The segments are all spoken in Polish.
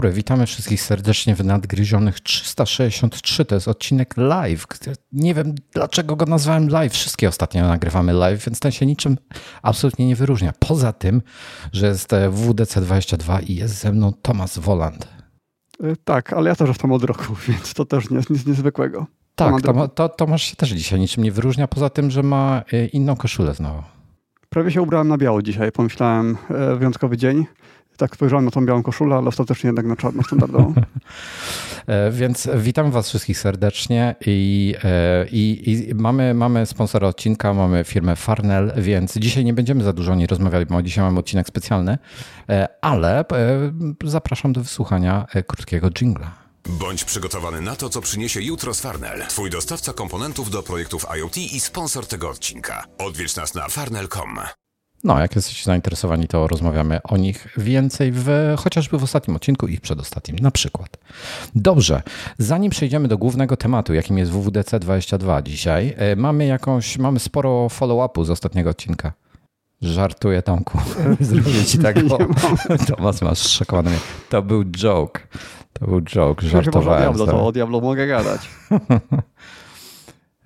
dobry, witamy wszystkich serdecznie w Nadgryzionych 363. To jest odcinek live. Nie wiem dlaczego go nazwałem live. Wszystkie ostatnio nagrywamy live, więc ten się niczym absolutnie nie wyróżnia. Poza tym, że jest WDC22 i jest ze mną Tomasz Woland. E, tak, ale ja też jestem od roku, więc to też nic, nic niezwykłego. Tak, to, to, Tomasz się też dzisiaj niczym nie wyróżnia, poza tym, że ma e, inną koszulę znowu. Prawie się ubrałem na biało dzisiaj. Pomyślałem, e, wyjątkowy dzień tak spojrzałem na tą białą koszulę, ale ostatecznie jednak na czarno standardową. E, więc witam Was wszystkich serdecznie i, e, i, i, mamy, mamy sponsora odcinka, mamy firmę Farnell, więc dzisiaj nie będziemy za dużo o niej rozmawiali, bo dzisiaj mamy odcinek specjalny, e, ale zapraszam do wysłuchania krótkiego jingla. Bądź przygotowany na to, co przyniesie jutro z Farnell, twój dostawca komponentów do projektów IoT i sponsor tego odcinka. Odwiedź nas na farnell.com. No, jak jesteście zainteresowani, to rozmawiamy o nich więcej w, chociażby w ostatnim odcinku i przedostatnim na przykład. Dobrze, zanim przejdziemy do głównego tematu, jakim jest WWDC 22 dzisiaj, e, mamy jakąś, mamy sporo follow-upu z ostatniego odcinka. Żartuję, Tomku. Zrobię ci tak, bo Tomasz masz szokowany. To był joke. To był joke, żartowałem. Diablo, to o Diablo mogę gadać.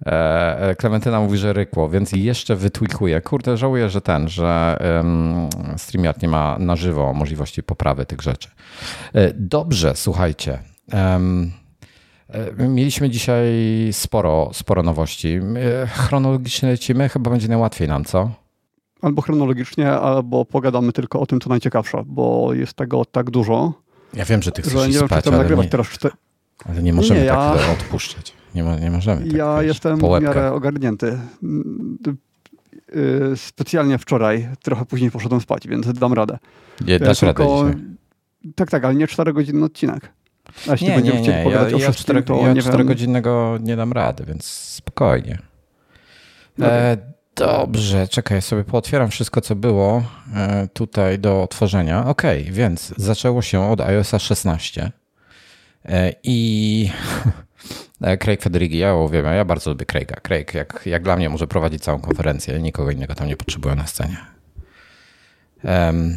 E, Klementyna mówi, że rykło, więc jeszcze wytwikuję. Kurde, żałuję, że ten, że StreamYard nie ma na żywo możliwości poprawy tych rzeczy. E, dobrze, słuchajcie. Mieliśmy dzisiaj sporo, sporo nowości. Chronologicznie lecimy, chyba będzie najłatwiej nam, co? Albo chronologicznie, albo pogadamy tylko o tym, co najciekawsze, bo jest tego tak dużo. Ja wiem, że ty chcesz że nie spać, wiem, ale, nie, teraz ale nie możemy nie, tak ja... odpuszczać. Nie, ma, nie możemy. Tak ja jestem w miarę ogarnięty. Y, specjalnie wczoraj, trochę później poszedłem spać, więc dam radę. Nie, dasz Tylko, radę dzisiaj. Tak, tak, ale nie 4-godzinny odcinek. A jeśli nie, nie, nie. Ja, ja, 4, ja nie 4-godzinnego nie dam rady, więc spokojnie. E, dobrze, czekaj, sobie pootwieram wszystko, co było e, tutaj do otworzenia. Ok, więc zaczęło się od iOS 16 e, i Craig Federighi, ja wiem, ja bardzo lubię Craiga. Craig, jak, jak dla mnie, może prowadzić całą konferencję, nikogo innego tam nie potrzebuję na scenie. Um,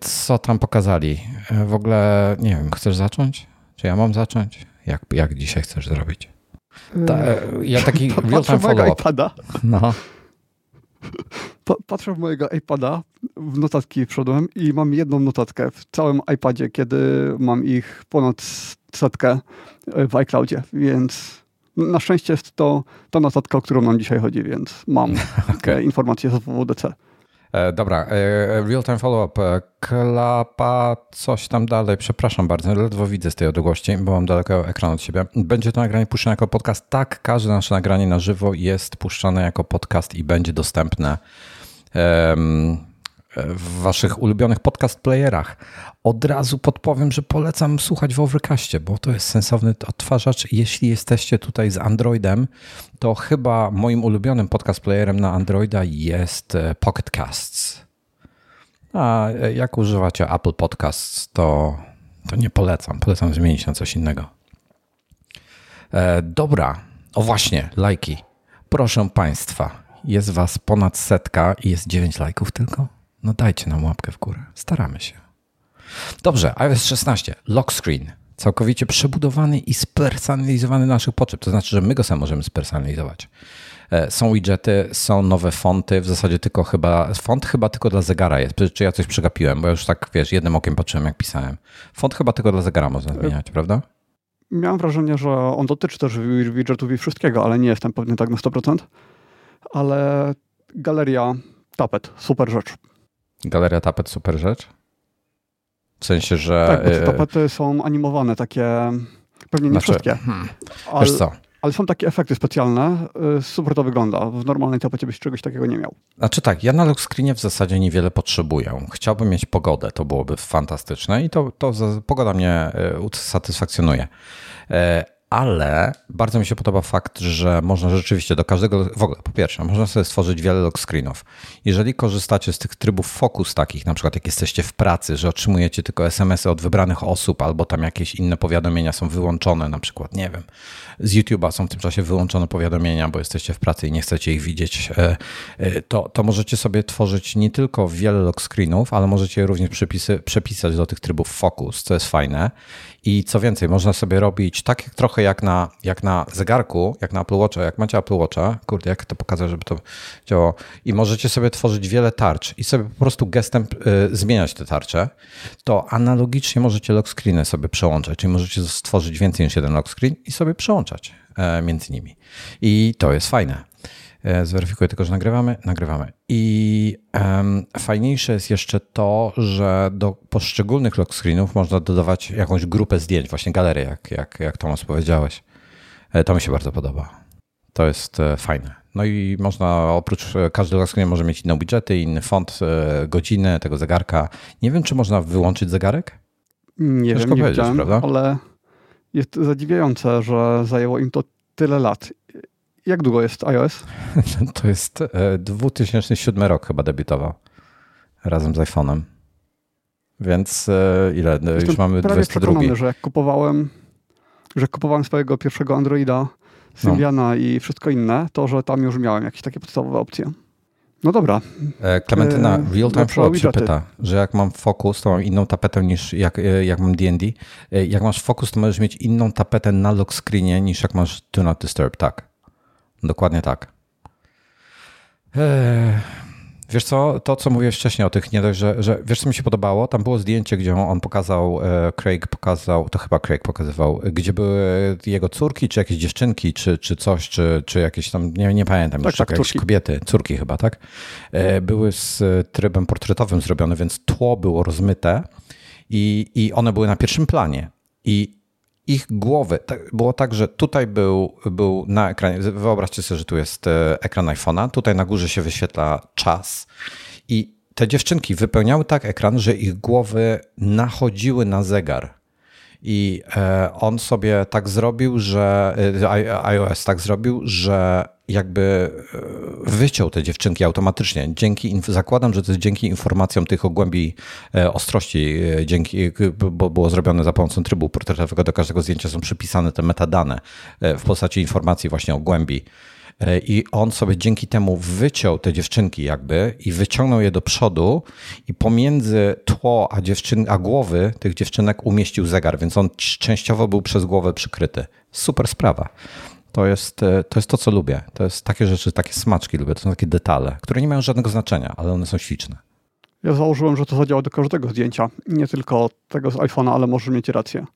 co tam pokazali? E, w ogóle, nie wiem, chcesz zacząć? Czy ja mam zacząć? Jak, jak dzisiaj chcesz zrobić? Ta, ja taki real-time follow-up. No. Patrzę w mojego iPada, w notatki wszedłem i mam jedną notatkę w całym iPadzie, kiedy mam ich ponad setkę w iCloudzie, więc na szczęście jest to ta notatka, o którą nam dzisiaj chodzi, więc mam okay. informacje z WWDC. E, dobra, e, real-time follow-up. E, klapa, coś tam dalej. Przepraszam bardzo, ledwo widzę z tej odległości, bo mam daleko ekran od siebie. Będzie to nagranie puszczone jako podcast? Tak, każde nasze nagranie na żywo jest puszczane jako podcast i będzie dostępne w waszych ulubionych podcast playerach. Od razu podpowiem, że polecam słuchać w Overcastie, bo to jest sensowny odtwarzacz. Jeśli jesteście tutaj z Androidem, to chyba moim ulubionym podcast playerem na Androida jest e, Pocket Casts. A jak używacie Apple Podcasts, to, to nie polecam. Polecam zmienić na coś innego. E, dobra, o właśnie, lajki. Proszę Państwa, jest Was ponad setka i jest 9 lajków tylko. No dajcie nam łapkę w górę. Staramy się. Dobrze, iOS 16. Lock screen. Całkowicie przebudowany i spersonalizowany naszych potrzeb. To znaczy, że my go sam możemy spersonalizować. E, są widgety, są nowe fonty, w zasadzie tylko chyba, font chyba tylko dla zegara jest, czy ja coś przegapiłem, bo ja już tak, wiesz, jednym okiem patrzyłem, jak pisałem. Font chyba tylko dla zegara można zmieniać, prawda? Miałem wrażenie, że on dotyczy też widgetów i wszystkiego, ale nie jestem pewny tak na 100%. Ale galeria tapet, super rzecz. Galeria tapet super rzecz? W sensie, że... Tak, bo te y, tapety są animowane, takie... Pewnie nie znaczy, wszystkie. Hmm, ale, wiesz co? Ale są takie efekty specjalne. Y, super to wygląda. W normalnej tapecie byś czegoś takiego nie miał. Znaczy tak, ja na lock screenie w zasadzie niewiele potrzebuję. Chciałbym mieć pogodę, to byłoby fantastyczne i to, to pogoda mnie y, usatysfakcjonuje. Ale bardzo mi się podoba fakt, że można rzeczywiście do każdego, w ogóle po pierwsze, można sobie stworzyć wiele lock screenów. Jeżeli korzystacie z tych trybów focus takich, na przykład jak jesteście w pracy, że otrzymujecie tylko SMS-y od wybranych osób albo tam jakieś inne powiadomienia są wyłączone, na przykład, nie wiem, z YouTube'a są w tym czasie wyłączone powiadomienia, bo jesteście w pracy i nie chcecie ich widzieć, e, e, to, to możecie sobie tworzyć nie tylko wiele lock screenów, ale możecie również przepisy, przepisać do tych trybów focus, co jest fajne. I co więcej, można sobie robić tak trochę jak na, jak na zegarku, jak na Apple Watcha, jak macie Apple Watcha, kurde, jak to pokazać, żeby to działało. I możecie sobie tworzyć wiele tarcz i sobie po prostu gestem y, zmieniać te tarcze. To analogicznie możecie lock screeny sobie przełączać, czyli możecie stworzyć więcej niż jeden lock screen i sobie przełączać e, między nimi. I to jest fajne. E, zweryfikuję tylko, że nagrywamy. Nagrywamy. I um, fajniejsze jest jeszcze to, że do poszczególnych lock screenów można dodawać jakąś grupę zdjęć, właśnie galerię, jak, jak, jak Tomasz powiedziałeś. E, to mi się bardzo podoba. To jest e, fajne. No i można oprócz każdy lock screen może mieć inne widgety, inny font, godziny tego zegarka. Nie wiem, czy można wyłączyć zegarek? Nie Ciężko wiem, nie widziałem, prawda? ale jest zadziwiające, że zajęło im to tyle lat jak długo jest iOS? To jest 2007 e, rok chyba debiutował razem z iPhone'em. Więc e, ile? E, Jestem już mamy prawie 22. przekonany, że jak kupowałem, że kupowałem swojego pierwszego Androida, Symbiana no. i wszystko inne, to że tam już miałem jakieś takie podstawowe opcje. No dobra. Klementyna, Real Time Follow się pyta, że jak mam Focus, to mam inną tapetę niż jak, jak mam D&D. Jak masz Focus, to możesz mieć inną tapetę na lock screenie niż jak masz Do Not Disturb, tak. Dokładnie tak. Eee, wiesz co, to co mówiłeś wcześniej o tych, nie dość, że, że wiesz co mi się podobało? Tam było zdjęcie, gdzie on pokazał, e, Craig pokazał, to chyba Craig pokazywał, gdzie były jego córki, czy jakieś dziewczynki, czy, czy coś, czy, czy jakieś tam, nie, nie pamiętam, tak, tak, jakieś kobiety, córki chyba, tak? E, były z trybem portretowym zrobione, więc tło było rozmyte i, i one były na pierwszym planie. I ich głowy. Było tak, że tutaj był, był na ekranie, wyobraźcie sobie, że tu jest e, ekran iPhone'a, tutaj na górze się wyświetla czas i te dziewczynki wypełniały tak ekran, że ich głowy nachodziły na zegar. I e, on sobie tak zrobił, że e, iOS tak zrobił, że jakby e, wyciął te dziewczynki automatycznie. Dzięki, zakładam, że to jest dzięki informacjom tych o głębi ostrości, dzięki, bo było zrobione za pomocą trybu portretowego, do każdego zdjęcia są przypisane te metadane w postaci informacji właśnie o głębi E, i on sobie dzięki temu wyciął te dziewczynki jakby i wyciągnął je do przodu i pomiędzy tło a, dziewczyn, a głowy tych dziewczynek umieścił zegar, więc on częściowo był przez głowę przykryty. Super sprawa. To jest, e, to jest to, co lubię. To jest takie rzeczy, takie smaczki lubię. To są takie detale, które nie mają żadnego znaczenia, ale one są śliczne. Ja założyłem, że to zadziała do każdego zdjęcia, nie tylko tego z iPhone'a, ale może mieć rację.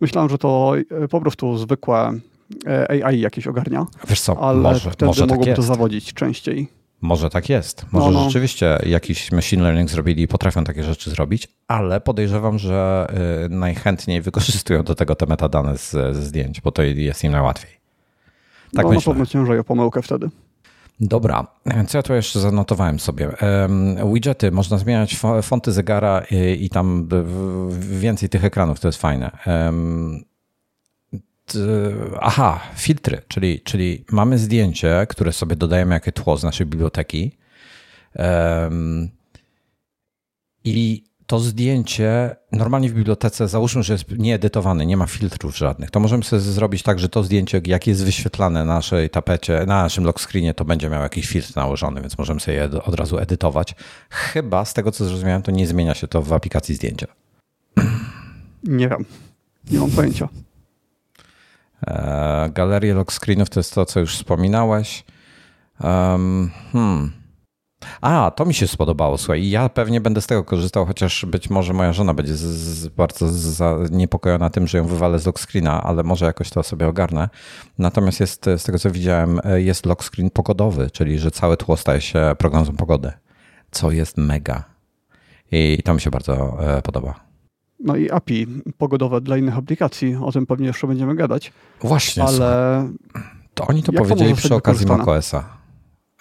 Myślałem, że to e, po prostu zwykłe E, AI jakieś ogarnia. Wiesz co, ale może, wtedy może tak mogłoby tak to zawodzić częściej. Może tak jest. Może no, no. rzeczywiście jakiś machine learning zrobili i potrafią takie rzeczy zrobić, ale podejrzewam, że najchętniej wykorzystują do tego te metadane z, ze zdjęć, bo to jest im najłatwiej. Tak no, myślę. na pewno ciężej o pomyłkę wtedy. Dobra, co ja tu jeszcze zanotowałem sobie? Widgety, można zmieniać fonty zegara i, i tam więcej tych ekranów, to jest fajne. Aha, filtry, czyli, czyli mamy zdjęcie, które sobie dodajemy jako tło z naszej biblioteki i to zdjęcie normalnie w bibliotece, załóżmy, że jest nieedytowane, nie ma filtrów żadnych, to możemy sobie zrobić tak, że to zdjęcie, jak jest wyświetlane na naszej tapecie, na naszym lock screenie, to będzie miał jakiś filtr nałożony, więc możemy sobie je od razu edytować. Chyba z tego, co zrozumiałem, to nie zmienia się to w aplikacji zdjęcia. Nie wiem. Nie mam pojęcia. E, Galerie lock screenów to jest to, co już wspominałeś. Um, hmm. A, to mi się spodobało, słuchaj. Ja pewnie będę z tego korzystał, chociaż być może moja żona będzie z, z, bardzo zaniepokojona tym, że ją wywalę z lock screena, ale może jakoś to sobie ogarnę. Natomiast jest, z tego co widziałem, jest lock screen pogodowy, czyli że całe tło staje się prognozą pogody, co jest mega. I to mi się bardzo e, podoba. No i API pogodowe dla innych aplikacji, o tym pewnie jeszcze będziemy gadać. Właśnie, ale... To oni to powiedzieli to przy okazji macOSa.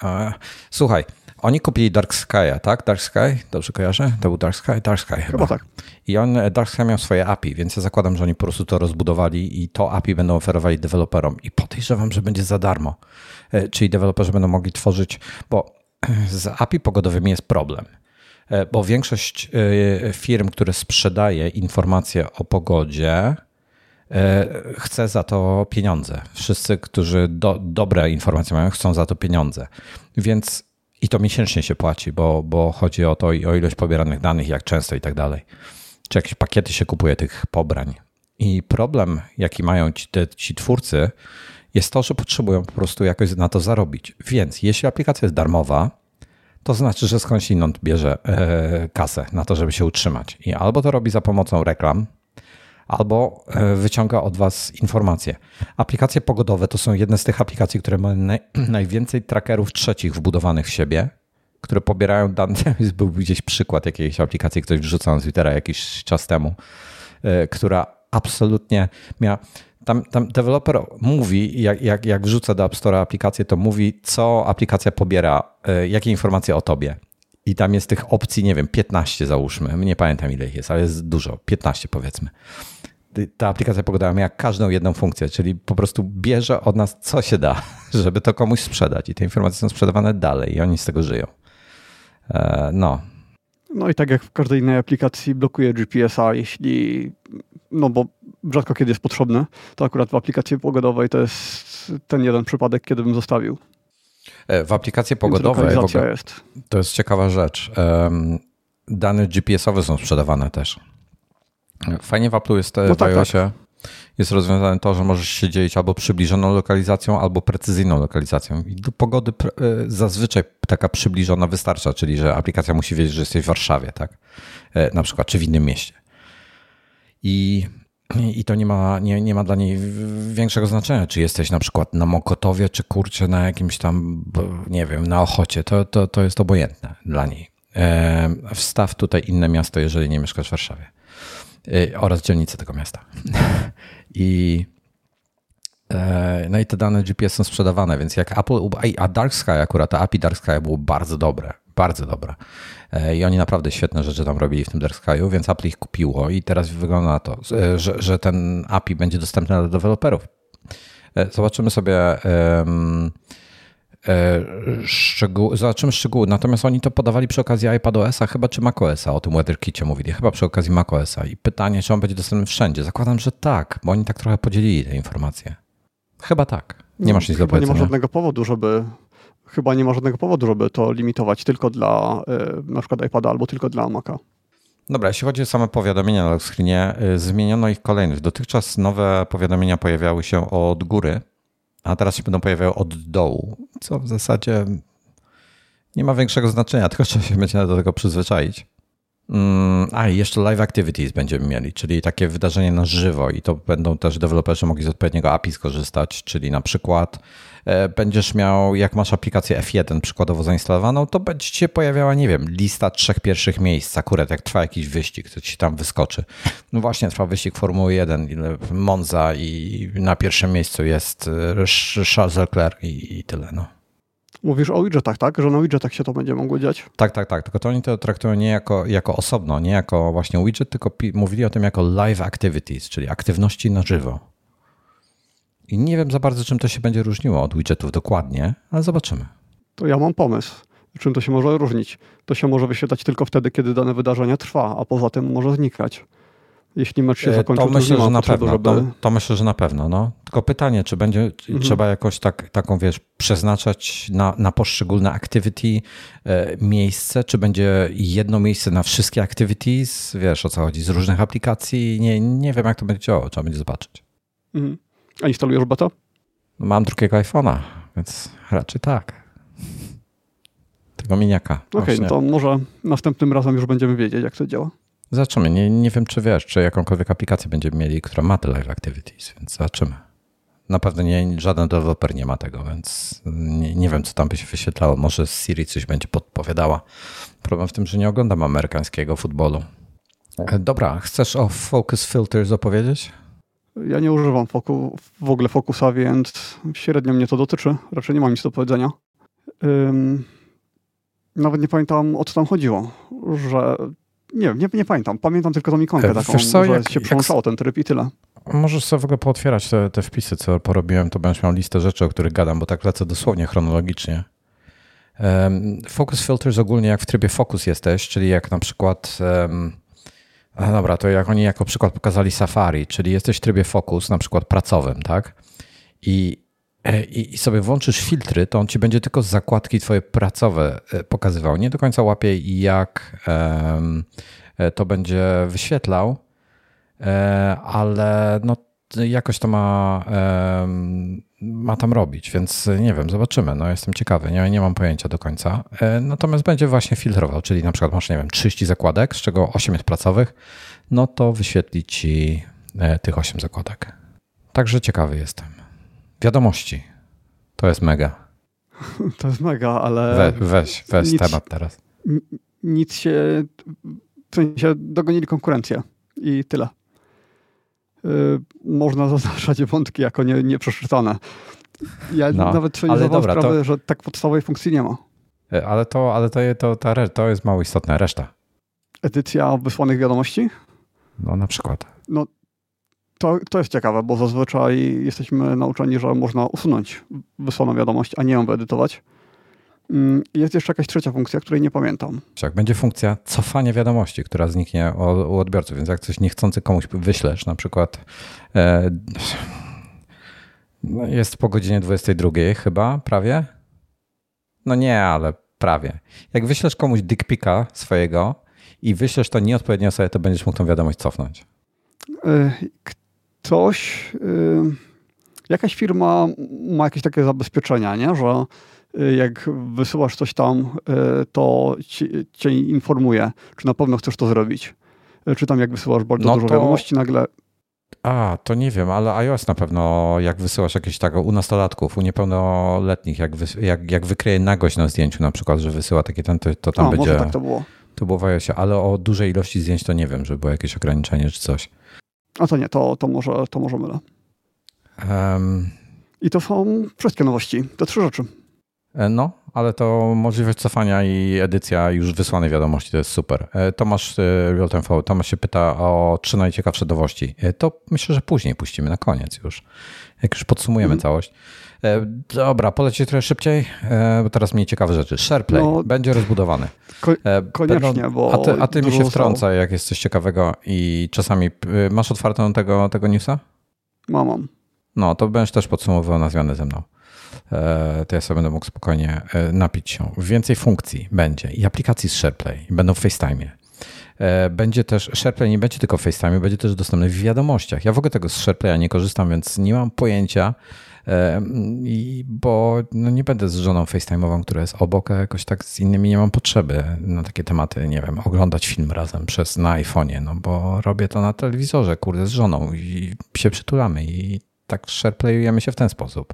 E, słuchaj, Oni kupili Dark Sky, tak? Dark Sky? Dobrze kojarzę? To był Dark Sky? Dark Sky chyba. Chyba tak. I on, Dark Sky miał swoje API, więc ja zakładam, że oni po prostu to rozbudowali i to API będą oferowali deweloperom. I podejrzewam, że będzie za darmo. E, czyli deweloperzy będą mogli tworzyć, bo z API pogodowymi jest problem. E, bo większość e, firm, które sprzedaje informacje o pogodzie, chce za to pieniądze. Wszyscy, którzy do, dobre informacje mają, chcą za to pieniądze. Więc i to miesięcznie się płaci, bo, bo chodzi o to, o ilość pobieranych danych, jak często i tak dalej. Czy jakieś pakiety się kupuje tych pobrań. I problem, jaki mają ci, te, ci twórcy, jest to, że potrzebują po prostu jakoś na to zarobić. Więc jeśli aplikacja jest darmowa, to znaczy, że skądś inąd bierze e, kasę na to, żeby się utrzymać. I albo to robi za pomocą reklam, albo e, wyciąga od Was informacje. Aplikacje pogodowe to są jedne z tych aplikacji, które mają naj, najwięcej trackerów trzecich wbudowanych w siebie, które pobierają dane. Był gdzieś przykład jakiejś aplikacji, ktoś wrzucał na Twittera jakiś czas temu, e, która absolutnie miała. Tam, tam deweloper mówi, jak, jak, jak wrzuca do App Store aplikację, to mówi, co aplikacja pobiera, e, jakie informacje o tobie. I tam jest tych opcji, nie wiem, 15 załóżmy. Nie pamiętam ile ich jest, ale jest dużo. 15 powiedzmy ta aplikacja pogodowa miała każdą jedną funkcję, czyli po prostu bierze od nas co się da, żeby to komuś sprzedać i te informacje są sprzedawane dalej i oni z tego żyją. E, no. No i tak jak w każdej innej aplikacji blokuje GPS-a, jeśli, no bo rzadko kiedy jest potrzebne, to akurat w aplikacji pogodowej to jest ten jeden przypadek, kiedy bym zostawił. E, w aplikacji pogodowej jest. to jest ciekawa rzecz. Dane GPS-owe są sprzedawane też. Fajnie w Apple jest no tak, w iOSie. Tak. Jest rozwiązane to, że możesz się dzielić albo przybliżoną lokalizacją, albo precyzyjną lokalizacją. I do pogody e, zazwyczaj taka przybliżona wystarcza, czyli że aplikacja musi wiedzieć, że jesteś w Warszawie, tak? E, na przykład, czy w innym mieście. I, i to nie ma, nie, nie ma dla niej większego znaczenia, czy jesteś na przykład na Mokotowie, czy kurczę na jakimś tam, nie wiem, na Ochocie. To, to, to jest obojętne dla niej. E, wstaw tutaj inne miasto, jeżeli nie mieszkasz w Warszawie. Y, oraz dzielnice tego miasta. I e, no i te dane GPS są sprzedawane, więc jak Apple, a Dark Sky akurat, to API Dark Sky było bardzo dobre, bardzo dobre. E, I oni naprawdę świetne rzeczy tam robili w tym Dark Sky'u, więc Apple ich kupiło i teraz wygląda na to, e, że, że ten API będzie dostępny dla deweloperów. Zobaczymy sobie szczegół, zobaczymy szczegóły. Natomiast oni to podawali przy okazji iPadOS-a, chyba czy macOS-a, o tym WeatherKicie mówili, chyba przy okazji macOS-a. I pytanie, czy on będzie dostępny wszędzie. Zakładam, że tak, bo oni tak trochę podzielili te informacje. Chyba tak. Nie masz nic chyba do powiedzenia. nie ma żadnego powodu, żeby chyba nie ma żadnego powodu, żeby to limitować tylko dla y, na przykład iPada albo tylko dla Maca. Dobra, jeśli chodzi o same powiadomienia na screenie, y, zmieniono ich kolejność. Dotychczas nowe powiadomienia pojawiały się od góry, a teraz się będą pojawiały od dołu, co w zasadzie nie ma większego znaczenia, tylko trzeba się będzie do tego przyzwyczaić. Mm, a i jeszcze live activities będziemy mieli, czyli takie wydarzenie na żywo i to będą też deweloperzy mogli z odpowiedniego API skorzystać, czyli na przykład e, będziesz miał, jak masz aplikację F1 przykładowo zainstalowaną, to będzie się pojawiała, nie wiem, lista trzech pierwszych miejsc, akurat jak trwa jakiś wyścig, to ci tam wyskoczy. No właśnie trwa wyścig Formuły 1, Monza i na pierwszym miejscu jest e, Charles Leclerc i tyle, no. Mówisz o widgetach, tak? Że na widgetach się to będzie mogło dziać? Tak, tak, tak. Tylko to oni to traktują nie jako, jako osobno, nie jako właśnie widget, tylko mówili o tym jako live activities, czyli aktywności na żywo. I nie wiem za bardzo, czym to się będzie różniło od widgetów dokładnie, ale zobaczymy. To ja mam pomysł. Czym to się może różnić? To się może wyświetlać tylko wtedy, kiedy dane wydarzenie trwa, a poza tym może znikać jeśli mecz się e, zakończy, to, myślę, że na pewno. Żeby... To, to, myślę, że na pewno. No. Tylko pytanie, czy będzie mhm. trzeba jakoś tak, taką, wiesz, przeznaczać na, na poszczególne activity e, miejsce, czy będzie jedno miejsce na wszystkie activities, wiesz o co chodzi, z różnych aplikacji. Nie, nie wiem, jak to będzie działało, trzeba będzie zobaczyć. Mhm. A instalujesz beta? Mam drugiego iPhone'a, więc raczej tak. Tego miniaka. Okej, okay, no to może następnym razem już będziemy wiedzieć, jak to działa. Zobaczymy. Nie, nie wiem, czy wiesz, czy jakąkolwiek aplikację będziemy mieli, która ma te live activities, więc zobaczymy. Na pewno nie, żaden deweloper nie ma tego, więc nie, nie, wiem, co tam by się wyświetlało. Może Siri coś będzie podpowiadała. Problem w tym, że nie oglądam amerykańskiego futbolu. E, dobra, chcesz o Focus Filters opowiedzieć? Ja nie używam foku, w ogóle Focusa, więc średnio mnie to dotyczy. Raczej nie mam nic do powiedzenia. Nawet nie pamiętam, o co tam chodziło, że... Nie nie, nie pamiętam. Pamiętam tylko tą ikonkę E, taką, wiesz co, jak- się przełączało ten tryb i tyle. Możesz sobie w ogóle pootwierać te, te wpisy, co porobiłem, to będziesz miał listę rzeczy, o których gadam, bo tak lecę dosłownie chronologicznie. Em, Focus filters ogólnie jak w trybie focus jesteś, czyli jak na przykład, a dobra, to jak oni jako przykład pokazali Safari, czyli jesteś w trybie focus, na przykład pracowym, tak? I, i, i sobie włączysz filtry, to on ci będzie tylko zakładki twoje pracowe e, pokazywał. Nie do końca łapie jak e, to będzie wyświetlał, E, ale no, jakoś to ma, ma tam robić, więc nie wiem, zobaczymy. No, jestem ciekawy, nie, nie mam pojęcia do końca. E, Natomiast będzie właśnie filtrował, czyli na przykład masz, nie wiem, 30 zakładek, z czego 8 jest pracowych, no to wyświetli ci e, tych 8 zakładek. Także ciekawy jestem. Wiadomości. To jest mega. To jest mega, ale We, weź, weź nic- temat teraz. nic się... W sensie dogonili konkurencję i tyle. Y, można zaznaczać wątki jako nie, nieprzeczytane. Ja No, nawet sobie nie zdawałem dobra, to- sprawy, że tak podstawowej funkcji nie ma. E, Ale to, ale to, to, ta, to jest mało istotne. Reszta. Edycja wysłanych wiadomości? No na przykład. No, to, to jest ciekawe, bo zazwyczaj jesteśmy nauczeni, że można usunąć wysłaną wiadomość, a nie ją wyedytować. Mm, Jest jeszcze jakaś trzecia funkcja, której nie pamiętam. Jak będzie funkcja cofania wiadomości, która zniknie u odbiorców, więc jak coś niechcący komuś wyślesz, na przykład e, no jest po godzinie 22 chyba, prawie? No nie, ale prawie. Jak wyślesz komuś dick pica swojego i wyślesz to nieodpowiedniej osobie, to będziesz mógł tą wiadomość cofnąć. Ktoś, y, jakaś firma ma jakieś takie zabezpieczenia, nie? że y, jak wysyłasz coś tam, y, to ci, cię informuje, czy na pewno chcesz to zrobić. Czy tam jak wysyłasz bardzo No dużo to- wiadomości, nagle A, to nie wiem, ale iOS na pewno, jak wysyłasz jakieś tak u nastolatków, u niepełnoletnich, jak, jak, jak wykryje nagość na zdjęciu na przykład, że wysyła takie ten, to, to tam a, będzie... może tak to było. To było w iOSie, ale o dużej ilości zdjęć to nie wiem, że było jakieś ograniczenie czy coś. A to nie, to, to, może, to może mylę. Em, I to są wszystkie nowości, te trzy rzeczy. e, no, ale to możliwość cofania i edycja już wysłanej wiadomości to jest super. E, Tomasz e, Real Time Forward, Tomasz się pyta o trzy najciekawsze nowości. To myślę, że później puścimy na koniec już, jak już podsumujemy Mhm. całość. E, Dobra, polecieć trochę szybciej, e, bo teraz mniej ciekawe rzeczy. SharePlay No. będzie rozbudowany. Ko- E, koniecznie, bo A ty, a ty mi się wtrąca, jak jest coś ciekawego i czasami masz otwartą tego, tego newsa? Mam, mam. No, to będziesz też podsumowywał na zmianę ze mną. To ja sobie będę mógł spokojnie napić się. Więcej funkcji będzie i aplikacji z SharePlay. Będą w FaceTime. Będzie też, SharePlay nie będzie tylko w FaceTime, będzie też dostępny w wiadomościach. Ja w ogóle tego z SharePlaya nie korzystam, więc nie mam pojęcia, i, bo no nie będę z żoną FaceTime'ową, która jest obok, a jakoś tak z innymi nie mam potrzeby na takie tematy, nie wiem, oglądać film razem przez na iPhone'ie, no bo robię to na telewizorze, kurde, z żoną i się przytulamy i tak SharePlayujemy się w ten sposób.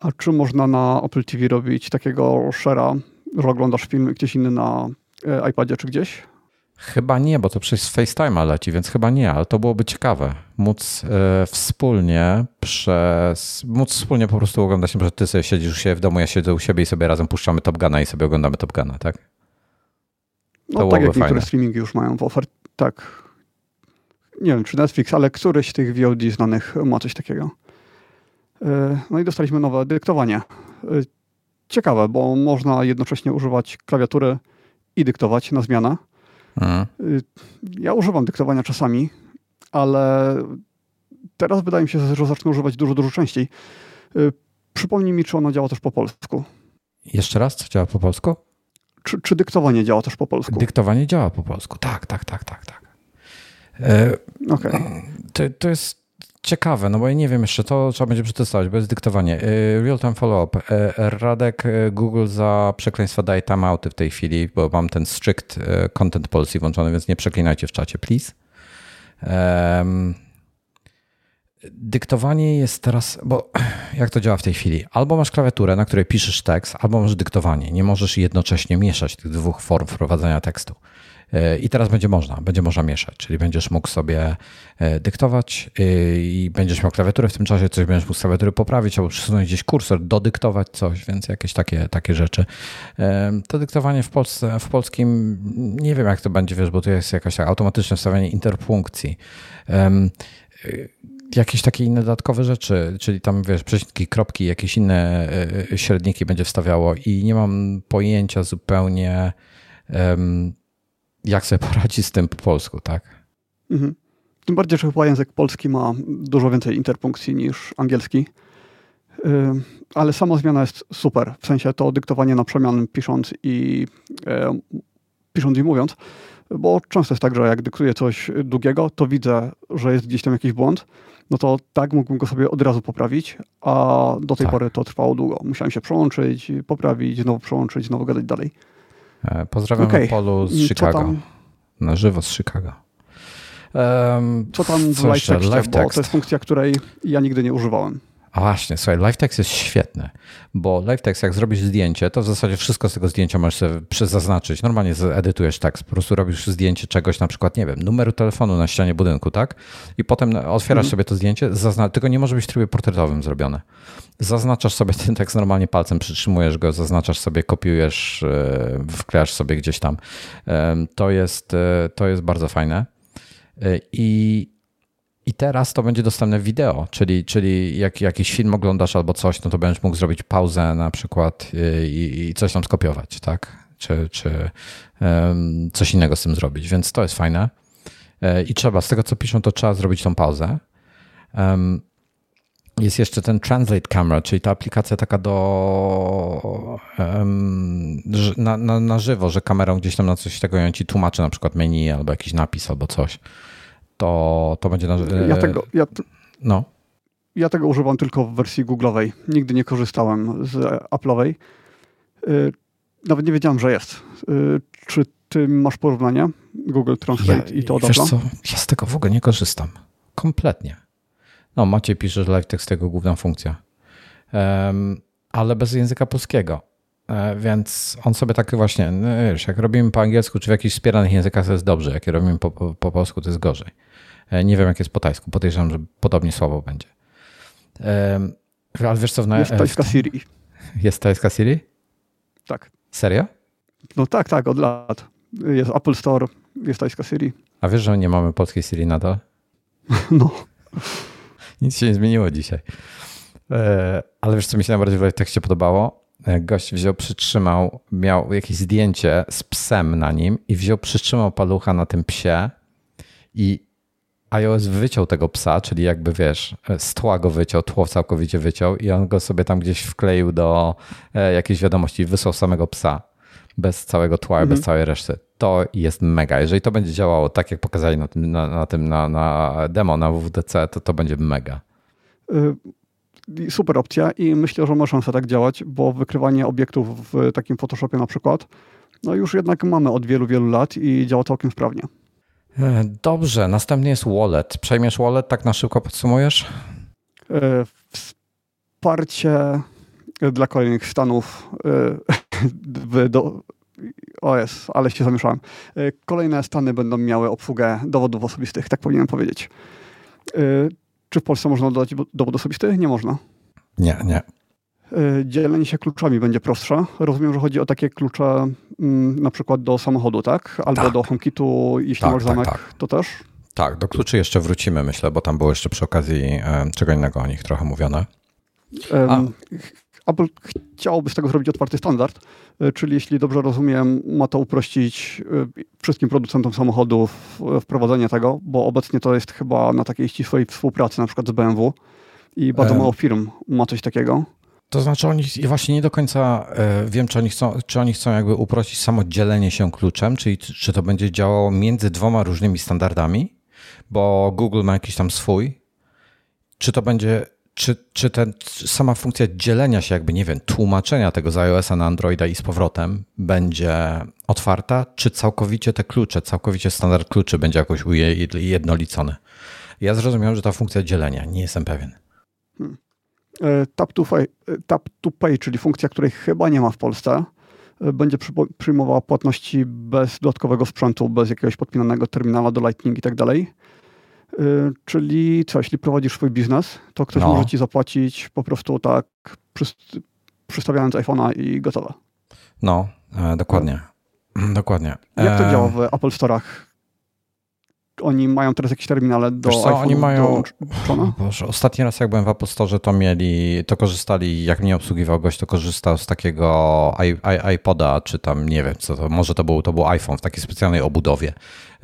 A czy można na Apple TV robić takiego share'a, że oglądasz film gdzieś inny na e, iPadzie czy gdzieś? Chyba nie, bo to przecież z FaceTime'a leci, więc chyba nie, ale to byłoby ciekawe. Móc e, wspólnie przez, móc wspólnie po prostu oglądać, że ty sobie siedzisz u siebie w domu, ja siedzę u siebie i sobie razem puszczamy Top Guna i sobie oglądamy Top Guna, tak? No To tak byłoby jak niektóre fajne. streamingi już mają w ofercie. Tak. Nie wiem, czy Netflix, ale któryś z tych VOD znanych ma coś takiego. E, No i dostaliśmy nowe dyktowanie. E, Ciekawe, bo można jednocześnie używać klawiatury i dyktować na zmianę. Mhm. Y, Ja używam dyktowania czasami, ale teraz wydaje mi się, że zacznę używać dużo, dużo częściej. Y, Przypomnij mi, czy ono działa też po polsku. Jeszcze raz, co działa po polsku? Czy, czy dyktowanie działa też po polsku? Dyktowanie działa po polsku. Tak, tak, tak, tak, tak. E, Okej. To, to jest ciekawe, no bo ja nie wiem jeszcze, to trzeba będzie przetestować, bo jest dyktowanie. E, Real-time follow-up. E, Radek e, Google za przekleństwa daje timeouty w tej chwili, bo mam ten strict content policy włączony, więc nie przeklinajcie w czacie, please. Em, Dyktowanie jest teraz, bo jak to działa w tej chwili? Albo masz klawiaturę, na której piszesz tekst, albo masz dyktowanie. Nie możesz jednocześnie mieszać tych dwóch form wprowadzania tekstu. I teraz będzie można, będzie można mieszać, czyli będziesz mógł sobie dyktować i będziesz miał klawiaturę w tym czasie, coś będziesz mógł z klawiatury poprawić albo przesunąć gdzieś kursor, dodyktować coś, więc jakieś takie, takie rzeczy. To dyktowanie w Polsce, w polskim nie wiem jak to będzie, wiesz, bo to jest jakaś tak automatyczne wstawianie interpunkcji jakieś takie inne dodatkowe rzeczy, czyli tam wiesz, przecinki, kropki, jakieś inne e, średniki będzie wstawiało i nie mam pojęcia zupełnie jak sobie poradzić z tym po polsku, tak? Mhm. Tym bardziej, że chyba język polski ma dużo więcej interpunkcji niż angielski. Ale sama zmiana jest super. W sensie to dyktowanie na przemian pisząc i pisząc i mówiąc, bo często jest tak, że jak dyktuję coś długiego, to widzę, że jest gdzieś tam jakiś błąd, no to tak mógłbym go sobie od razu poprawić, a do tej tak. pory to trwało długo. Musiałem się przełączyć, poprawić, znowu przełączyć, znowu gadać dalej. E, pozdrawiam okay. Polu z Chicago. Na żywo z Chicago. Um, Co tam w live live bo to jest funkcja, której ja nigdy nie używałem. A właśnie, słuchaj, LiveText jest świetny, bo LiveText jak zrobisz zdjęcie, to w zasadzie wszystko z tego zdjęcia możesz sobie zaznaczyć. Normalnie edytujesz tekst, po prostu robisz zdjęcie czegoś, na przykład, nie wiem, numeru telefonu na ścianie budynku, tak? I potem otwierasz mm. sobie to zdjęcie, zazna- tylko nie może być w trybie portretowym zrobione. Zaznaczasz sobie ten tekst normalnie palcem, przytrzymujesz go, zaznaczasz sobie, kopiujesz, e, wklejasz sobie gdzieś tam. To jest, e, to jest bardzo fajne. E, I i teraz to będzie dostępne wideo, czyli, czyli jak jakiś film oglądasz albo coś, no to będziesz mógł zrobić pauzę na przykład y, i, i coś tam skopiować, tak? Czy, czy um, coś innego z tym zrobić, więc to jest fajne. E, I trzeba, z tego co piszą, to trzeba zrobić tą pauzę. Um, jest jeszcze ten Translate Camera, czyli ta aplikacja taka do um, na, na, na żywo, że kamerą gdzieś tam na coś tego ją ci tłumaczy, na przykład menu albo jakiś napis albo coś to, to będzie... Na, ja tego, ja, no. ja tego używam tylko w wersji Google'owej. Nigdy nie korzystałem z Apple'owej. Y, nawet nie wiedziałem, że jest. Y, czy ty masz porównanie Google Translate ja, i to od Wiesz co, ja z tego w ogóle nie korzystam. Kompletnie. No, Maciej pisze, że LiveText tego główna funkcja. Um, ale bez języka polskiego. E, więc on sobie tak właśnie, no wiesz, jak robimy po angielsku czy w jakichś wspieranych językach to jest dobrze, jak robimy po, po, po polsku to jest gorzej. E, nie wiem, jak jest po tajsku. Podejrzewam, że podobnie słabo będzie. Ale wiesz co? W na, jest tajska Siri. Jest tajska Siri? Tak. Serio? No tak, tak, od lat. Jest Apple Store, jest tajska Siri. A wiesz, że nie mamy polskiej Siri nadal? No. Nic się nie zmieniło dzisiaj. E, ale wiesz, co mi się najbardziej w tekście podobało? Gość wziął, przytrzymał, miał jakieś zdjęcie z psem na nim i wziął, przytrzymał palucha na tym psie i iOS wyciął tego psa, czyli jakby wiesz, z tła go wyciął, tło całkowicie wyciął i on go sobie tam gdzieś wkleił do e, jakiejś wiadomości, wysłał samego psa bez całego tła, mhm. bez całej reszty. To jest mega. Jeżeli to będzie działało tak, jak pokazali na tym, na, na tym na, na demo na WWDC, to to będzie mega. Y, super opcja i myślę, że ma szansę tak działać, bo wykrywanie obiektów w takim Photoshopie na przykład, no już jednak mamy od wielu, wielu lat i działa całkiem sprawnie. E, dobrze, następny jest wallet. Przejmiesz wallet, tak na szybko podsumujesz? E, wsparcie dla kolejnych stanów e, do, o jest, ale się zamieszałem. Kolejne stany będą miały obsługę dowodów osobistych, tak powinienem powiedzieć. Czy w Polsce można dodać dowód osobisty? Nie można. Nie, nie. Y, dzielenie się kluczami będzie prostsze. Rozumiem, że chodzi o takie klucze mm, na przykład do samochodu, tak? Albo tak. do HomeKitu, jeśli tak, masz zamek, tak, tak. to też? Tak, do kluczy jeszcze wrócimy, myślę, bo tam było jeszcze przy okazji e, czego innego o nich trochę mówione. Um, Apple chciałoby z tego zrobić otwarty standard, e, czyli jeśli dobrze rozumiem, ma to uprościć e, wszystkim producentom samochodów wprowadzenie tego, bo obecnie to jest chyba na takiej ścisłej współpracy na przykład z BMW i bardzo mało firm ma coś takiego. To znaczy oni właśnie nie do końca e, wiem, czy oni chcą, czy oni chcą jakby uprościć samo dzielenie się kluczem, czyli czy to będzie działało między dwoma różnymi standardami, bo Google ma jakiś tam swój, czy to będzie, czy, czy ten, sama funkcja dzielenia się jakby, nie wiem, tłumaczenia tego z iOS-a na Androida i z powrotem będzie otwarta, czy całkowicie te klucze, całkowicie standard kluczy będzie jakoś ujednolicony. Ja zrozumiałem, że ta funkcja dzielenia, nie jestem pewien. E, tap to, pay, e, tap to Pay, czyli funkcja, której chyba nie ma w Polsce, będzie przyjmowała płatności bez dodatkowego sprzętu, bez jakiegoś podpinanego terminala do Lightning i tak dalej. Czyli co, jeśli prowadzisz swój biznes, to ktoś no. może ci zapłacić po prostu tak przystawiając iPhone'a i gotowe. No, e, dokładnie. Dokładnie. Jak to działa w Apple Store'ach? Oni mają teraz jakieś terminale do Wiesz co, oni mają. Do Boże, ostatni raz jak byłem w Apple Store, to mieli, to korzystali, jak mnie obsługiwał gość, to korzystał z takiego iPoda, czy tam nie wiem, co to, może to był, to był iPhone w takiej specjalnej obudowie.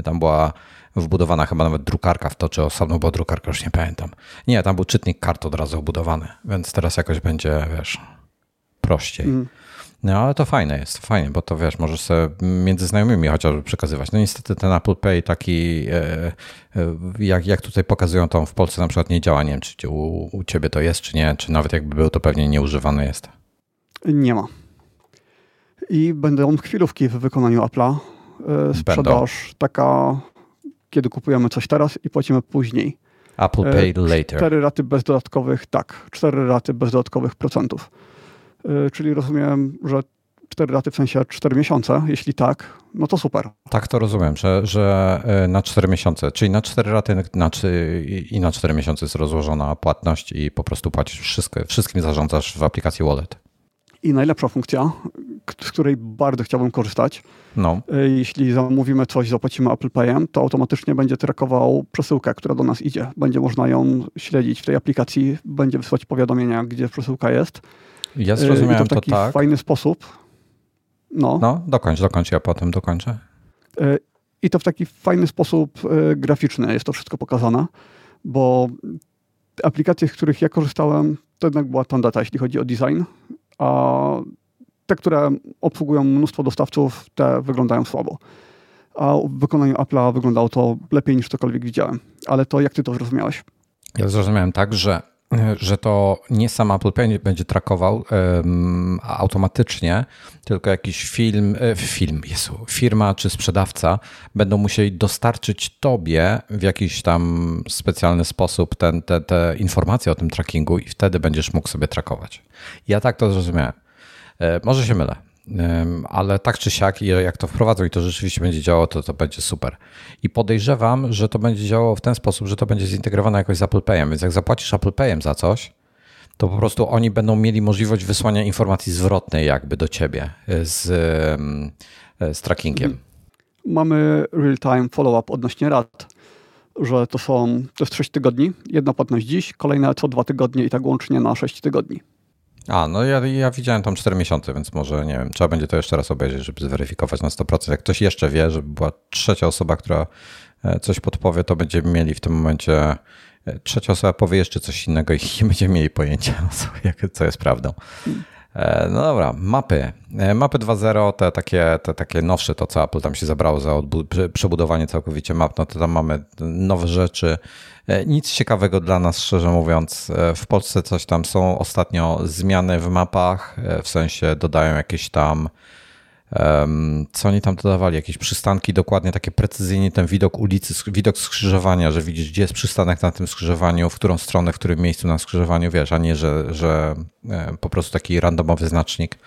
Tam była wbudowana chyba nawet drukarka w to, czy osobno była drukarka, już nie pamiętam. Nie, tam był czytnik kart od razu obudowany, więc teraz jakoś będzie, wiesz, prościej. Mm. No ale to fajne jest, fajnie, bo to wiesz, możesz sobie między znajomymi chociażby przekazywać. No niestety ten Apple Pay taki, e, e, jak, jak tutaj pokazują, to w Polsce na przykład nie działa. Nie wiem, czy u, u ciebie to jest, czy nie, czy nawet jakby był, to pewnie nieużywany jest. Nie ma. I będą chwilówki w wykonaniu Apple'a. E, sprzedaż będą. taka, kiedy kupujemy coś teraz i płacimy później. Apple Pay later. Cztery raty bez dodatkowych, tak, cztery raty bez dodatkowych procentów. Y, czyli rozumiem, że 4 raty w sensie 4 miesiące. Jeśli tak, no to super. Tak to rozumiem, że, że y, na 4 miesiące, czyli na 4 raty na, i na 4 miesiące jest rozłożona płatność i po prostu płacisz wszystko, wszystkim zarządzasz w aplikacji Wallet. I najlepsza funkcja, z której bardzo chciałbym korzystać. No. Y, jeśli zamówimy coś, zapłacimy Apple Payem, to automatycznie będzie trakował przesyłkę, która do nas idzie. Będzie można ją śledzić w tej aplikacji, będzie wysyłać powiadomienia, gdzie przesyłka jest ja zrozumiałem I to w taki to tak. fajny sposób. No. no, dokończ, dokończ, ja potem dokończę. E, I to w taki fajny sposób e, graficzny jest to wszystko pokazane, bo aplikacje, z których ja korzystałem, to jednak była tandeta, jeśli chodzi o design, a te, które obsługują mnóstwo dostawców, te wyglądają słabo. A w wykonaniu Apple'a wyglądało to lepiej niż cokolwiek widziałem. Ale to jak ty to zrozumiałeś? Ja zrozumiałem tak, że że to nie sam Apple Pay będzie trakował um, automatycznie, tylko jakiś film, e, film, Jezu, firma czy sprzedawca będą musieli dostarczyć tobie w jakiś tam specjalny sposób ten, te, te informacje o tym trackingu i wtedy będziesz mógł sobie trakować. Ja tak to zrozumiałem. E, może się mylę ale tak czy siak, jak to wprowadzą i to rzeczywiście będzie działało, to to będzie super. I podejrzewam, że to będzie działało w ten sposób, że to będzie zintegrowane jakoś z Apple Payem, więc jak zapłacisz Apple Payem za coś, to po prostu oni będą mieli możliwość wysłania informacji zwrotnej jakby do ciebie z, z trackingiem. Mamy real-time follow-up odnośnie rad, że to są, to jest 6 tygodni, jedna płatność dziś, kolejna co dwa tygodnie i tak łącznie na 6 tygodni. A, no ja, ja widziałem tam 4 miesiące, więc może, nie wiem, trzeba będzie to jeszcze raz obejrzeć, żeby zweryfikować na 100%. Jak ktoś jeszcze wie, żeby była trzecia osoba, która e, coś podpowie, to będziemy mieli w tym momencie e, trzecia osoba powie jeszcze coś innego i nie będziemy mieli pojęcia, co, co jest prawdą. E, no dobra, mapy. Mapy 2.0, te takie, te takie nowsze, to co Apple tam się zabrało za przebudowanie całkowicie map, no to tam mamy nowe rzeczy, E, nic ciekawego dla nas, szczerze mówiąc. E, w Polsce coś tam są ostatnio zmiany w mapach, e, w sensie dodają jakieś tam. Co oni tam dodawali? Jakieś przystanki, dokładnie takie precyzyjnie ten widok ulicy, widok skrzyżowania, że widzisz, gdzie jest przystanek na tym skrzyżowaniu, w którą stronę, w którym miejscu na skrzyżowaniu, wiesz, a nie, że, że po prostu taki randomowy znacznik.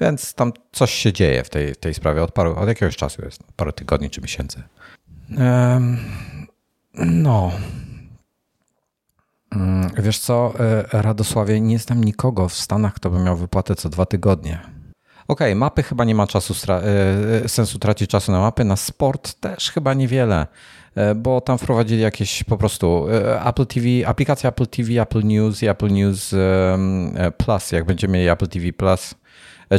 Więc tam coś się dzieje w tej, tej sprawie od, paru, od jakiegoś czasu jest, parę tygodni czy miesięcy. no. Mm, wiesz co, e, Radosławie, nie znam nikogo w Stanach, kto by miał wypłatę co dwa tygodnie. Okej, okay, mapy chyba nie ma czasu, e, e, sensu tracić czasu na mapy, na sport też chyba niewiele, bo tam wprowadzili jakieś po prostu Apple TV, aplikacja Apple TV, Apple News i Apple News Plus, jak będziemy mieli Apple TV Plus,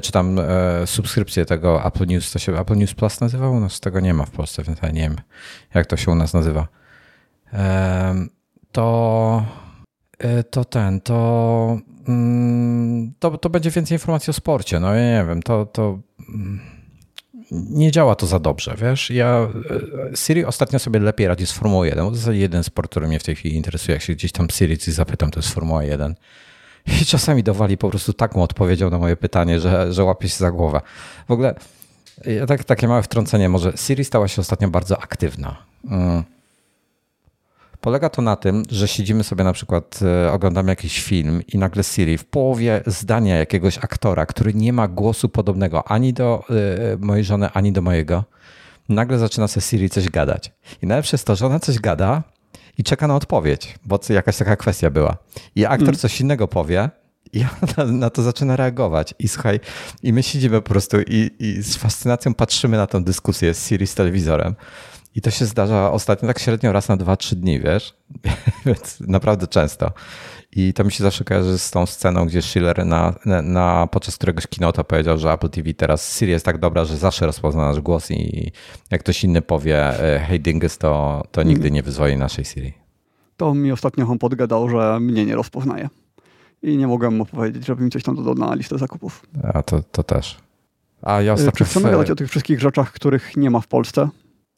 czy tam subskrypcję tego Apple News, to się Apple News Plus nazywało? No z tego nie ma w Polsce, więc ja nie wiem, jak to się u nas nazywa. To E, to ten, to, to, to będzie więcej informacji o sporcie. No ja nie wiem, to, to mm, nie działa to za dobrze, wiesz. Ja e, Siri ostatnio sobie lepiej radzi z Formuły 1. To jest jeden sport, który mnie w tej chwili interesuje. Jak się gdzieś tam Siri coś zapytam, to jest Formuła 1. I czasami dowali po prostu taką odpowiedzią na moje pytanie, że, że łapie się za głowę. W ogóle ja tak, takie małe wtrącenie, może Siri stała się ostatnio bardzo aktywna. Mm Polega to na tym, że siedzimy sobie na przykład, e, oglądamy jakiś film i nagle Siri w połowie zdania jakiegoś aktora, który nie ma głosu podobnego ani do y, mojej żony, ani do mojego, nagle zaczyna sobie Siri coś gadać. I najlepsze jest to, że ona coś gada i czeka na odpowiedź, bo jakaś taka kwestia była. I aktor mm. coś innego powie, ja na, na, to zaczyna reagować. I słuchaj, i my siedzimy po prostu i, i z fascynacją patrzymy na tę dyskusję z Siri z telewizorem. I to się zdarza ostatnio tak średnio raz na 2-3 dni, wiesz? Więc naprawdę często. I to mi się zawsze kojarzy z tą sceną, gdzie Schiller na, na, na, podczas któregoś kinota powiedział, że Apple TV teraz Siri jest tak dobra, że zawsze rozpozna nasz głos i jak ktoś inny powie e, hey dingus, to, to nigdy nie wyzwoli naszej Siri. To mi ostatnio on podgadał, że mnie nie rozpoznaje. I nie mogłem mu powiedzieć, żeby mi coś tam dodał na listę zakupów. A to, to też. A ja e, ostatnio... Czy chcemy w... gadać o tych wszystkich rzeczach, których nie ma w Polsce?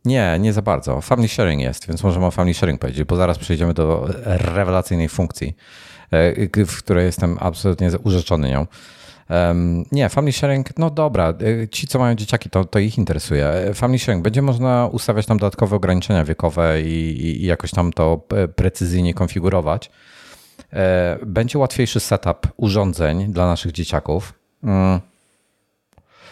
Nie, nie za bardzo. Family sharing jest, więc możemy o family sharing powiedzieć, bo zaraz przejdziemy do rewelacyjnej funkcji, e, w której jestem absolutnie urzeczony nią. Nie, family sharing, no dobra, e, ci co mają dzieciaki, to, to ich interesuje. Family sharing, będzie można ustawiać tam dodatkowe ograniczenia wiekowe i, i jakoś tam to e, precyzyjnie konfigurować. Będzie łatwiejszy setup urządzeń dla naszych dzieciaków.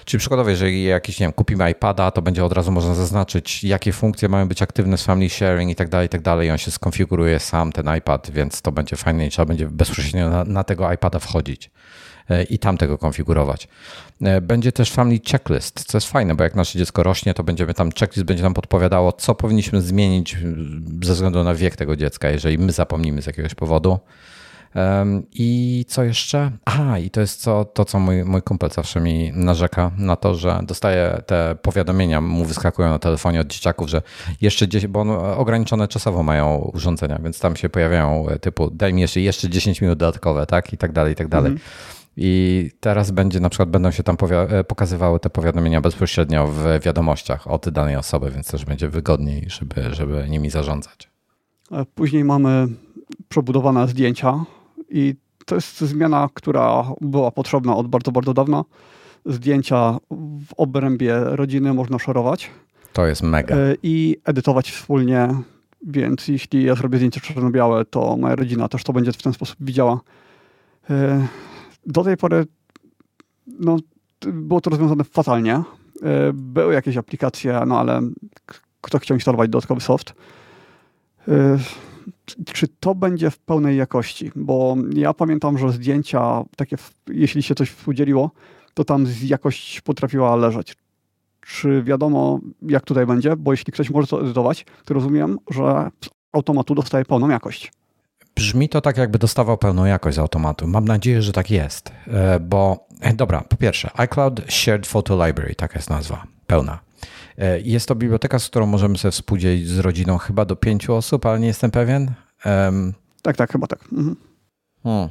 Mm. Czyli przykładowo, jeżeli jakiś, nie wiem, kupimy iPada, to będzie od razu można zaznaczyć, jakie funkcje mają być aktywne z family sharing i tak dalej, i tak dalej. I on się skonfiguruje sam, ten iPad, więc to będzie fajne i trzeba będzie bezpośrednio na, na tego iPada wchodzić e, i tam tego konfigurować. E, będzie też family checklist, co jest fajne, bo jak nasze dziecko rośnie, to będziemy tam checklist będzie nam podpowiadało, co powinniśmy zmienić ze względu na wiek tego dziecka, jeżeli my zapomnimy z jakiegoś powodu. I co jeszcze? Aha, i to jest co, to, co mój, mój kumpel zawsze mi narzeka na to, że dostaje te powiadomienia, mu wyskakują na telefonie od dzieciaków, że jeszcze 10, bo on ograniczone czasowo mają urządzenia, więc tam się pojawiają e, typu daj mi jeszcze, jeszcze 10 minut dodatkowe, tak? I tak dalej, i tak dalej. Mhm. I teraz będzie na przykład będą się tam e, pokazywały te powiadomienia bezpośrednio w wiadomościach od danej osoby, więc też będzie wygodniej, żeby, żeby nimi zarządzać. Później mamy przebudowane zdjęcia i to jest zmiana, która była potrzebna od bardzo, bardzo dawna. Zdjęcia w obrębie rodziny można szerować. To jest mega. E, I edytować wspólnie, więc jeśli ja zrobię zdjęcie czarno-białe, to moja rodzina też to będzie w ten sposób widziała. E, do tej pory no, było to rozwiązane fatalnie. E, były jakieś aplikacje, no ale kto chciał instalować dodatkowy soft czy to będzie w pełnej jakości? Bo ja pamiętam, że zdjęcia, takie, jeśli się coś współdzieliło, to tam jakość potrafiła leżeć. Czy wiadomo, jak tutaj będzie? Bo jeśli ktoś może to edytować, to rozumiem, że z automatu dostaje pełną jakość. Brzmi to tak, jakby dostawał pełną jakość z automatu. Mam nadzieję, że tak jest, e, bo e, dobra, po pierwsze, iCloud Shared Photo Library, taka jest nazwa, pełna. E, jest to biblioteka, z którą możemy sobie współdzielić z rodziną chyba do pięciu osób, ale nie jestem pewien. Um, tak, tak, chyba tak. Mhm. Hmm.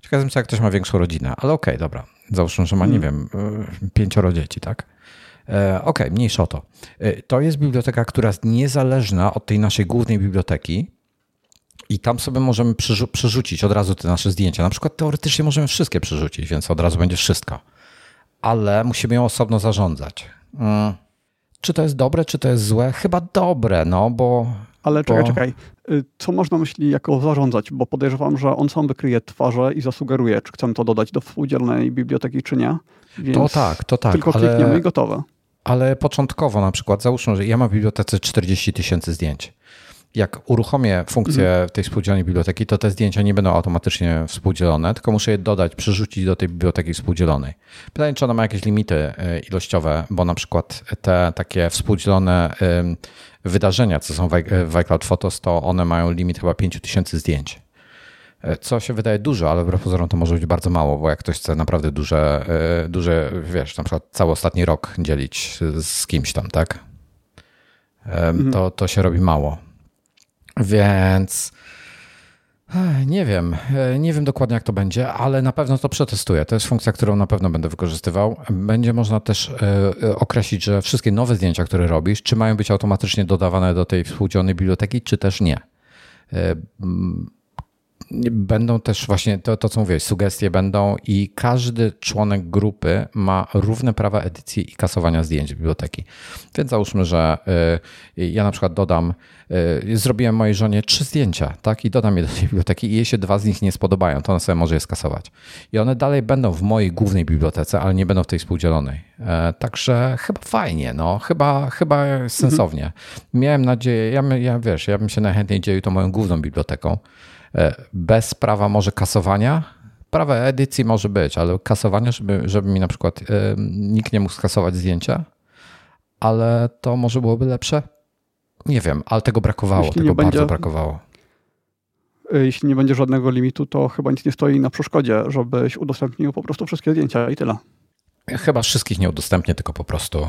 Ciekawe jestem, jak ktoś ma większą rodzinę, ale okej, okay, dobra. Załóżmy, że ma, nie mhm. wiem, e, pięcioro dzieci, tak? E, okej, okay, mniejsza o to. To jest biblioteka, która jest niezależna od tej naszej głównej biblioteki i tam sobie możemy przerzucić od razu te nasze zdjęcia. Na przykład teoretycznie możemy wszystkie przerzucić, więc od razu będzie wszystko. Ale musimy ją osobno zarządzać. Mm. Czy to jest dobre, czy to jest złe? Chyba dobre, no bo. Ale czekaj, bo... czekaj. Y, co można myśli jako zarządzać? Bo podejrzewam, że on sam wykryje twarze i zasugeruje, czy chcemy to dodać do współdzielnej biblioteki, czy nie. Więc to tak, to tak. Tylko klikniemy ale... i gotowe. Ale początkowo na przykład, załóżmy, że ja mam w bibliotece 40 tysięcy zdjęć jak uruchomię funkcję mhm. tej współdzielonej biblioteki, to te zdjęcia nie będą automatycznie współdzielone, tylko muszę je dodać, przerzucić do tej biblioteki współdzielonej. Pytanie, czy ona ma jakieś limity e, ilościowe, bo na przykład te takie współdzielone wydarzenia, co są w iCloud Photos, to one mają limit chyba 5000 zdjęć. E, co się wydaje dużo, ale wbrew pozorom to może być bardzo mało, bo jak ktoś chce naprawdę duże, duże wiesz, na przykład cały ostatni rok dzielić z kimś tam, tak? Mhm. To, to się robi mało. Więc nie wiem, e, nie wiem dokładnie jak to będzie, ale na pewno to przetestuję. To jest funkcja, którą na pewno będę wykorzystywał. Będzie można też e, e, określić, że wszystkie nowe zdjęcia, które robisz, czy mają być automatycznie dodawane do tej współdzielonej biblioteki, czy też nie. Będą też właśnie to, to, co mówiłeś, sugestie będą i każdy członek grupy ma równe prawa edycji i kasowania zdjęć biblioteki. Więc załóżmy, że y, ja na przykład dodam, y, zrobiłem mojej żonie trzy zdjęcia, tak, i dodam je do tej biblioteki i jej się dwa z nich nie spodobają, to ona sobie może je skasować. I one dalej będą w mojej głównej bibliotece, ale nie będą w tej współdzielonej. E, także chyba fajnie, no, chyba, chyba sensownie. Mhm. Miałem nadzieję, ja, ja wiesz, ja bym się najchętniej dzielił to moją główną biblioteką, bez prawa może kasowania. Prawa edycji może być, ale kasowania, żeby, żeby mi na przykład e, nikt nie mógł skasować zdjęcia, ale to może byłoby lepsze. Nie wiem, ale tego brakowało, Jeśli tego bardzo brakowało. E, jeśli nie będzie żadnego limitu, to chyba nic nie stoi na przeszkodzie, żebyś udostępnił po prostu wszystkie zdjęcia i tyle. Chyba wszystkich nie udostępnię, tylko po prostu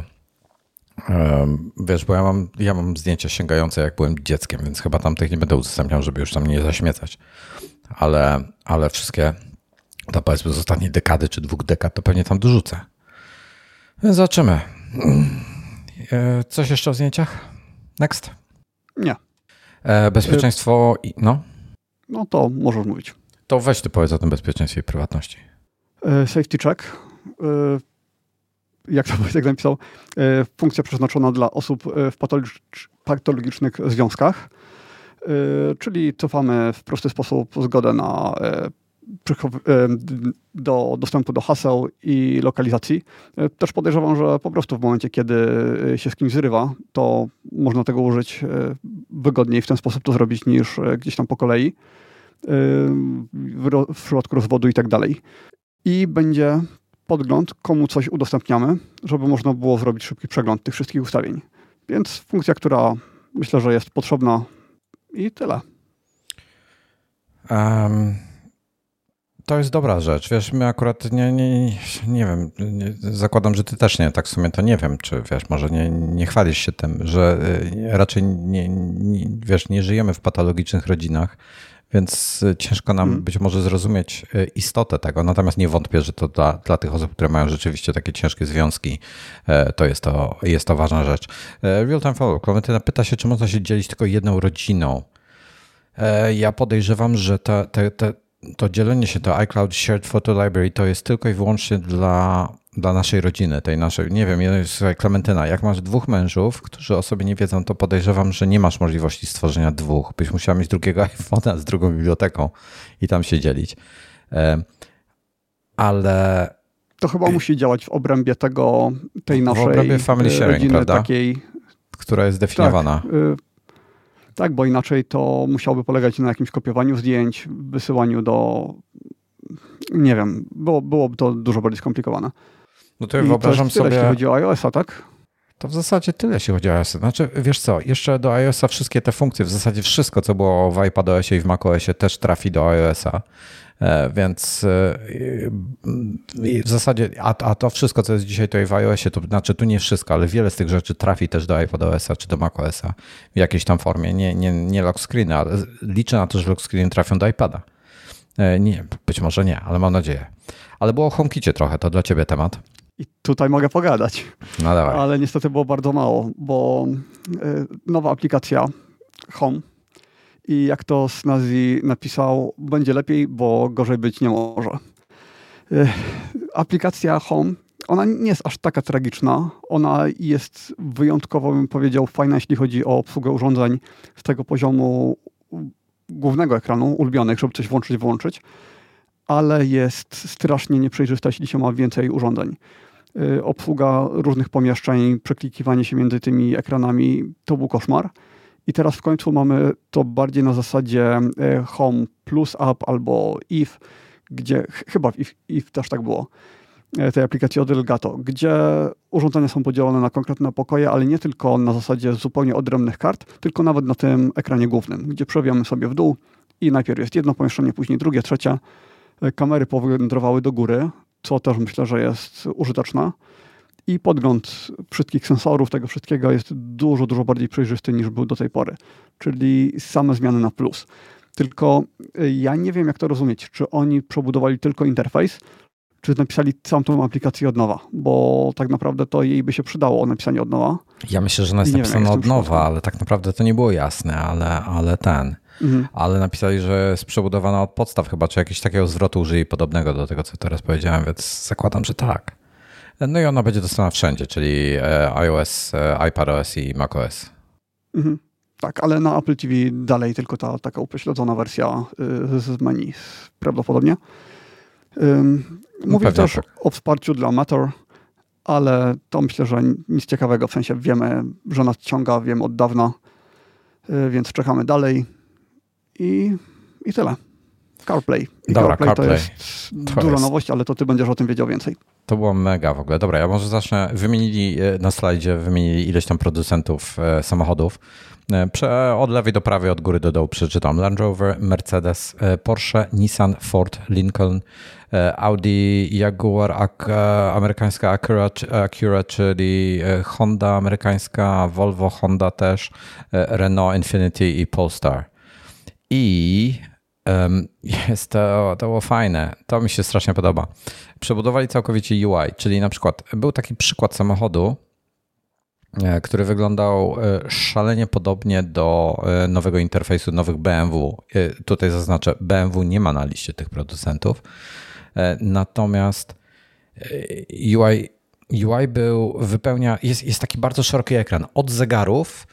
Wiesz, bo ja mam, ja mam zdjęcia sięgające jak byłem dzieckiem, więc chyba tam tych nie będę udostępniał, żeby już tam nie zaśmiecać. Ale, ale wszystkie, to powiedzmy z ostatniej dekady czy dwóch dekad, to pewnie tam dorzucę. Więc zobaczymy. E, coś jeszcze o zdjęciach? Next? Nie. E, bezpieczeństwo, i, no? No to możesz mówić. To weź ty powiedz o tym bezpieczeństwie i prywatności. E, safety check jak to Wojtek napisał, e, funkcja przeznaczona dla osób e, w patologicznych związkach, e, czyli cofamy w prosty sposób zgodę na do dostępu do haseł i lokalizacji. Też podejrzewam, że po prostu w momencie, kiedy się z kimś zrywa, to można tego użyć wygodniej w ten sposób to zrobić niż gdzieś tam po kolei w przypadku rozwodu i tak dalej. I będzie podgląd, komu coś udostępniamy, żeby można było zrobić szybki przegląd tych wszystkich ustawień. Więc funkcja, która myślę, że jest potrzebna i tyle. Um, to jest dobra rzecz. Wiesz, my akurat nie, nie, nie wiem, nie, zakładam, że ty też nie, tak w sumie to nie wiem, czy wiesz, może nie, nie chwalisz się tym, że y, raczej nie, nie, wiesz, nie żyjemy w patologicznych rodzinach, więc y, ciężko nam hmm. być może zrozumieć y, istotę tego. Natomiast nie wątpię, że to dla, dla tych osób, które mają rzeczywiście takie ciężkie związki, e, to jest to, jest to ważna rzecz. Real Time Follow. Klementyna pyta się, czy można się dzielić tylko jedną rodziną. Ja podejrzewam, że te, te, te, to dzielenie się, to iCloud Shared Photo Library to jest tylko i wyłącznie dla dla naszej rodziny, tej naszej, nie wiem, Klementyna, jak masz dwóch mężów, którzy o sobie nie wiedzą, to podejrzewam, że nie masz możliwości stworzenia dwóch. Byś musiał mieć drugiego iPhone'a z drugą biblioteką i tam się dzielić. Ale... To chyba musi działać w obrębie tego, tej naszej W obrębie family sharing, rodziny, prawda? Takiej... Która jest definiowana. Tak, y, tak, bo inaczej to musiałoby polegać na jakimś kopiowaniu zdjęć, wysyłaniu do nie wiem, było, byłoby to dużo bardziej skomplikowane. No to ja wyobrażam to tyle, sobie. jeśli chodzi o iOS-a, tak? To w zasadzie tyle, jeśli chodzi o iOS. Znaczy, wiesz co, jeszcze do iOS-a wszystkie te funkcje, w zasadzie wszystko, co było w iPadOSie i w macOSie też trafi do iOS-a. E, więc e, w zasadzie, a, a to wszystko, co jest dzisiaj tutaj w iOSie, to znaczy tu nie wszystko, ale wiele z tych rzeczy trafi też do iPadOSa czy do macOSa w jakiejś tam formie. Nie, nie, nie lock screen, ale liczę na to, że lock screen trafią do iPada. E, nie, być może nie, ale mam nadzieję. Ale było o HomeKicie trochę, to dla ciebie temat. I tutaj mogę pogadać. No dawaj. Ale niestety było bardzo mało, bo e, nowa aplikacja Home i jak to Snazi napisał, będzie lepiej, bo gorzej być nie może. E, aplikacja Home, ona nie jest aż taka tragiczna. Ona jest wyjątkowo, bym powiedział, fajna, jeśli chodzi o obsługę urządzeń z tego poziomu głównego ekranu, ulubionych, żeby coś włączyć, włączyć, ale jest strasznie nieprzejrzysta, jeśli się ma więcej urządzeń. Y, obsługa różnych pomieszczeń, przeklikiwanie się między tymi ekranami, to był koszmar. I teraz w końcu mamy to bardziej na zasadzie y, Home Plus App albo If, gdzie chyba w If, If też tak było, y, tej aplikacji od Elgato, gdzie urządzenia są podzielone na konkretne pokoje, ale nie tylko na zasadzie zupełnie odrębnych kart, tylko nawet na tym ekranie głównym, gdzie przewijamy sobie w dół i najpierw jest jedno pomieszczenie, później drugie, trzecie. Kamery powędrowały do góry, co też myślę, że jest użyteczne. I podgląd wszystkich sensorów, tego wszystkiego jest dużo, dużo bardziej przejrzysty niż był do tej pory. Czyli same zmiany na plus. Tylko y, ja nie wiem, jak to rozumieć. Czy oni przebudowali tylko interfejs, czy napisali całą tą aplikację od nowa, bo tak naprawdę to jej by się przydało napisanie od nowa. Ja myślę, że ona jest napisana od nowa, ale tak naprawdę to nie było jasne, ale, ale ten. Mhm. ale napisali, że jest przebudowana od podstaw chyba, czy jakiegoś takiego zwrotu użyli podobnego do tego, co teraz powiedziałem, więc zakładam, że tak. No i ona będzie dostępna wszędzie, czyli e, iOS, e, iPadOS i macOS. Mhm. Tak, ale na Apple TV dalej tylko ta taka upośledzona wersja y, z menu prawdopodobnie. No Mówię też tak. o wsparciu dla Matter, ale to myślę, że nic ciekawego, w sensie wiemy, że nas ciąga, wiem od dawna, więc czekamy dalej i, i tyle. CarPlay. I Dobra, CarPlay, CarPlay to jest to duża jest... nowość, ale to ty będziesz o tym wiedział więcej. To było mega w ogóle. Dobra, ja może zacznę. Wymienili e, na slajdzie, wymienili ileś tam producentów e, samochodów. E, prze, od lewej do prawej, od góry do dołu przeczytam. Land Rover, Mercedes, Porsche, Nissan, Ford, Lincoln, Audi, Jaguar, Ac amerykańska Acura, Acura, czyli Honda amerykańska, Volvo, Honda też, Renault, Infinity i Polestar. I jest to, to było fajne. To mi się strasznie podoba. Przebudowali całkowicie UI, czyli na przykład był taki przykład samochodu, e, który wyglądał e, szalenie podobnie do e, nowego interfejsu nowych BMW. Tutaj zaznaczę, BMW nie ma na liście tych producentów. Natomiast UI, UI był, wypełnia, jest, jest taki bardzo szeroki ekran. Od zegarów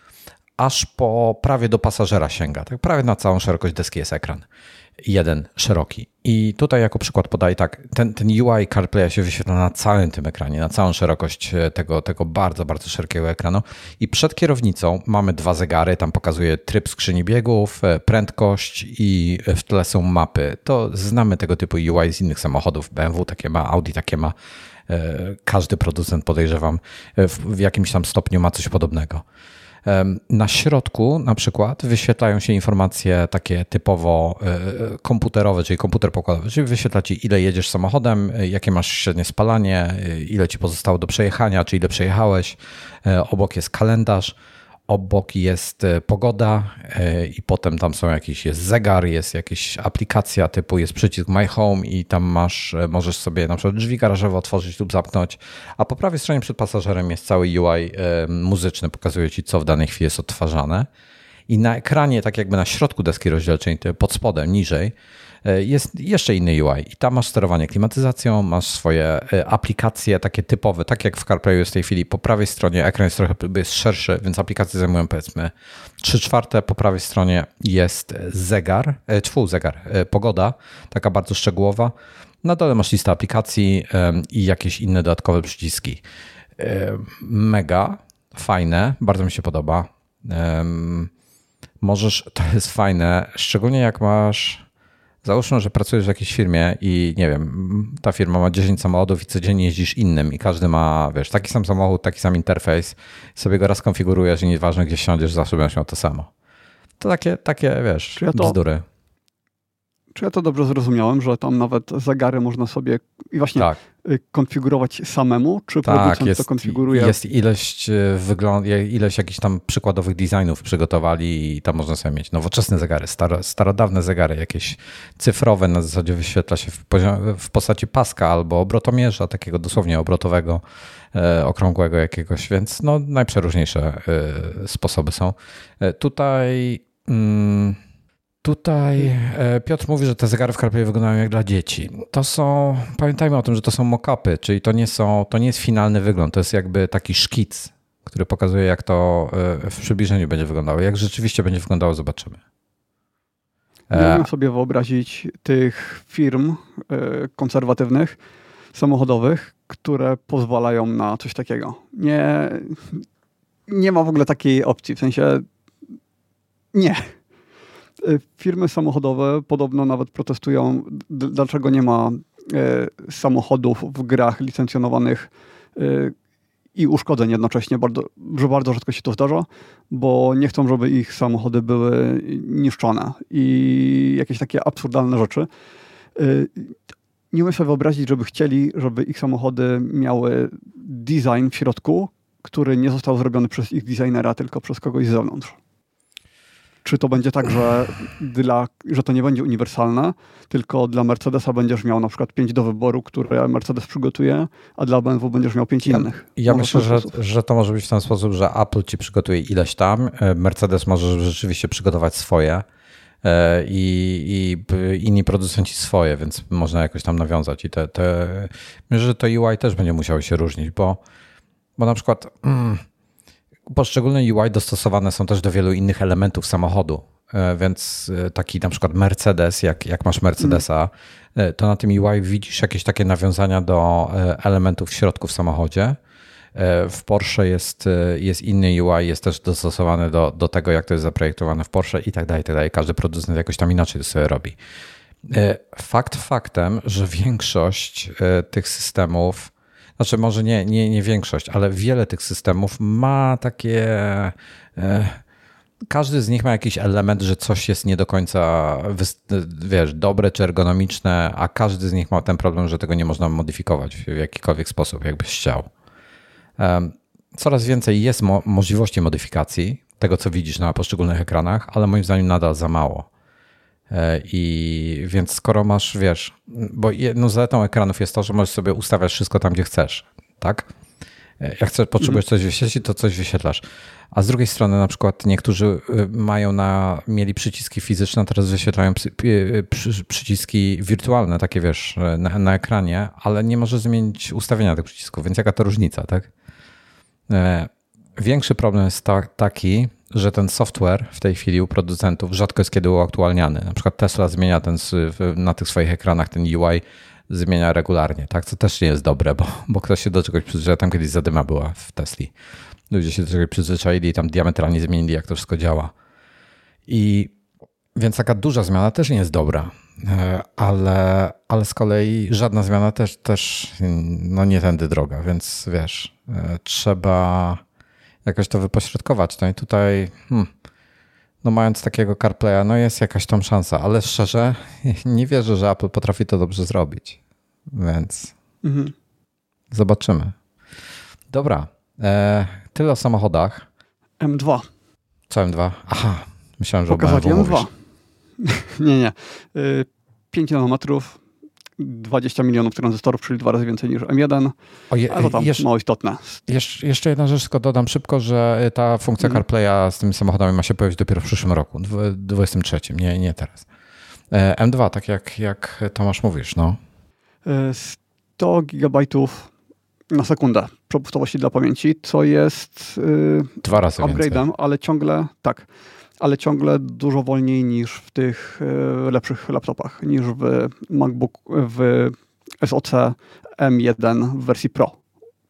aż po prawie do pasażera sięga. Tak prawie na całą szerokość deski jest ekran. Jeden szeroki. I tutaj jako przykład podaję tak, ten, ten UI CarPlay się wyświetla na całym tym ekranie, na całą szerokość e, tego, tego bardzo, bardzo szerokiego ekranu. I przed kierownicą mamy dwa zegary, tam pokazuje tryb skrzyni biegów, e, prędkość i w tle są mapy. To znamy tego typu UI z innych samochodów. BMW takie ma, Audi takie ma. E, każdy producent podejrzewam w jakimś tam stopniu ma coś podobnego. Na środku na przykład wyświetlają się informacje takie typowo e, komputerowe, czyli komputer pokładowy, czyli wyświetla ci ile jedziesz samochodem, e, jakie masz średnie spalanie, e, ile ci pozostało do przejechania, czy ile przejechałeś. Obok jest kalendarz obok jest e, pogoda e, i potem tam są jakieś, jest zegar, jest jakaś aplikacja typu jest przycisk My Home i tam masz, e, możesz sobie na przykład drzwi garażowe otworzyć lub zamknąć, a po prawej stronie przed pasażerem jest cały UI muzyczny, pokazuje ci co w danej chwili jest odtwarzane. I na ekranie, tak jakby na środku deski rozdzielczej, pod spodem, niżej, jest jeszcze inny UI i tam masz sterowanie klimatyzacją, masz swoje e, aplikacje takie typowe, tak jak w CarPlayu jest w tej chwili. Po prawej stronie ekran jest trochę jest szerszy, więc aplikacje zajmują powiedzmy 3 czwarte. Po prawej stronie jest zegar, czwół e, zegar, pogoda, taka bardzo szczegółowa. Na dole masz listę aplikacji i jakieś inne dodatkowe przyciski. Mega fajne, bardzo mi się podoba. Możesz, to jest fajne, szczególnie jak masz Załóżmy, że pracujesz w jakiejś firmie i nie wiem, ta firma ma 10 samochodów i codziennie jeździsz innym i każdy ma, wiesz, taki sam samochód, taki sam interfejs, sobie go raz konfigurujesz i nieważne gdzie siądziesz, zawsze będziesz miał to samo. To takie, takie wiesz, ja to, bzdury. Czy ja to dobrze zrozumiałem, że tam nawet zegary można sobie i właśnie tak. Y, konfigurować samemu, czy tak, producent jest, to konfiguruje? Jest ileś, y, wygląd, ileś jakichś tam przykładowych designów przygotowali i tam można sobie mieć nowoczesne zegary, staro, starodawne zegary, jakieś cyfrowe, na zasadzie wyświetla się w, w postaci paska albo obrotomierza, takiego dosłownie obrotowego, e, okrągłego jakiegoś, więc no najprzeróżniejsze e, sposoby są. E, tutaj... Mm, Tutaj e, Piotr mówi, że te zegary w CarPlay wyglądają jak dla dzieci. To są, pamiętajmy o tym, że to są mock-upy, czyli to nie, są, to nie jest finalny wygląd, to jest jakby taki szkic, który pokazuje, jak to e, w przybliżeniu będzie wyglądało. Jak rzeczywiście będzie wyglądało, zobaczymy. E, mogę sobie wyobrazić tych firm konserwatywnych, samochodowych, które pozwalają na coś takiego. Nie, nie ma w ogóle takiej opcji, w sensie nie. E, firmy samochodowe podobno nawet protestują, dlaczego nie ma e, samochodów w grach licencjonowanych e, i uszkodzeń jednocześnie, bardzo, że bardzo rzadko się to zdarza, bo nie chcą, żeby ich samochody były niszczone i jakieś takie absurdalne rzeczy. Nie umiem sobie wyobrazić, żeby chcieli, żeby ich samochody miały design w środku, który nie został zrobiony przez ich designera, tylko przez kogoś z zewnątrz. Czy to będzie tak, że, dla, że to nie będzie uniwersalne, tylko dla Mercedesa będziesz miał na przykład pięć do wyboru, które Mercedes przygotuje, a dla BMW będziesz miał pięć innych? Ja myślę, że, że to może być w ten sposób, że Apple ci przygotuje ileś tam, e, Mercedes może rzeczywiście przygotować swoje e, i, i inni producenci swoje, więc można jakoś tam nawiązać i te, te myślę, że to UI też będzie musiało się różnić, bo, bo na przykład mm, poszczególne UI dostosowane są też do wielu innych elementów samochodu, e, więc e, taki na przykład Mercedes, jak, jak masz Mercedesa, mm. to na tym UI widzisz jakieś takie nawiązania do elementów w środku w samochodzie, E, w Porsche jest, e, jest inny UI, jest też dostosowany do, do tego, jak to jest zaprojektowane w Porsche i tak dalej, i tak dalej. Każdy producent jakoś tam inaczej to sobie robi. E, fakt faktem, że większość tych systemów, znaczy może nie, nie, nie większość, ale wiele tych systemów ma takie. Każdy z nich ma jakiś element, że coś jest nie do końca, wiesz, dobre czy ergonomiczne, a każdy z nich ma ten problem, że tego nie można modyfikować w jakikolwiek sposób, jakbyś chciał. Coraz więcej jest mo możliwości modyfikacji tego, co widzisz na poszczególnych ekranach, ale moim zdaniem nadal za mało. E, I więc skoro masz, wiesz, bo jedną zaletą ekranów jest to, że możesz sobie ustawiać wszystko tam, gdzie chcesz, tak? E, jak chcesz, potrzebujesz coś wyświetlić, to coś wyświetlasz. A z drugiej strony na przykład niektórzy y, mają na, mieli przyciski fizyczne, teraz wyświetlają przy, przy, przyciski wirtualne, takie wiesz, na, na, ekranie, ale nie możesz zmienić ustawienia tych przycisków, więc jaka to różnica, tak? E, większy problem jest ta, taki, że ten software w tej chwili u producentów rzadko jest kiedy uaktualniany. Na przykład Tesla zmienia ten na tych swoich ekranach ten UI zmienia regularnie, tak? Co też nie jest dobre, bo, bo ktoś się do czegoś przyzwyczaił. Tam kiedyś zadyma była w Tesli. Ludzie się do czegoś przyzwyczaili i tam diametralnie zmienili, jak to wszystko działa. I więc taka duża zmiana też nie jest dobra, e, ale, ale z kolei żadna zmiana też, też no nie tędy droga, więc wiesz, e, trzeba jakoś to wypośrodkować. No i tutaj, hmm, no mając takiego CarPlaya, no jest jakaś tam szansa, ale szczerze nie wierzę, że Apple potrafi to dobrze zrobić, więc mhm. zobaczymy. Dobra, e, tyle o samochodach. M2. Co M2? Aha, myślałem, że Pokazać M2. nie, nie. 5 y, nanometrów, 20 milionów tranzystorów, czyli dwa razy więcej niż M1. Oje, ale to tam jeszcze, mało istotne. Jeszcze jedna rzecz, tylko dodam szybko, że ta funkcja mhm. CarPlaya z tymi samochodami ma się pojawić dopiero w przyszłym roku, w 23, nie, nie teraz. E, M2, tak jak, jak Tomasz mówisz, no. 100 e, gigabajtów na sekundę przepustowości dla pamięci, co jest yy, Dwa razy upgrade'em, ale ciągle tak ale ciągle dużo wolniej niż w tych e, lepszych laptopach, niż w MacBook, w SoC M1 w wersji Pro,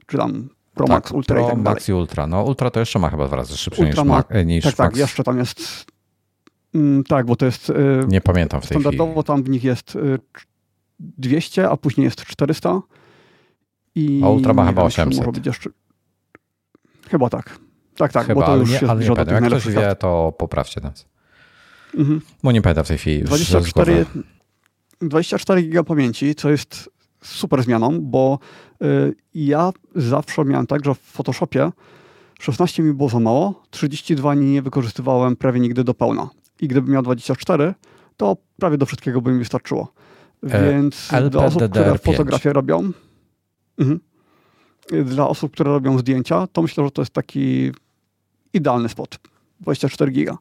czy tam Pro tak, Max Ultra Pro, i tak Max i Ultra. No Ultra to jeszcze ma chyba dwa razy szybsze niż, ma, e, niż Tak, tak Max. tak, jeszcze tam jest mm, tak, bo to jest e, nie pamiętam w tej standardowo chwili. tam w nich jest 200, a później jest 400 i a Ultra ma chyba 800. Może być jeszcze... Chyba tak. Tak, tak, Chyba, bo to już nie, jest ale nie. Jak ktoś wie, to poprawcie nas. Mhm. Bo nie pamiętam w tej chwili. 24, 24 giga pamięci, co jest super zmianą, bo y, ja zawsze miałem tak, że w Photoshopie 16 mi było za mało, 32 nie wykorzystywałem prawie nigdy do pełna. I gdybym miał 24, to prawie do wszystkiego by mi wystarczyło. E, Więc dla osób, które fotografię robią, mhm, dla osób, które robią zdjęcia, to myślę, że to jest taki idealny spot. 24 giga.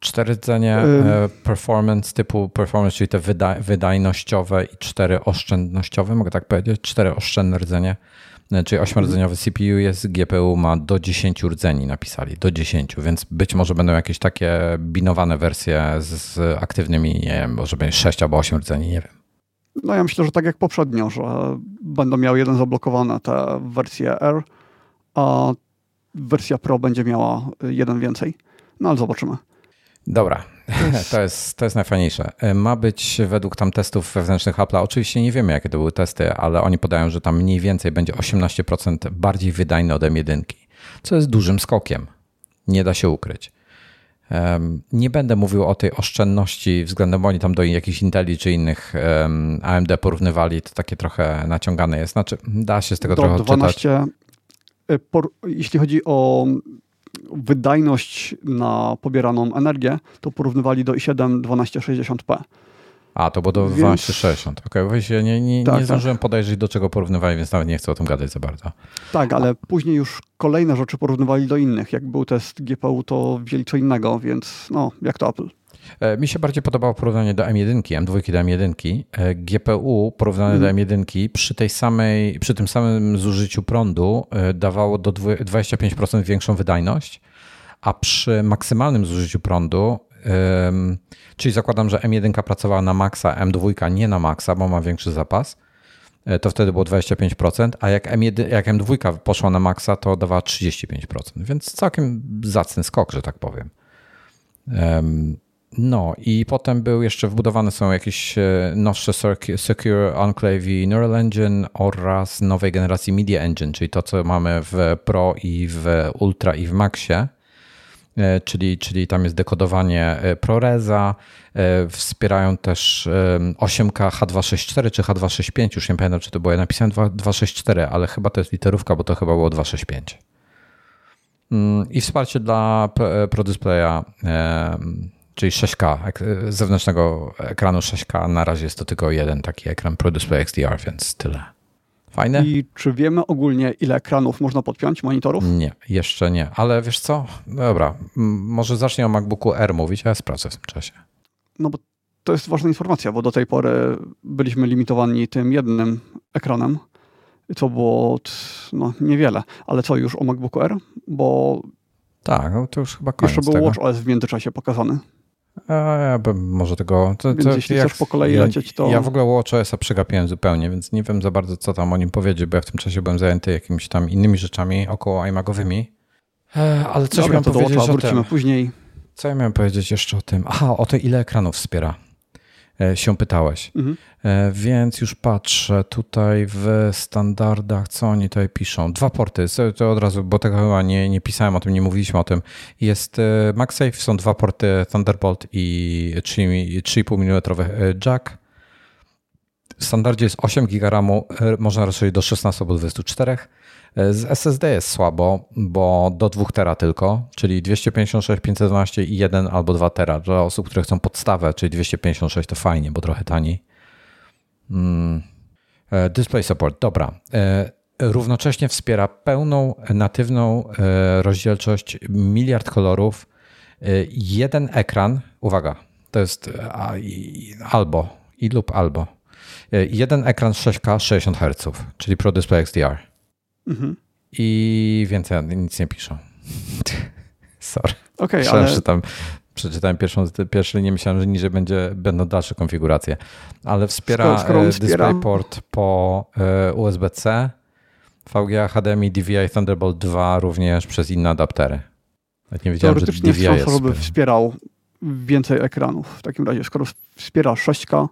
Cztery rdzenie y performance typu performance, czyli te wyda wydajnościowe i cztery oszczędnościowe, mogę tak powiedzieć? Cztery oszczędne rdzenie, e, czyli ośmiordzeniowy CPU jest, GPU ma do 10 rdzeni napisali, do 10, więc być może będą jakieś takie binowane wersje z aktywnymi, nie wiem, może będzie 6 albo 8 rdzeni, nie wiem. No ja myślę, że tak jak poprzednio, że będą miały jeden zablokowany te wersje R, a wersja Pro będzie miała jeden więcej. No ale zobaczymy. Dobra, to jest, to jest najfajniejsze. Ma być według tam testów wewnętrznych Apple'a, oczywiście nie wiemy jakie to były testy, ale oni podają, że tam mniej więcej będzie 18% bardziej wydajny od M1, co jest dużym skokiem. Nie da się ukryć. Nie będę mówił o tej oszczędności względem, bo oni tam do jakichś Inteli czy innych AMD porównywali, to takie trochę naciągane jest. Znaczy, da się z tego do trochę 12, odczytać. E, jeśli chodzi o wydajność na pobieraną energię, to porównywali do i7 1260p. A, to było do Więc... 1260. Okej, okay, nie, nie, tak, nie tak. zdążyłem tak. podejrzeć, do czego porównywali, więc nawet nie chcę o tym gadać za bardzo. Tak, ale później już kolejne rzeczy porównywali do innych. Jak był test GPU, to wzięli co innego, więc no, jak to Apple. E, mi się bardziej podobało porównanie do M1, M2 do M1. E, GPU porównane mm. do mhm. M1 przy, tej samej, przy tym samym zużyciu prądu e, dawało do 25% większą wydajność, a przy maksymalnym zużyciu prądu, czyli zakładam, że M1 pracowała na maksa, M2 nie na maksa, bo ma większy zapas, to wtedy było 25%, a jak, M1, jak M2 poszła na maksa, to dawała 35%, więc całkiem zacny skok, że tak powiem. No i potem był jeszcze wbudowane są jakieś e, nowsze Secure Enclave i Neural Engine oraz nowej generacji Media Engine, czyli to, co mamy w Pro i w Ultra i w Maxie, e, czyli, czyli tam jest dekodowanie e, ProResa, wspierają też 8K H264 czy H265, już nie pamiętam, czy to było, ja napisałem 264, ale chyba to jest literówka, bo to chyba było 265. Mm, I wsparcie dla Pro Displaya czyli 6K, zewnętrznego ekranu 6K. Na razie jest to tylko jeden taki ekran Pro Display XDR, więc tyle. Fajne? I czy wiemy ogólnie, ile ekranów można podpiąć, monitorów? Nie, jeszcze nie, ale wiesz co? Dobra, może zacznij o MacBooku R mówić, a ja sprawdzę w tym czasie. No bo to jest ważna informacja, bo do tej pory byliśmy limitowani tym jednym ekranem. To było no, niewiele, ale co już o MacBooku R? Bo tak, no to już chyba koniec Jeszcze był WatchOS w międzyczasie pokazany. A ja bym może tego. To, więc to, jeśli jak, chcesz po kolei ja, lecieć, to. Ja w ogóle WatchOS-a przegapiłem zupełnie, więc nie wiem za bardzo, co tam o nim powiedzieć, bo ja w tym czasie byłem zajęty jakimiś tam innymi rzeczami około iMagowymi. E, ale coś Dobra, miałem powiedzieć o tym. później. Co ja miałem powiedzieć jeszcze o tym? Aha, o to ile ekranów wspiera. E, się pytałeś. Mhm. E, więc już patrzę tutaj w standardach, co oni tutaj piszą. Dwa porty, to od razu, bo tego chyba nie, nie pisałem o tym, nie mówiliśmy o tym. Jest e, MagSafe, są dwa porty Thunderbolt i 3,5 mm jack. W standardzie jest 8 GB RAMu, można rozszerzyć do 16 albo 24. Z SSD jest słabo, bo do 2 tera tylko, czyli 256, 512 i 1 albo 2 tera. Dla osób, które chcą podstawę, czyli 256 to fajnie, bo trochę taniej. Hmm. Display support, dobra. E, równocześnie wspiera pełną natywną e, rozdzielczość, miliard kolorów, jeden ekran, uwaga, to jest albo i lub albo. Jeden ekran 6K 60 Hz, czyli Pro Display XDR. Mhm. I więcej nic nie piszą. Sorry. Okay, Myślałem, ale... przeczytałem pierwszą, pierwszy nie myślałem, że niżej będzie, będą dalsze konfiguracje. Ale wspiera, skoro, skoro e, DisplayPort po e, USB-C, VGA, HDMI, DVI, Thunderbolt 2 również przez inne adaptery. nie wiedziałem, że DVI jest. by wspierał więcej ekranów. W takim razie, skoro wspiera 6K,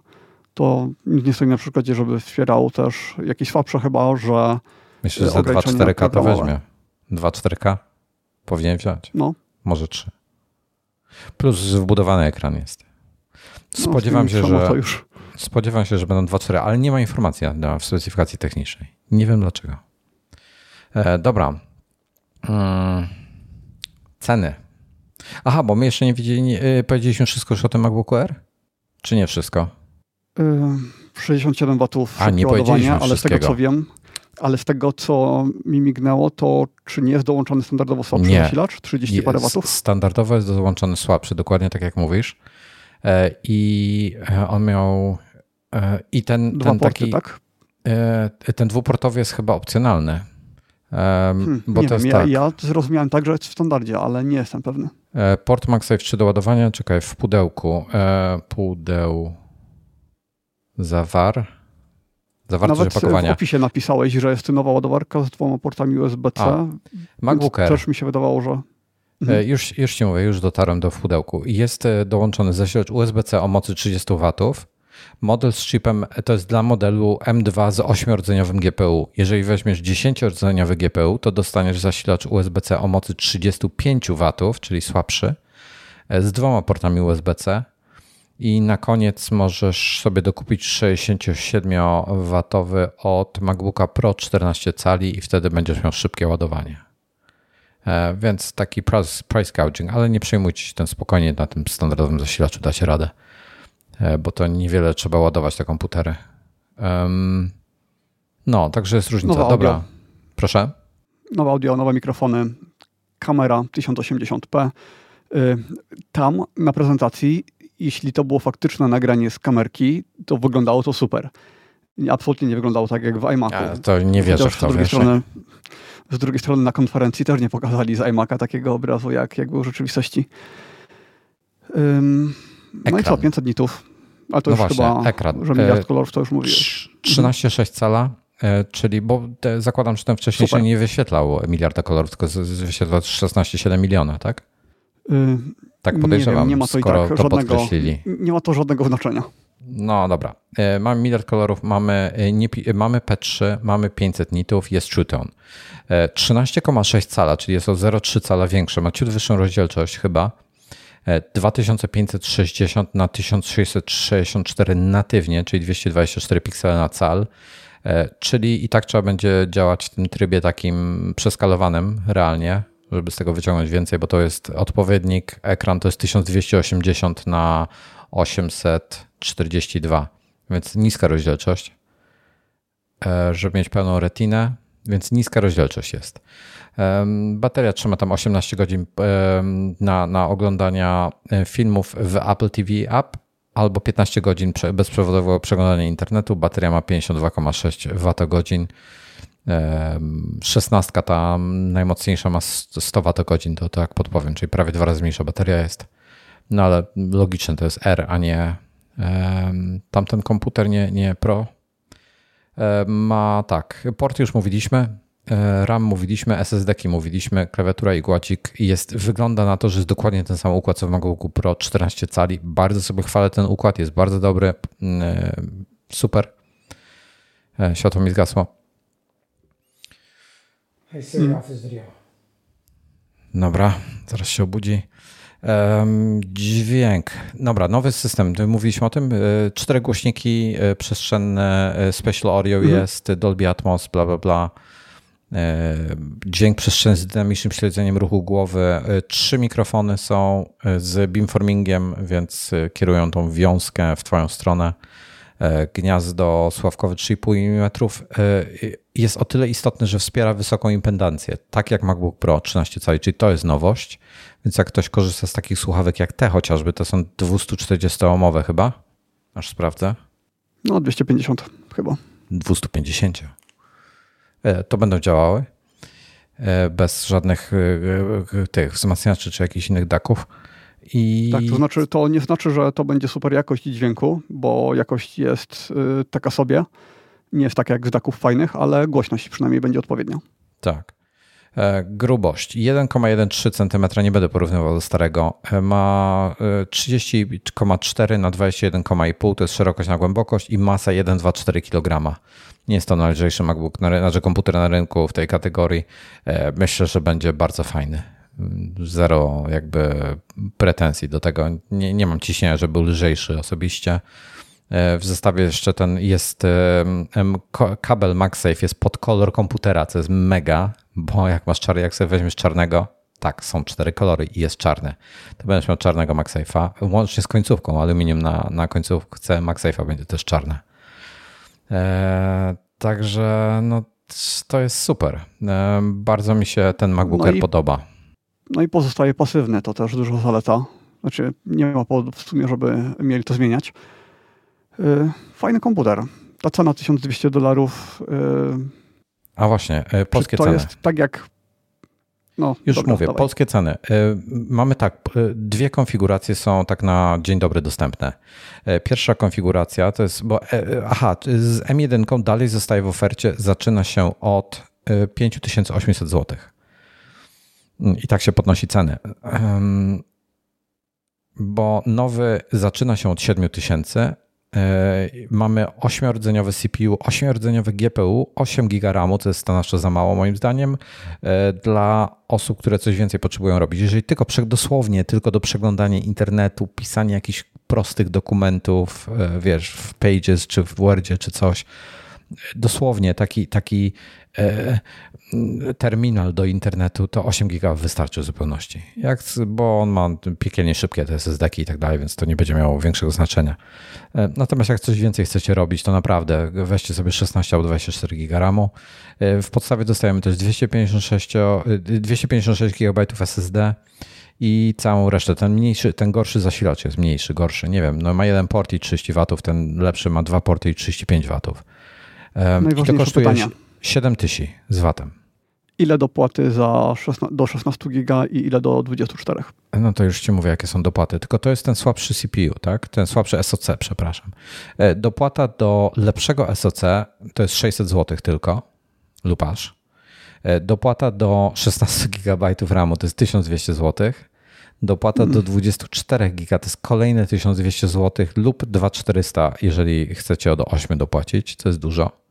to nie stoi na przykładzie, żeby wspierał też jakieś słabsze chyba, że Myślę, że 2.4K to weźmie. 2.4K powinien wziąć. No. Może 3. Plus wbudowany ekran jest. No, spodziewam no, się, że. Spodziewam się, że będą 2.4, ale nie ma informacji w specyfikacji technicznej. Nie wiem dlaczego. E, dobra. Hmm. Ceny. Aha, bo my jeszcze nie widzieli, yy, powiedzieliśmy wszystko już o tym MacBooku R? Czy nie wszystko? Yy, 67 watów A, nie ładowania, ale z tego co wiem, ale z tego, co mi mignęło, to czy nie jest dołączony standardowo słabszy nie. zasilacz? 30 parę watów? Standardowo jest dołączony słabszy, dokładnie tak jak mówisz. E, I e, on miał. E, I ten, Dwa ten porty, taki. Tak? Ten dwuportowy jest chyba opcjonalny. Hmm, bo nie to wiem, jest ja, tak. ja zrozumiałem tak, że jest w standardzie, ale nie jestem pewny. Port MagSafe 3 do ładowania, czekaj, w pudełku. Pudeł zawar. Zawartość Nawet opakowania. w opisie napisałeś, że jest nowa ładowarka z dwoma portami USB-C. MacBook Air. Też mi się wydawało, że... Mhm. E, już, już ci mówię, już dotarłem do w pudełku. Jest e, dołączony zasilacz USB-C o mocy 30 W. Model z chipem to jest dla modelu M2 z 8-rdzeniowym GPU. Jeżeli weźmiesz 10-rdzeniowy GPU, to dostaniesz zasilacz USB-C o mocy 35 W, czyli słabszy, e, z dwoma portami USB-C i na koniec możesz sobie dokupić 67W od MacBooka Pro 14 cali i wtedy będziesz miał szybkie ładowanie. E, więc taki price, price gouging, ale nie przejmujcie się tym spokojnie na tym standardowym zasilaczu, dacie radę, e, bo to niewiele trzeba ładować te komputery. No, także jest różnica. Nowa Dobra, audio. proszę. Nowe audio, nowe mikrofony, kamera 1080p, Tam na prezentacji, jeśli to było faktyczne nagranie z kamerki, to wyglądało to super. Absolutnie nie wyglądało tak jak w iMacu. Ja to nie wierzę w to, wiesz. Strony, z drugiej strony na konferencji też nie pokazali z iMac'a takiego obrazu, jak, jak był w rzeczywistości. Um, no i co, 500 nitów. Ale to no już właśnie, chyba, ekran. że miliard e, kolorów to już mówiłeś. 13,6 cala, e, czyli, bo te, zakładam, że ten wcześniej Super. się nie wyświetlał miliarda kolorów, tylko wyświetlał 16,7 miliona, tak? Yy, tak podejrzewam, nie, wiem, nie ma to skoro tak, to żadnego, podkreślili. Nie ma to żadnego znaczenia. No dobra. E, mamy miliard kolorów, mamy, nie, mamy P3, mamy 500 nitów, jest True Tone. 13,6 cala, czyli jest o 0,3 cala większe, ma ciut wyższą rozdzielczość chyba. 2560 na 1664 natywnie, czyli 224 piksele na cal, e, czyli i tak trzeba będzie działać w tym trybie takim przeskalowanym realnie, żeby z tego wyciągnąć więcej, bo to jest odpowiednik, ekran to jest 1280 na 842, więc niska rozdzielczość, e, żeby mieć pełną retinę, więc niska rozdzielczość jest. Bateria trzyma tam 18 godzin na, na oglądania filmów w Apple TV App albo 15 godzin bezprzewodowego przeglądania internetu. Bateria ma 52,6 Wh. 16 ta najmocniejsza ma 100 Wh, to, jak podpowiem, czyli prawie dwa razy mniejsza bateria jest. No ale logiczne to jest R, a nie tamten komputer, nie, nie Pro. Ma tak, port już mówiliśmy, E, RAM mówiliśmy, SSD-ki mówiliśmy, klawiatura i gładzik jest, wygląda na to, że jest dokładnie ten sam układ co w MacBooku Pro 14 cali. Bardzo sobie chwalę ten układ, jest bardzo dobry, mm, e, super. E, światło mi zgasło. Hey Siri, hmm. Dobra, zaraz się obudzi. Dźwięk. Dobra, nowy system. Mówiliśmy o tym. Cztery głośniki przestrzenne, Special Audio mhm. jest, Dolby Atmos, bla, bla, bla. E, dźwięk przestrzenny z dynamicznym śledzeniem ruchu głowy. E, trzy mikrofony są e, z beamformingiem, więc kierują tą wiązkę w Twoją stronę. Gniazdo sławkowe 3,5 mm jest o tyle istotne, że wspiera wysoką impedancję, tak jak MacBook Pro 13 cali, czyli to jest nowość. Więc jak ktoś korzysta z takich słuchawek jak te chociażby, to są 240-omowe chyba. Aż sprawdzę. No 250 chyba. 250. E, to będą działały e, bez żadnych e, tych wzmacniaczy czy jakichś innych daków. I... Tak, to znaczy, to nie znaczy, że to będzie super jakość dźwięku, bo jakość jest taka sobie. Nie jest tak jak z daków fajnych, ale głośność przynajmniej będzie odpowiednia. Tak. Grubość 1,13 cm, nie będę porównywał do starego, ma 30,4 na 21,5 to jest szerokość na głębokość i masa 1,24 kg. Nie jest to najlżejszy MacBook, znaczy komputer na rynku w tej kategorii. E, myślę, że będzie bardzo fajny. Zero jakby pretensji do tego. Nie, nie mam ciśnienia, że był lżejszy osobiście. E, w zestawie jeszcze ten jest kabel MagSafe jest pod kolor komputera, co jest mega, bo jak masz czarny, jak sobie weźmiesz czarnego, tak, są cztery kolory i jest czarny. To będziesz miał czarnego MagSafe'a, łącznie z końcówką aluminium na, na końcówce MagSafe'a będzie też czarne. E, także no, to jest super. E, bardzo mi się ten MacBook no podoba. No i pozostaje pasywny, to też dużo zaleta. Znaczy nie ma powodów w sumie, żeby mieli to zmieniać. E, fajny komputer. Ta cena 1200 dolarów. A właśnie, polskie to ceny. To jest tak jak no, Już dobra, mówię, dawaj. polskie ceny. E, mamy tak, e, dwie konfiguracje są tak na dzień dobry dostępne. E, pierwsza konfiguracja to jest, bo aha, z M1 dalej zostaje w ofercie, zaczyna się od 5800 zł. I tak się podnosi ceny. Bo nowy zaczyna się od 7000, E, mamy 8-rdzeniowy CPU, 8-rdzeniowy GPU, 8 GB RAMu, co jest stanowczo za mało moim zdaniem, e, dla osób, które coś więcej potrzebują robić. Jeżeli tylko dosłownie tylko do przeglądania internetu, pisania jakichś prostych dokumentów, e, wiesz, w Pages czy w Wordzie czy coś, dosłownie taki, taki terminal do internetu, to 8 giga wystarczy w zupełności. Jak, bo on ma piekielnie szybkie te SSD-ki i tak dalej, więc to nie będzie miało większego znaczenia. E, natomiast jak coś więcej chcecie robić, to naprawdę weźcie sobie 16 albo 24 giga RAMu. E, w podstawie dostajemy też 256, 256 GB SSD i całą resztę. Ten mniejszy, ten gorszy zasilacz jest mniejszy, gorszy. Nie wiem, no ma jeden port i 30 watów, ten lepszy ma dwa porty i 35 watów. I to kosztuje pytania. 7 tysięcy z watem. Ile dopłaty za 16, do 16 giga i ile do 24? No to już ci mówię, jakie są dopłaty. Tylko to jest ten słabszy CPU, tak? Ten słabszy SoC, przepraszam. E, dopłata do lepszego SoC to jest 600 zł tylko, lub aż. E, dopłata do 16 GB RAMu to jest 1200 zł. Dopłata do 24 hmm. GB to jest kolejne 1200 zł lub 2400, jeżeli chcecie od 8 dopłacić, to jest dużo.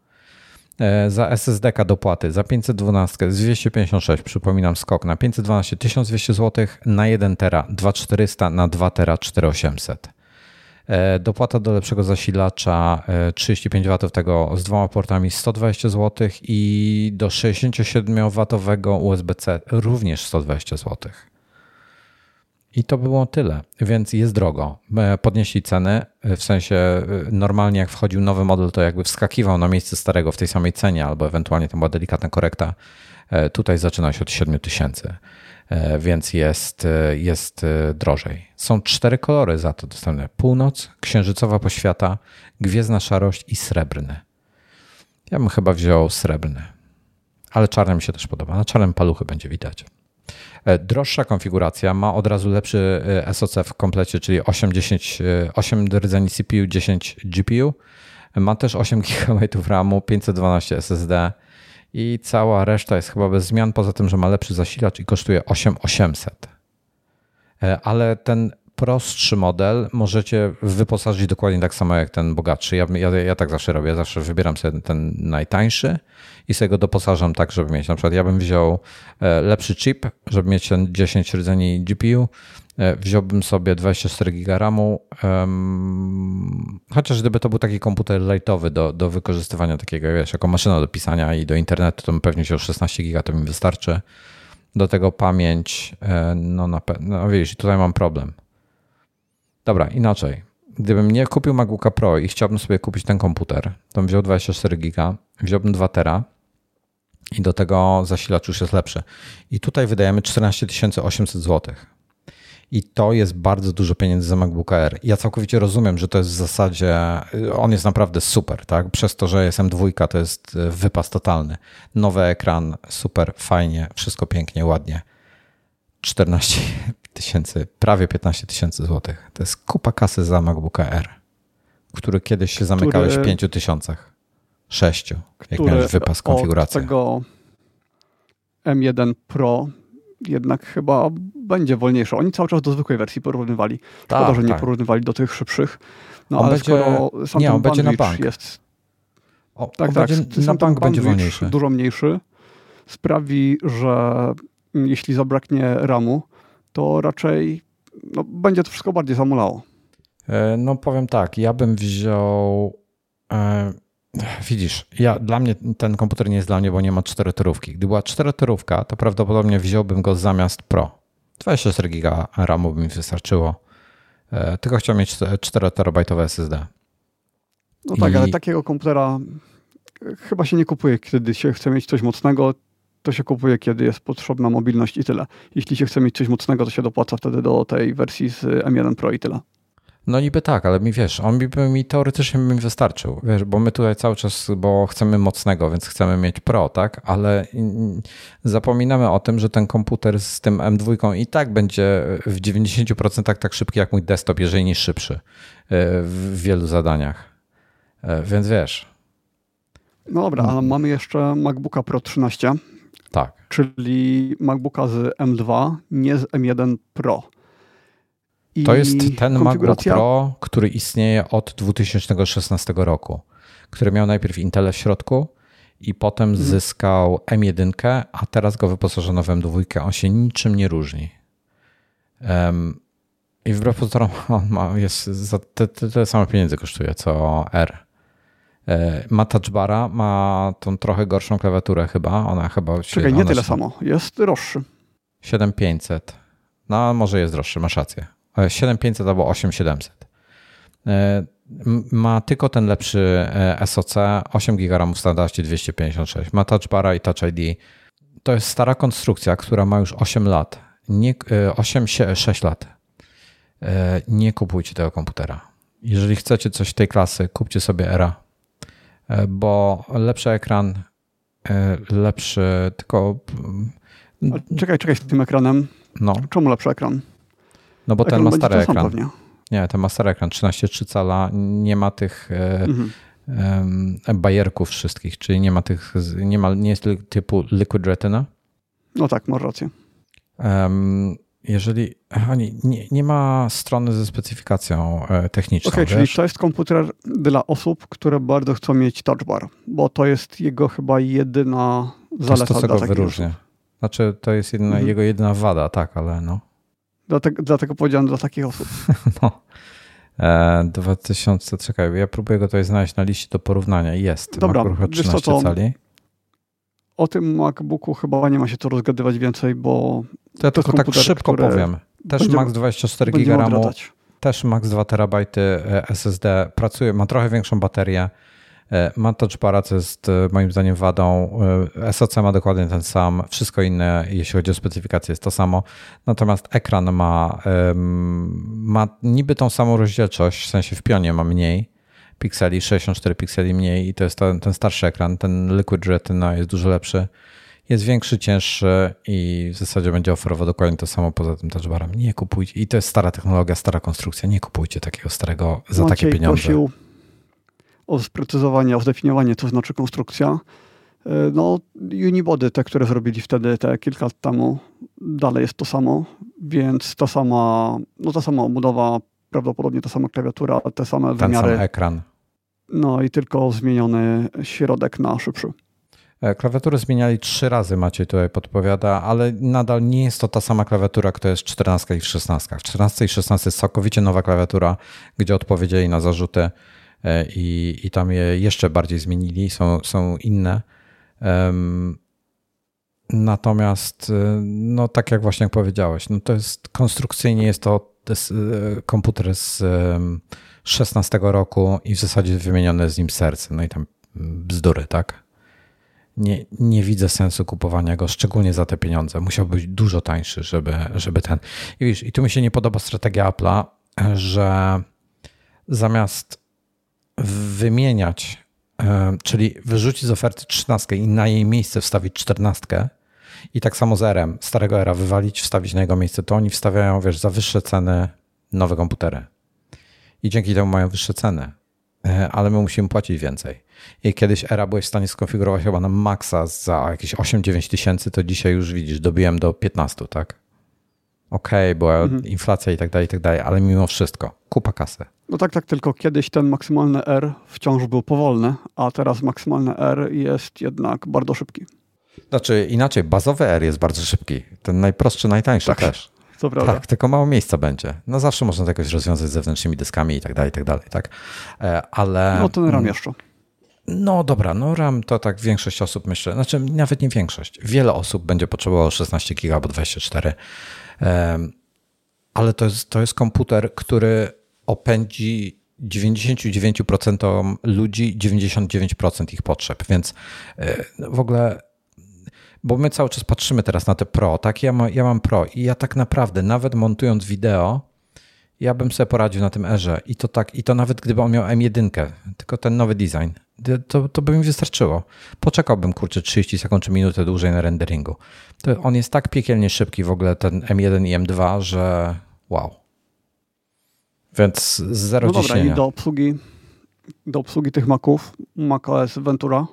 E, za SSD dopłaty za 512 z 256, przypominam skok na 512 1200 zł, na 1 tera 2400, na 2 tera 4800. E, dopłata do lepszego zasilacza 35 e, W tego z dwoma portami 120 zł i do 67 W USB-C również 120 zł. I to było tyle, więc jest drogo. E, podnieśli ceny, w sensie normalnie jak wchodził nowy model, to jakby wskakiwał na miejsce starego w tej samej cenie, albo ewentualnie to była delikatna korekta. Tutaj zaczyna się od 7000. tysięcy. E, więc jest, e, jest e, drożej. Są cztery kolory za to dostępne: północ, księżycowa poświata, gwiezdna szarość i srebrny. Ja bym chyba wziął srebrny, ale czarny mi się też podoba. Na czarnym paluchy będzie widać. Droższa konfiguracja ma od razu lepszy SoC w komplecie, czyli 8, 10, 8 rdzeni CPU, 10 GPU. Ma też 8 GB RAMu, 512 SSD i cała reszta jest chyba bez zmian, poza tym, że ma lepszy zasilacz i kosztuje 8800. E, ale ten prostszy model możecie wyposażyć dokładnie tak samo jak ten bogatszy. Ja, ja, ja tak zawsze robię, zawsze wybieram sobie ten najtańszy i sobie go doposażam tak, żeby mieć. Na przykład ja bym wziął e, lepszy chip, żeby mieć ten 10 rdzeni GPU, E, wziąłbym sobie 24 GB RAMu, um, chociaż gdyby to był taki komputer lightowy do, do wykorzystywania takiego, wiesz, jako maszyna do pisania i do internetu, to pewnie się 16 GB to mi wystarczy. Do tego pamięć, e, no na pewno, no wiesz, tutaj mam problem. Dobra, inaczej. Gdybym nie kupił MacBooka Pro i chciałbym sobie kupić ten komputer, to bym wziął 24 GB, wziąłbym 2 tera i do tego zasilacz już jest lepszy. I tutaj wydajemy 14 800 zł. I to jest bardzo dużo pieniędzy za MacBook Air. Ja całkowicie rozumiem, że to jest w zasadzie, on jest naprawdę super, tak? Przez to, że jest M2, to jest e, wypas totalny. Nowy ekran, super, fajnie, wszystko pięknie, ładnie. 14 tysięcy, prawie 15 tysięcy złotych. To jest kupa kasy za MacBook Air, który kiedyś się zamykałeś w 5 tysiącach. 6, jak miałeś wypas konfiguracji. Tego M1 Pro jednak chyba będzie wolniejsze. Oni cały czas do zwykłej wersji porównywali. Szkoda, tak, że nie tak. porównywali do tych szybszych. No on ale będzie, skoro sam nie, on będzie na bank. jest... O, tak, tak. na bank będzie wolniejszy. Dużo mniejszy. Sprawi, że jeśli zabraknie RAMu, to raczej no, będzie to wszystko bardziej zamulało. E, no powiem tak, ja bym wziął... E, Widzisz, ja, dla mnie ten komputer nie jest dla mnie, bo nie ma czterotorówki. Gdyby była czterotorówka, to prawdopodobnie wziąłbym go zamiast Pro. 24 GB RAMu by mi wystarczyło. E, tylko chciałbym mieć 4 terabajtowe SSD. No tak, I... ale takiego komputera chyba się nie kupuje, kiedy się chce mieć coś mocnego, to się kupuje, kiedy jest potrzebna mobilność i tyle. Jeśli się chce mieć coś mocnego, to się dopłaca wtedy do tej wersji z M1 Pro i tyle. No niby tak, ale mi wiesz, on by mi teoretycznie mi wystarczył, wiesz, bo my tutaj cały czas, bo chcemy mocnego, więc chcemy mieć Pro, tak, ale zapominamy o tym, że ten komputer z tym M2 i tak będzie w 90% tak szybki jak mój desktop, jeżeli nie szybszy e, w wielu zadaniach. E, więc wiesz. No dobra, ale mamy jeszcze MacBooka Pro 13. Tak. Czyli MacBooka z M2, nie z M1 Pro. I to jest ten MacBook Pro, który istnieje od 2016 roku, który miał najpierw Intel w środku i potem hmm. zyskał M1, a teraz go wyposażono w M2. On się niczym nie różni. Um, I wbrew pozorom on ma, jest za te, te, te same pieniądze kosztuje co R. E, ma touchbara, ma tą trochę gorszą klawiaturę chyba. Ona chyba Czekaj, nie tyle się... samo. Jest droższy. 7500. No, może jest droższy, masz rację. 7500 albo 8700. E, ma tylko ten lepszy e, SoC, 8 GB w standardzie 256. Ma Touch Bara i Touch ID. To jest stara konstrukcja, która ma już 8 lat. nie, 8, 6 lat. Nie kupujcie tego komputera. Jeżeli chcecie coś tej klasy, kupcie sobie Era, bo lepszy ekran, lepszy, tylko. A czekaj, czekaj z tym ekranem. No. Czemu lepszy ekran? No bo ekran ten ma stary ekran. Nie, ten ma stary ekran, 13,3 cala, nie ma tych mhm. bajerków wszystkich, czyli nie ma tych, nie, ma, nie jest typu Liquid Retina. No tak, masz rację. Um, jeżeli nie, nie, nie, ma strony ze specyfikacją e, techniczną. Okej, okay, czyli to jest komputer dla osób, które bardzo chcą mieć touch bar, bo to jest jego chyba jedyna zaleta. To jest to, co go wyróżnia. Znaczy, to jest mhm. jego jedyna wada, tak, ale no. Dlatego, dlatego powiedziałem dla takich osób. no. E, 2000, czekaj, ja próbuję go tutaj znaleźć na liście do porównania. Jest. Dobra, MacBook 13 co, cali. O tym MacBooku chyba nie ma się co rozgadywać więcej, bo. To ja tylko tak szybko powiem. Też Max 24 GB RAMu, też Max 2 TB SSD. Pracuje, ma trochę większą baterię. E, ma touchbara, co jest e, moim zdaniem wadą. E, SoC ma dokładnie ten sam. Wszystko inne, jeśli chodzi o specyfikację, jest to samo. Natomiast ekran ma, ma niby tą samą rozdzielczość, w sensie w pionie ma mniej pikseli, 64 pikseli mniej i to jest ten, ten starszy ekran. Ten Liquid Retina jest dużo lepszy. Jest większy, cięższy i w zasadzie będzie oferował dokładnie to samo poza tym touchbarem. Nie kupujcie. I to jest stara technologia, stara konstrukcja. Nie kupujcie takiego starego za Maciej takie pieniądze. Prosił o sprecyzowanie, o zdefiniowanie, co znaczy konstrukcja. E, no, Unibody, te, które zrobili wtedy, te kilka lat temu, dalej jest to samo, więc ta sama, no ta sama obudowa, prawdopodobnie ta sama klawiatura, te same Ten wymiary. Ten sam ekran. No i tylko zmieniony środek na szybszy. E, klawiatury zmieniali trzy razy, Maciej tutaj podpowiada, ale nadal nie jest to ta sama klawiatura, która jest w 14 i w 16. W 14 i 16 jest całkowicie nowa klawiatura, gdzie odpowiedzieli na zarzuty E, i, i tam je jeszcze bardziej zmienili, są, są inne. Natomiast, e, no tak jak właśnie powiedziałeś, no to jest konstrukcyjnie jest to jest e, komputer z 16 roku i w zasadzie wymienione z nim serce. No i tam bzdury, tak? Nie, nie widzę sensu kupowania go, szczególnie za te pieniądze. Musiał być dużo tańszy, żeby, żeby ten. I, wiesz, I tu mi się nie podoba strategia Apple'a, że zamiast wymieniać, e, czyli wyrzucić z oferty 13 i na jej miejsce wstawić 14 i tak samo z RM, starego era wywalić, wstawić na jego miejsce, to oni wstawiają, wiesz, za wyższe ceny nowe komputery. I dzięki temu mają wyższe ceny, e, ale my musimy płacić więcej. I kiedyś era byłeś w stanie skonfigurować chyba na maksa za jakieś 8-9 tysięcy, to dzisiaj już widzisz, dobiłem do 15, tak? okej, okay, była mhm. inflacja i tak dalej, i tak dalej, ale mimo wszystko, kupa kasy. No tak, tak, tylko kiedyś ten maksymalny R wciąż był powolny, a teraz maksymalny R jest jednak bardzo szybki. Znaczy inaczej, bazowy R jest bardzo szybki, ten najprostszy, najtańszy tak. też. To prawda. Tak, tylko mało miejsca będzie. No zawsze można to jakoś rozwiązać z zewnętrznymi dyskami i tak dalej, i tak dalej, tak? E, ale... No ten RAM jeszcze. No dobra, no RAM to tak większość osób myślę, znaczy nawet nie większość. Wiele osób będzie potrzebowało 16 GB albo 24 ale to jest, to jest komputer, który opędzi 99% ludzi 99% ich potrzeb, więc e, w ogóle bo my cały czas patrzymy teraz na te Pro, tak? Ja, ma, ja mam Pro i ja tak naprawdę, nawet montując wideo, ja bym sobie poradził na tym Erze i to tak, i to nawet gdyby on miał M1, tylko ten nowy design, to, to by mi wystarczyło. Poczekałbym, kurczę, 30 sekund czy minutę dłużej na renderingu. To on jest tak piekielnie szybki w ogóle, ten M1 i M2, że wow. Więc zero no dobra, i do obsługi, do obsługi tych Maców, macOS Ventura,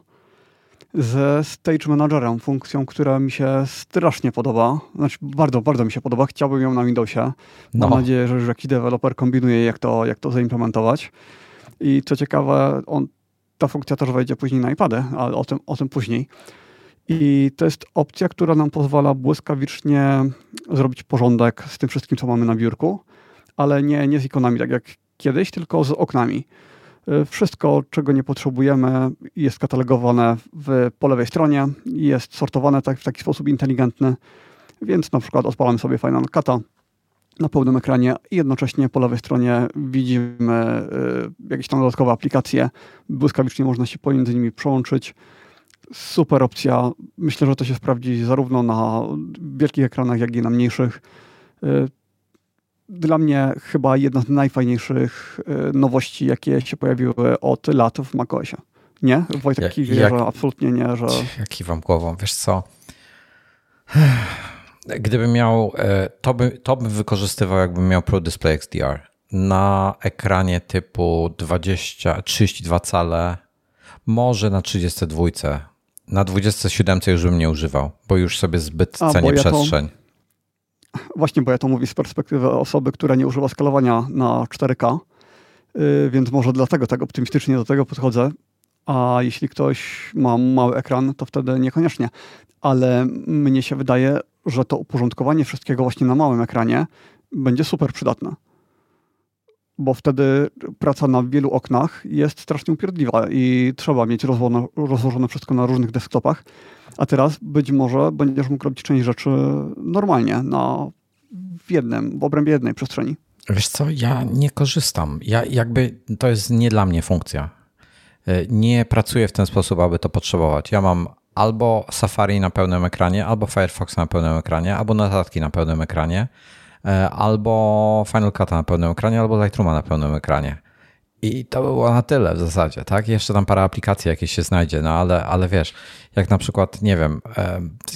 ze Stage Managerem, funkcją, która mi się strasznie podoba. Znaczy, bardzo, bardzo mi się podoba. Chciałbym ją na Windowsie. Mam no. nadzieję, że już jakiś deweloper kombinuje, jak to, jak to zaimplementować. I co ciekawe, on, ta funkcja też wejdzie później na iPady, ale o tym, o tym później. I to jest opcja, która nam pozwala błyskawicznie zrobić porządek z tym wszystkim, co mamy na biurku, ale nie, nie z ikonami, tak jak kiedyś, tylko z oknami. Y, wszystko, czego nie potrzebujemy, jest katalogowane w, po lewej stronie, jest sortowane tak, w taki sposób inteligentny, więc na przykład odpalam sobie Final Cut'a na pełnym ekranie i jednocześnie po lewej stronie widzimy y, jakieś tam dodatkowe aplikacje. Błyskawicznie można się pomiędzy nimi przełączyć. super opcja. Myślę, że to się sprawdzi zarówno na wielkich ekranach, jak i na mniejszych. Y, dla mnie chyba jedna z najfajniejszych y, nowości, jakie się pojawiły od lat w macOSie. Nie? Wojtek jak, kiwie, jak, że absolutnie nie, że... Ja kiwam głową. Wiesz co? Gdybym miał, e, to, by, to bym wykorzystywał, jakbym miał Pro Display XDR. Na ekranie typu 20, 32 cale, może na 32. Na 27 już bym nie używał, bo już sobie zbyt A, cenię ja przestrzeń. To, właśnie, bo ja to mówię z perspektywy osoby, która nie używa skalowania na 4K, yy, więc może dlatego tak optymistycznie do tego podchodzę. A jeśli ktoś ma mały ekran, to wtedy niekoniecznie. Ale mnie się wydaje, że to uporządkowanie wszystkiego właśnie na małym ekranie będzie super przydatne. Bo wtedy praca na wielu oknach jest strasznie upierdliwa i trzeba mieć rozłożone wszystko na różnych desktopach. A teraz być może będziesz mógł robić część rzeczy normalnie, na, w jednym, w obrębie jednej przestrzeni. Wiesz co, ja nie korzystam. Ja jakby to jest nie dla mnie funkcja. E, nie pracuję w ten sposób, aby to potrzebować. Ja mam albo Safari na pełnym ekranie, albo Firefox na pełnym ekranie, albo notatki na pełnym ekranie, e, albo Final Cut na pełnym ekranie, albo Lightrooma na pełnym ekranie. I to było na tyle w zasadzie, tak? Jeszcze tam parę aplikacji jakieś się znajdzie, no ale, ale wiesz, jak na przykład, nie wiem,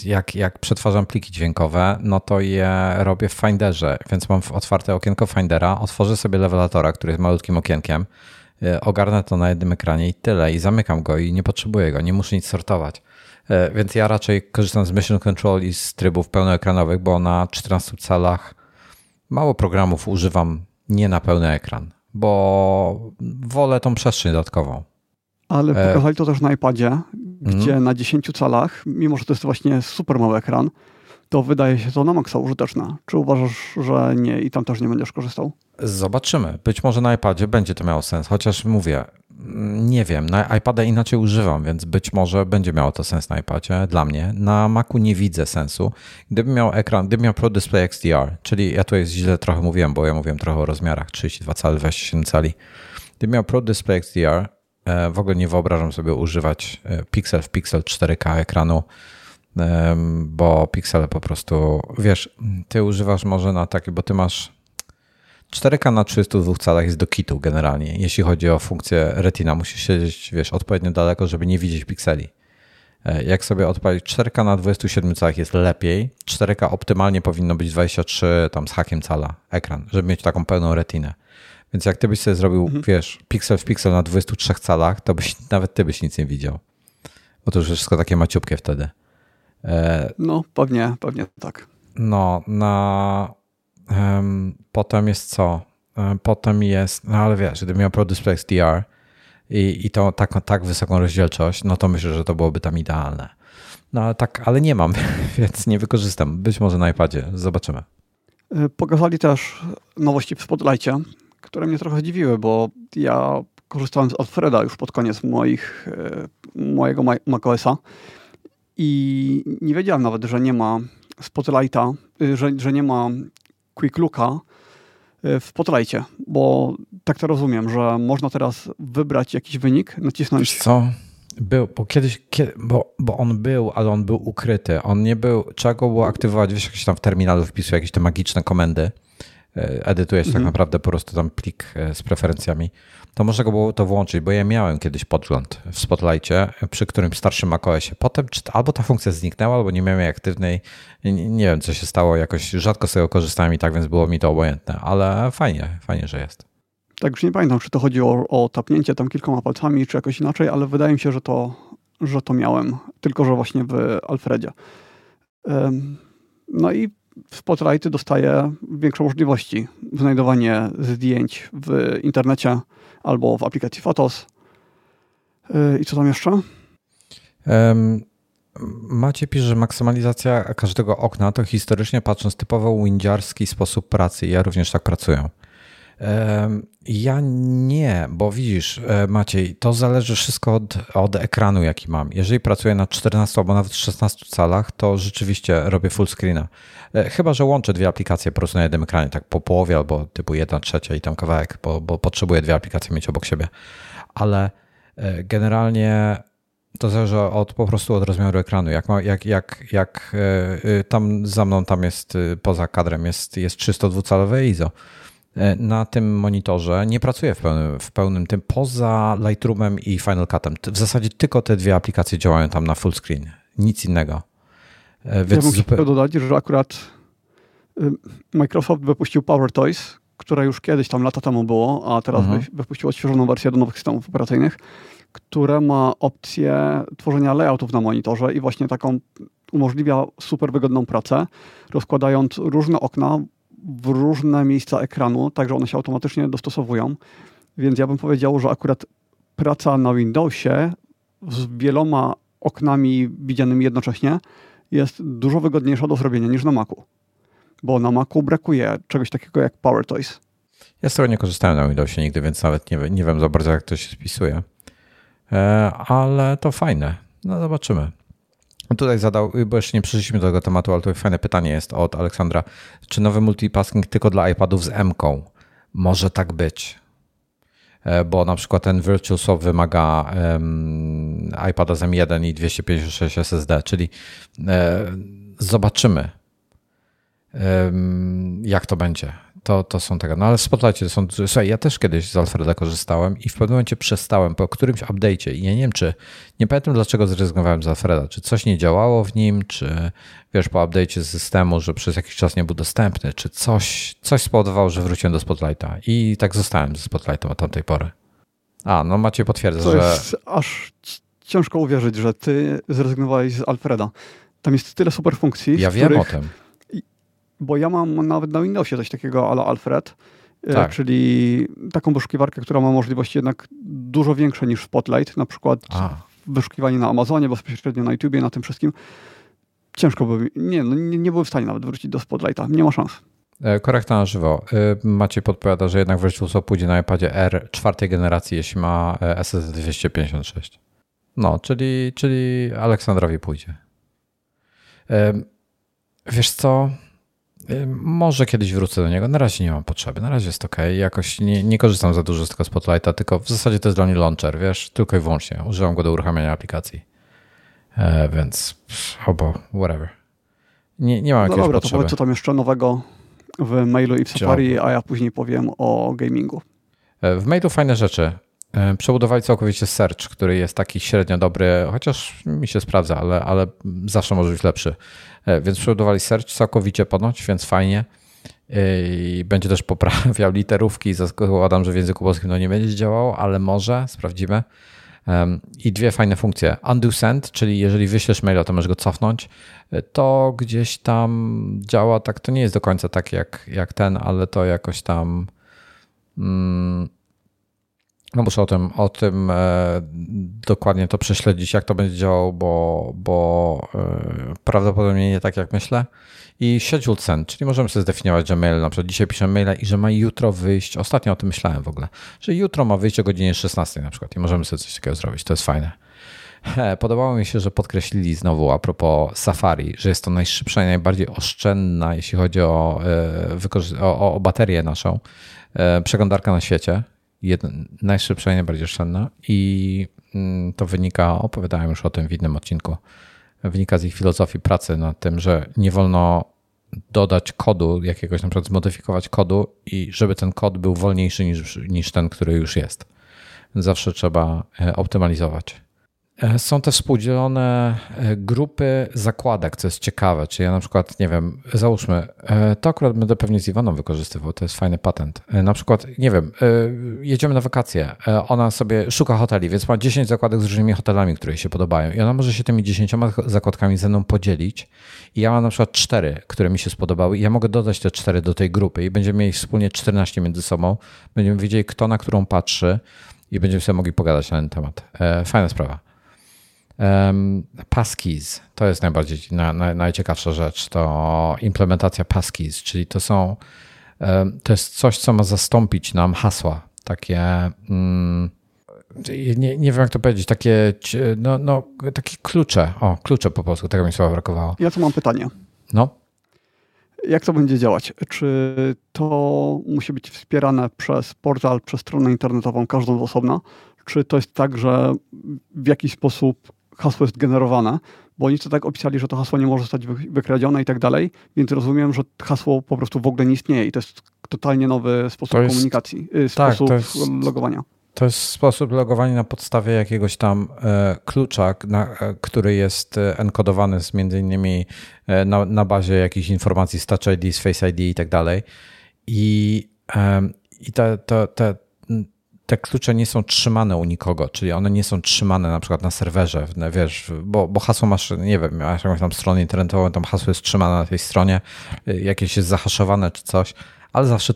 jak, jak przetwarzam pliki dźwiękowe, no to je robię w Finderze, więc mam otwarte okienko Findera, otworzę sobie levelatora, który jest malutkim okienkiem, e, ogarnę to na jednym ekranie i tyle, i zamykam go i nie potrzebuję go, nie muszę nic sortować. E, więc ja raczej korzystam z Mission Control i z trybów pełnoekranowych, bo na 14 calach mało programów używam nie na pełny ekran, bo wolę tą przestrzeń dodatkową. Ale e, pokazali to też na iPadzie, gdzie mm. na 10 calach, mimo że to jest właśnie super mały ekran, to wydaje się to na maksa użyteczne. Czy uważasz, że nie i tam też nie będziesz korzystał? Zobaczymy. Być może na iPadzie będzie to miało sens, chociaż mówię, nie wiem, na iPada inaczej używam, więc być może będzie miało to sens na iPadzie dla mnie. Na Macu nie widzę sensu. Gdybym miał ekran, gdybym miał Pro Display XDR, czyli ja tutaj źle trochę mówiłem, bo ja mówiłem trochę o rozmiarach 32 cali, 27 cali. Gdybym miał Pro Display XDR, e, w ogóle nie wyobrażam sobie używać e, pixel w pixel 4K ekranu, bo pixele po prostu, wiesz, ty używasz może na takie, bo ty masz 4K na 32 calach jest do kitu generalnie. Jeśli chodzi o funkcję retina, musisz siedzieć, wiesz, odpowiednio daleko, żeby nie widzieć pikseli. E, jak sobie odpalić 4K na 27 calach jest lepiej. 4K optymalnie powinno być 23 tam z hakiem cala ekran, żeby mieć taką pełną retinę. Więc jak ty byś sobie zrobił, mhm. wiesz, piksel w piksel na 23 calach, to byś nawet ty byś nic nie widział. Bo to już wszystko takie maciupkie wtedy. E, no, pewnie, pewnie tak. No, na Potem jest co? Potem jest, no ale wiesz, gdybym miał Pro Display XDR i, i to tak, tak wysoką rozdzielczość, no to myślę, że to byłoby tam idealne. No ale tak, ale nie mam, więc nie wykorzystam. Być może na iPadzie, zobaczymy. E, pokazali też nowości w Spotlightie, które mnie trochę dziwiły, bo ja korzystałem z Alfreda już pod koniec moich, e, mojego macOSa i nie wiedziałem nawet, że nie ma Spotlighta, e, że, że nie ma Quick Looka y, w Spotlightie, bo tak to rozumiem, że można teraz wybrać jakiś wynik, nacisnąć... Wiesz co? Był, bo kiedyś, kiedy, bo, bo on był, ale on był ukryty. On nie był, trzeba go było aktywować, wiesz, jakieś tam w terminalu wpisuje jakieś te magiczne komendy, e, edytujesz tak mhm. tak naprawdę po prostu tam plik e, z preferencjami to można go było to włączyć, bo ja miałem kiedyś podgląd w Spotlightie przy którym starszym macOSie. Potem albo ta funkcja zniknęła, albo nie miałem jej aktywnej. Nie, nie wiem, co się stało, jakoś rzadko z tego korzystałem i tak, więc było mi to obojętne, ale fajnie, fajnie, że jest. Tak, już nie pamiętam, czy to chodzi o, o tapnięcie tam kilkoma palcami, czy jakoś inaczej, ale wydaje mi się, że to, że to miałem, tylko że właśnie w Alfredzie. No i Spotlight dostaje większe możliwości. Znajdowanie zdjęć w internecie albo w aplikacji Fotos. Y, I co tam jeszcze? Um, Macie pisze, że maksymalizacja każdego okna to historycznie patrząc typowo windziarski sposób pracy. Ja również tak pracuję. Ja nie, bo widzisz, e, Maciej, to zależy wszystko od, od ekranu, jaki mam. Jeżeli pracuję na 14 albo nawet 16 calach, to rzeczywiście robię full screena. E, chyba, że łączę dwie aplikacje po prostu na jednym ekranie, tak po połowie albo typu jedna trzecia i tam kawałek, bo, bo potrzebuję dwie aplikacje mieć obok siebie. Ale e, generalnie To zależy od po prostu od rozmiaru ekranu. Jak, ma, jak, jak, jak yy, tam za mną tam jest yy, poza kadrem jest, jest 302-calowe ISO. Yy, na tym monitorze nie pracuję w pełnym, w pełnym tym poza Lightroomem i Final Cutem. W zasadzie tylko te dwie aplikacje działają tam na full screen. Nic innego. Więc ja bym chciał dodać, że akurat Microsoft wypuścił Power Toys, które już kiedyś tam lata temu było, a teraz mhm. wypuściło odświeżoną wersję do nowych systemów operacyjnych, które ma opcję tworzenia layoutów na monitorze i właśnie taką umożliwia super wygodną pracę, rozkładając różne okna w różne miejsca ekranu, tak że one się automatycznie dostosowują. Więc ja bym powiedział, że akurat praca na Windowsie z wieloma oknami widzianymi jednocześnie jest dużo wygodniejsza do zrobienia niż na Macu bo na Macu brakuje czegoś takiego jak Power Toys. Ja z tego nie korzystałem na Windowsie nigdy, więc nawet nie, nie wiem za bardzo, jak to się spisuje. E, ale to fajne. No zobaczymy. Tutaj zadał, bo jeszcze nie przeszliśmy do tego tematu, ale to fajne pytanie jest od Aleksandra. Czy nowy multitasking tylko dla iPadów z M-ką? Może tak być. E, bo na przykład ten Virtual Swap wymaga um, iPada z M1 i 256 SSD, czyli e, zobaczymy jak to będzie. To, to są tego. No ale spotlighty są. Słuchaj, ja też kiedyś z Alfreda korzystałem i w pewnym momencie przestałem po którymś update'cie i ja nie wiem, czy nie pamiętam dlaczego zrezygnowałem z Alfreda. Czy coś nie działało w nim, czy wiesz, po update'cie systemu, że przez jakiś czas nie był dostępny, czy coś, coś spowodowało, że wróciłem do Spotlighta i tak zostałem ze Spotlightem od tamtej pory. A, no Maciej potwierdza, to że... Jest aż ciężko uwierzyć, że ty zrezygnowałeś z Alfreda. Tam jest tyle super funkcji. Ja wiem których... o tym bo ja mam nawet na Windowsie coś takiego ala Alfred, e, tak. czyli taką wyszukiwarkę, która ma możliwości jednak dużo większe niż Spotlight, na przykład A. wyszukiwanie na Amazonie, bezpośrednio na YouTubie, na tym wszystkim. Ciężko by, nie, no nie, nie byłem w stanie nawet wrócić do Spotlighta, nie ma szans. E, korekta na żywo. E, Maciej podpowiada, że jednak Virtual pójdzie na iPadzie R czwartej generacji, jeśli ma SSD 256. No, czyli, czyli Aleksandrowi pójdzie. Wiesz co? Może kiedyś wrócę do niego. Na razie nie mam potrzeby. Na razie jest ok. Jakoś nie, nie korzystam za dużo z tego Spotlighta, tylko w zasadzie to jest dla mnie launcher, wiesz, tylko i wyłącznie. Używam go do uruchamiania aplikacji. E, więc albo whatever. Nie, nie mam no jakiegoś dobra, potrzeby. to co tam jeszcze nowego w mailu i w Safari, a ja później powiem o gamingu. E, w mailu fajne rzeczy. E, przebudowali całkowicie search, który jest taki średnio dobry, chociaż mi się sprawdza, ale, ale zawsze może być lepszy. E, więc przebudowali search całkowicie ponoć, więc fajnie. E, I będzie też poprawiał literówki. Zakładam, że w języku polskim to nie będzie działało, ale może, sprawdzimy. I dwie fajne funkcje. Undo send, czyli jeżeli wyślesz maila, to możesz go cofnąć. To gdzieś tam działa tak, to nie jest do końca tak jak, jak ten, ale to jakoś tam. Mm, no muszę o tym, o tym e, dokładnie to prześledzić, jak to będzie działało, bo, bo e, prawdopodobnie nie tak jak myślę. I schedule send, czyli możemy sobie zdefiniować, że mail, na przykład dzisiaj piszę maila i że ma jutro wyjść, ostatnio o tym myślałem w ogóle, że jutro ma wyjść o godzinie 16 na przykład i możemy sobie coś takiego zrobić, to jest fajne. Podobało mi się, że podkreślili znowu a propos Safari, że jest to najszybsza i najbardziej oszczędna, jeśli chodzi o, e, o, o baterię naszą, przeglądarka na świecie jedna, najszybsza i najbardziej oszczędna i mm, to wynika, opowiadałem już o tym w innym odcinku, wynika z ich filozofii pracy nad tym, że nie wolno dodać kodu, jakiegoś na przykład zmodyfikować kodu i żeby ten kod był wolniejszy niż, niż ten, który już jest. Zawsze trzeba e, optymalizować. E, są też współdzielone e, grupy zakładek, co jest ciekawe. Czyli ja na przykład, nie wiem, załóżmy, e, to akurat będę pewnie z Iwaną wykorzystywał, to jest fajny patent. Na przykład, nie wiem, jedziemy na wakacje, ona sobie szuka hoteli, więc ma 10 zakładek z różnymi hotelami, które jej się podobają i ona może się tymi 10 zakładkami ze mną podzielić i ja mam na przykład 4, które mi się spodobały i ja mogę dodać te 4 do tej grupy i będziemy mieli wspólnie 14 między sobą, będziemy wiedzieli, kto na którą patrzy i będziemy sobie mogli pogadać na ten temat. Fajna sprawa. Passkeys to jest najbardziej na, na, najciekawsza rzecz. To implementacja passkeys, czyli to są to jest coś, co ma zastąpić nam hasła. Takie um, nie, nie wiem jak to powiedzieć, takie no, no, takie klucze. O, klucze po polsku, tego mi słowa brakowało. Ja tu mam pytanie. No. Jak to będzie działać? Czy to musi być wspierane przez portal, przez stronę internetową, każdą z osobna? Czy to jest tak, że w jakiś sposób hasło jest generowane, bo oni to tak opisali, że to hasło nie może zostać wykradzione i tak dalej, więc rozumiem, że hasło po prostu w ogóle nie istnieje i to jest totalnie nowy sposób jest, komunikacji, y, tak, sposób jest, logowania. To jest sposób logowania na podstawie jakiegoś tam e, klucza, na, e, który jest e, enkodowany z między innymi na, na bazie jakichś informacji z Touch ID, z Face ID i tak dalej. I, i te, te, te, te klucze nie są trzymane u nikogo, czyli one nie są trzymane na przykład na serwerze, wiesz, bo, bo hasło masz, nie wiem, masz jakąś tam stronę internetową, tam hasło jest trzymane na tej stronie, y, jakieś jest zahaszowane czy coś, ale zawsze,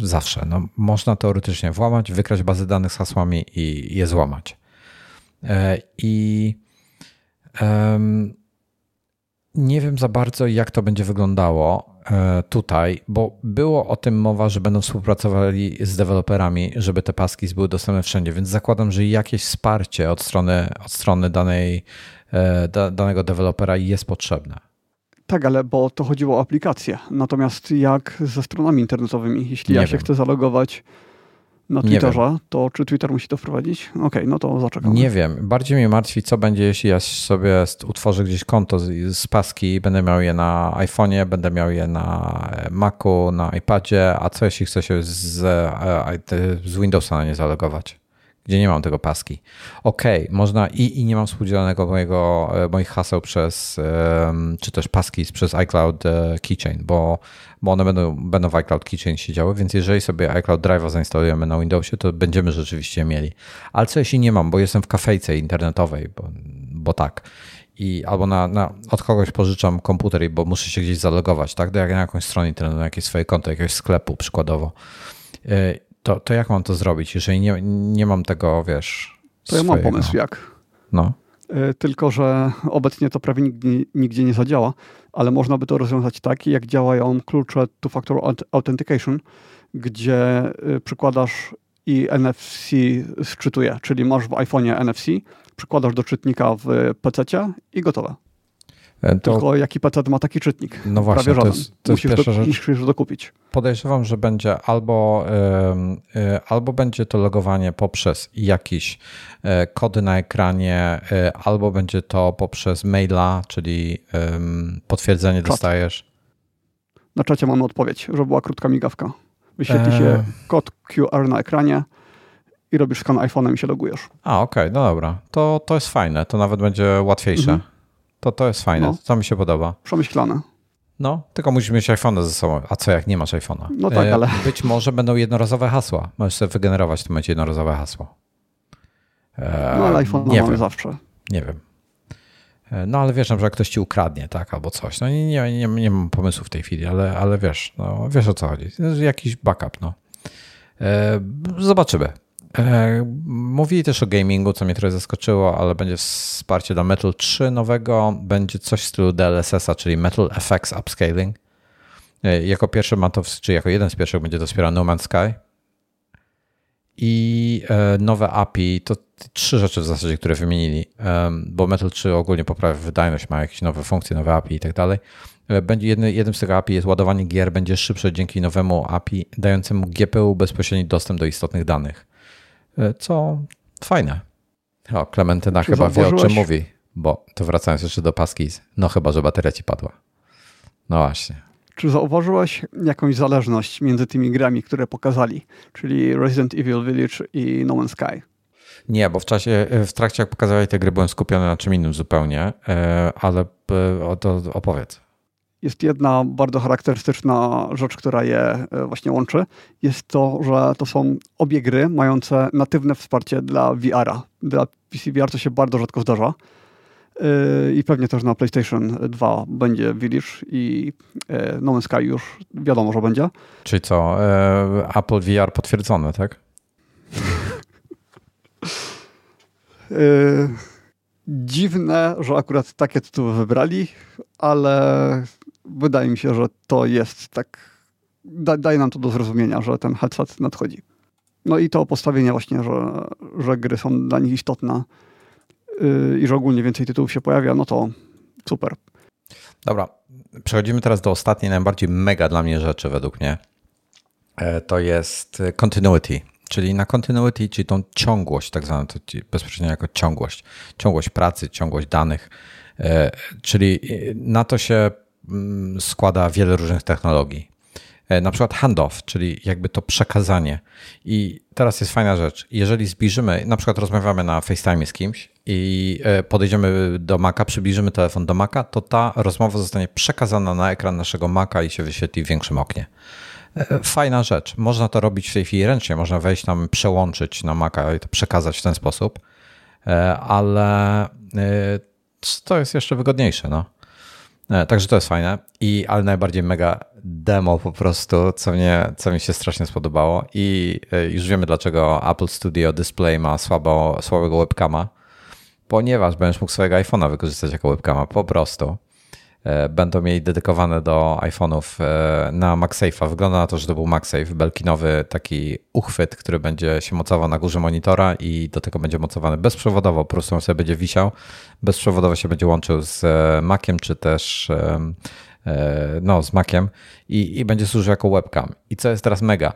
zawsze, no, można teoretycznie włamać, wykrać bazy danych z hasłami i je złamać. E, I um, nie wiem za bardzo, jak to będzie wyglądało E, tutaj, bo było o tym mowa, że będą współpracowali z deweloperami, żeby te paski były dostępne wszędzie, więc zakładam, że jakieś wsparcie od strony, od strony danej, e, da, danego dewelopera jest potrzebne. Tak, ale bo to chodziło o aplikację. Natomiast jak ze stronami internetowymi, jeśli Nie ja wiem. się chcę zalogować na Twitterze, to czy Twitter musi to wprowadzić? Okej, okay, no to zaczekam. Nie wiem. Bardziej mnie martwi, co będzie, jeśli ja sobie utworzę gdzieś konto z, z paski, będę miał je na iPhone'ie, będę miał je na Macu, na iPadzie, a co jeśli chcę się z, z Windowsa na nie zalogować? Gdzie nie mam tego paski. OK, można i, i nie mam współdzielonego mojego, e, moich haseł przez, czy też paski przez iCloud e, Keychain, bo, bo one będą, będą w iCloud Keychain siedziały, więc jeżeli sobie iCloud Drive'a zainstalujemy na Windowsie, to będziemy rzeczywiście mieli. Ale co jeśli nie mam, bo jestem w kafejce internetowej, bo, bo tak. I albo na, na, od kogoś pożyczam komputer, bo muszę się gdzieś zalogować, tak? Do jak na jakąś stronę internetową, jakieś swoje konto, jakiegoś sklepu przykładowo e, to, to jak mam to zrobić, jeżeli nie, nie mam tego, wiesz. To swojego. ja mam pomysł, jak. No. E, tylko, że obecnie to prawie nigdzie, nigdzie nie zadziała, ale można by to rozwiązać tak, jak działają klucze Two-Factor Authentication, gdzie e, przykładasz i NFC szczytuje, czyli masz w iPhone'ie NFC, przykładasz do czytnika w PC i gotowe. E, to... Tylko jaki PC ma taki czytnik? No właśnie, Prawie to jest, to musisz, jest do, rzecz. musisz dokupić. Podejrzewam, że będzie albo, y, albo będzie to logowanie poprzez jakiś y, kody na ekranie, y, albo będzie to poprzez maila, czyli potwierdzenie Czat. dostajesz. Na czacie mamy odpowiedź, że była krótka migawka. Wyświetli się e. kod QR na ekranie i robisz skan iPhone'em i się logujesz. A, okej, okay, no dobra. To, to jest fajne, to nawet będzie łatwiejsze. Mhm. To, to jest fajne, no. to mi się podoba. Przemyślane. No, tylko musisz mieć iPhone'a ze sobą. A co jak nie masz iPhone'a? No tak, e, ale... Być może będą jednorazowe hasła. Możesz sobie wygenerować w tym momencie jednorazowe hasło. E, no ale iPhone nie mamy zawsze. Nie wiem. E, no ale wiesz, że ktoś ci ukradnie, tak, albo coś. No nie, nie, nie, nie mam pomysłu w tej chwili, ale, ale wiesz, no, wiesz o co chodzi. Jakiś backup, no. Zobaczymy. E, mówili też o gamingu, co mnie trochę zaskoczyło, ale będzie wsparcie dla Metal 3 nowego, będzie coś w stylu DLSS-a, czyli Metal FX Upscaling. E, jako pierwszy ma to, czy jako jeden z pierwszych będzie to wspierał No Man's Sky. I e, nowe API, to trzy rzeczy w zasadzie, które wymienili, bo Metal 3 ogólnie poprawia wydajność, ma jakieś nowe funkcje, nowe API i tak dalej. Będzie jedny, jednym z tych API jest ładowanie gier, będzie szybsze dzięki nowemu API dającemu GPU bezpośredni dostęp do istotnych danych. E, co fajne. O, Klementyna Czy chyba wie o czym mówi, bo to wracając jeszcze do paski, no chyba, że bateria ci padła. No właśnie. Czy zauważyłeś jakąś zależność między tymi grami, które pokazali, czyli Resident Evil Village i No Man's Sky? Nie, bo w czasie, w trakcie jak pokazywali te gry byłem skupiony na czym innym zupełnie, e, ale e, to opowiedz jest jedna bardzo charakterystyczna rzecz, która je e, właśnie łączy. Jest to, że to są obie gry mające natywne wsparcie dla VR-a. Dla PC VR to się bardzo rzadko zdarza. E, I pewnie też na PlayStation 2 będzie Village i e, No Man's Sky już wiadomo, że będzie. Czyli co, Apple VR potwierdzone, tak? Dziwne, że akurat takie tytuły wybrali, ale wydaje mi się, że to jest tak, da, daje nam to do zrozumienia, że ten headset nadchodzi. No i to postawienie właśnie, że, że gry są dla nich istotne yy, i że ogólnie więcej tytułów się pojawia, no to super. Dobra, przechodzimy teraz do ostatniej, najbardziej mega dla mnie rzeczy według mnie. E, to jest continuity, czyli na continuity, czyli tą ciągłość, tak zwaną bezpośrednio jako ciągłość, ciągłość pracy, ciągłość danych, e, czyli na to się składa wiele różnych technologii. E, na przykład handoff, czyli jakby to przekazanie. I teraz jest fajna rzecz. Jeżeli zbliżymy, na przykład rozmawiamy na FaceTime z kimś i e, podejdziemy do Maca, przybliżymy telefon do Maca, to ta rozmowa zostanie przekazana na ekran naszego Maca i się wyświetli w większym oknie. E, fajna rzecz. Można to robić w tej chwili ręcznie, można wejść tam, przełączyć na Maca i to przekazać w ten sposób, ale to jest jeszcze wygodniejsze. No. Także to jest fajne. I, ale najbardziej mega demo po prostu, co, mnie, co mi się strasznie spodobało i e, już wiemy dlaczego Apple Studio Display ma słabo, słabego webcama, ponieważ będziesz mógł swojego iPhone'a wykorzystać jako webcama, po prostu. E, będą mieli dedykowane do iPhone'ów e, na MagSafe'a. Wygląda na to, że to był MagSafe, belkinowy taki uchwyt, który będzie się mocował na górze monitora i do tego będzie mocowany bezprzewodowo, po prostu on sobie będzie wisiał. Bezprzewodowo się będzie łączył z Maciem, czy też E, no, z Maciem i, i będzie służył jako webcam. I co jest teraz mega?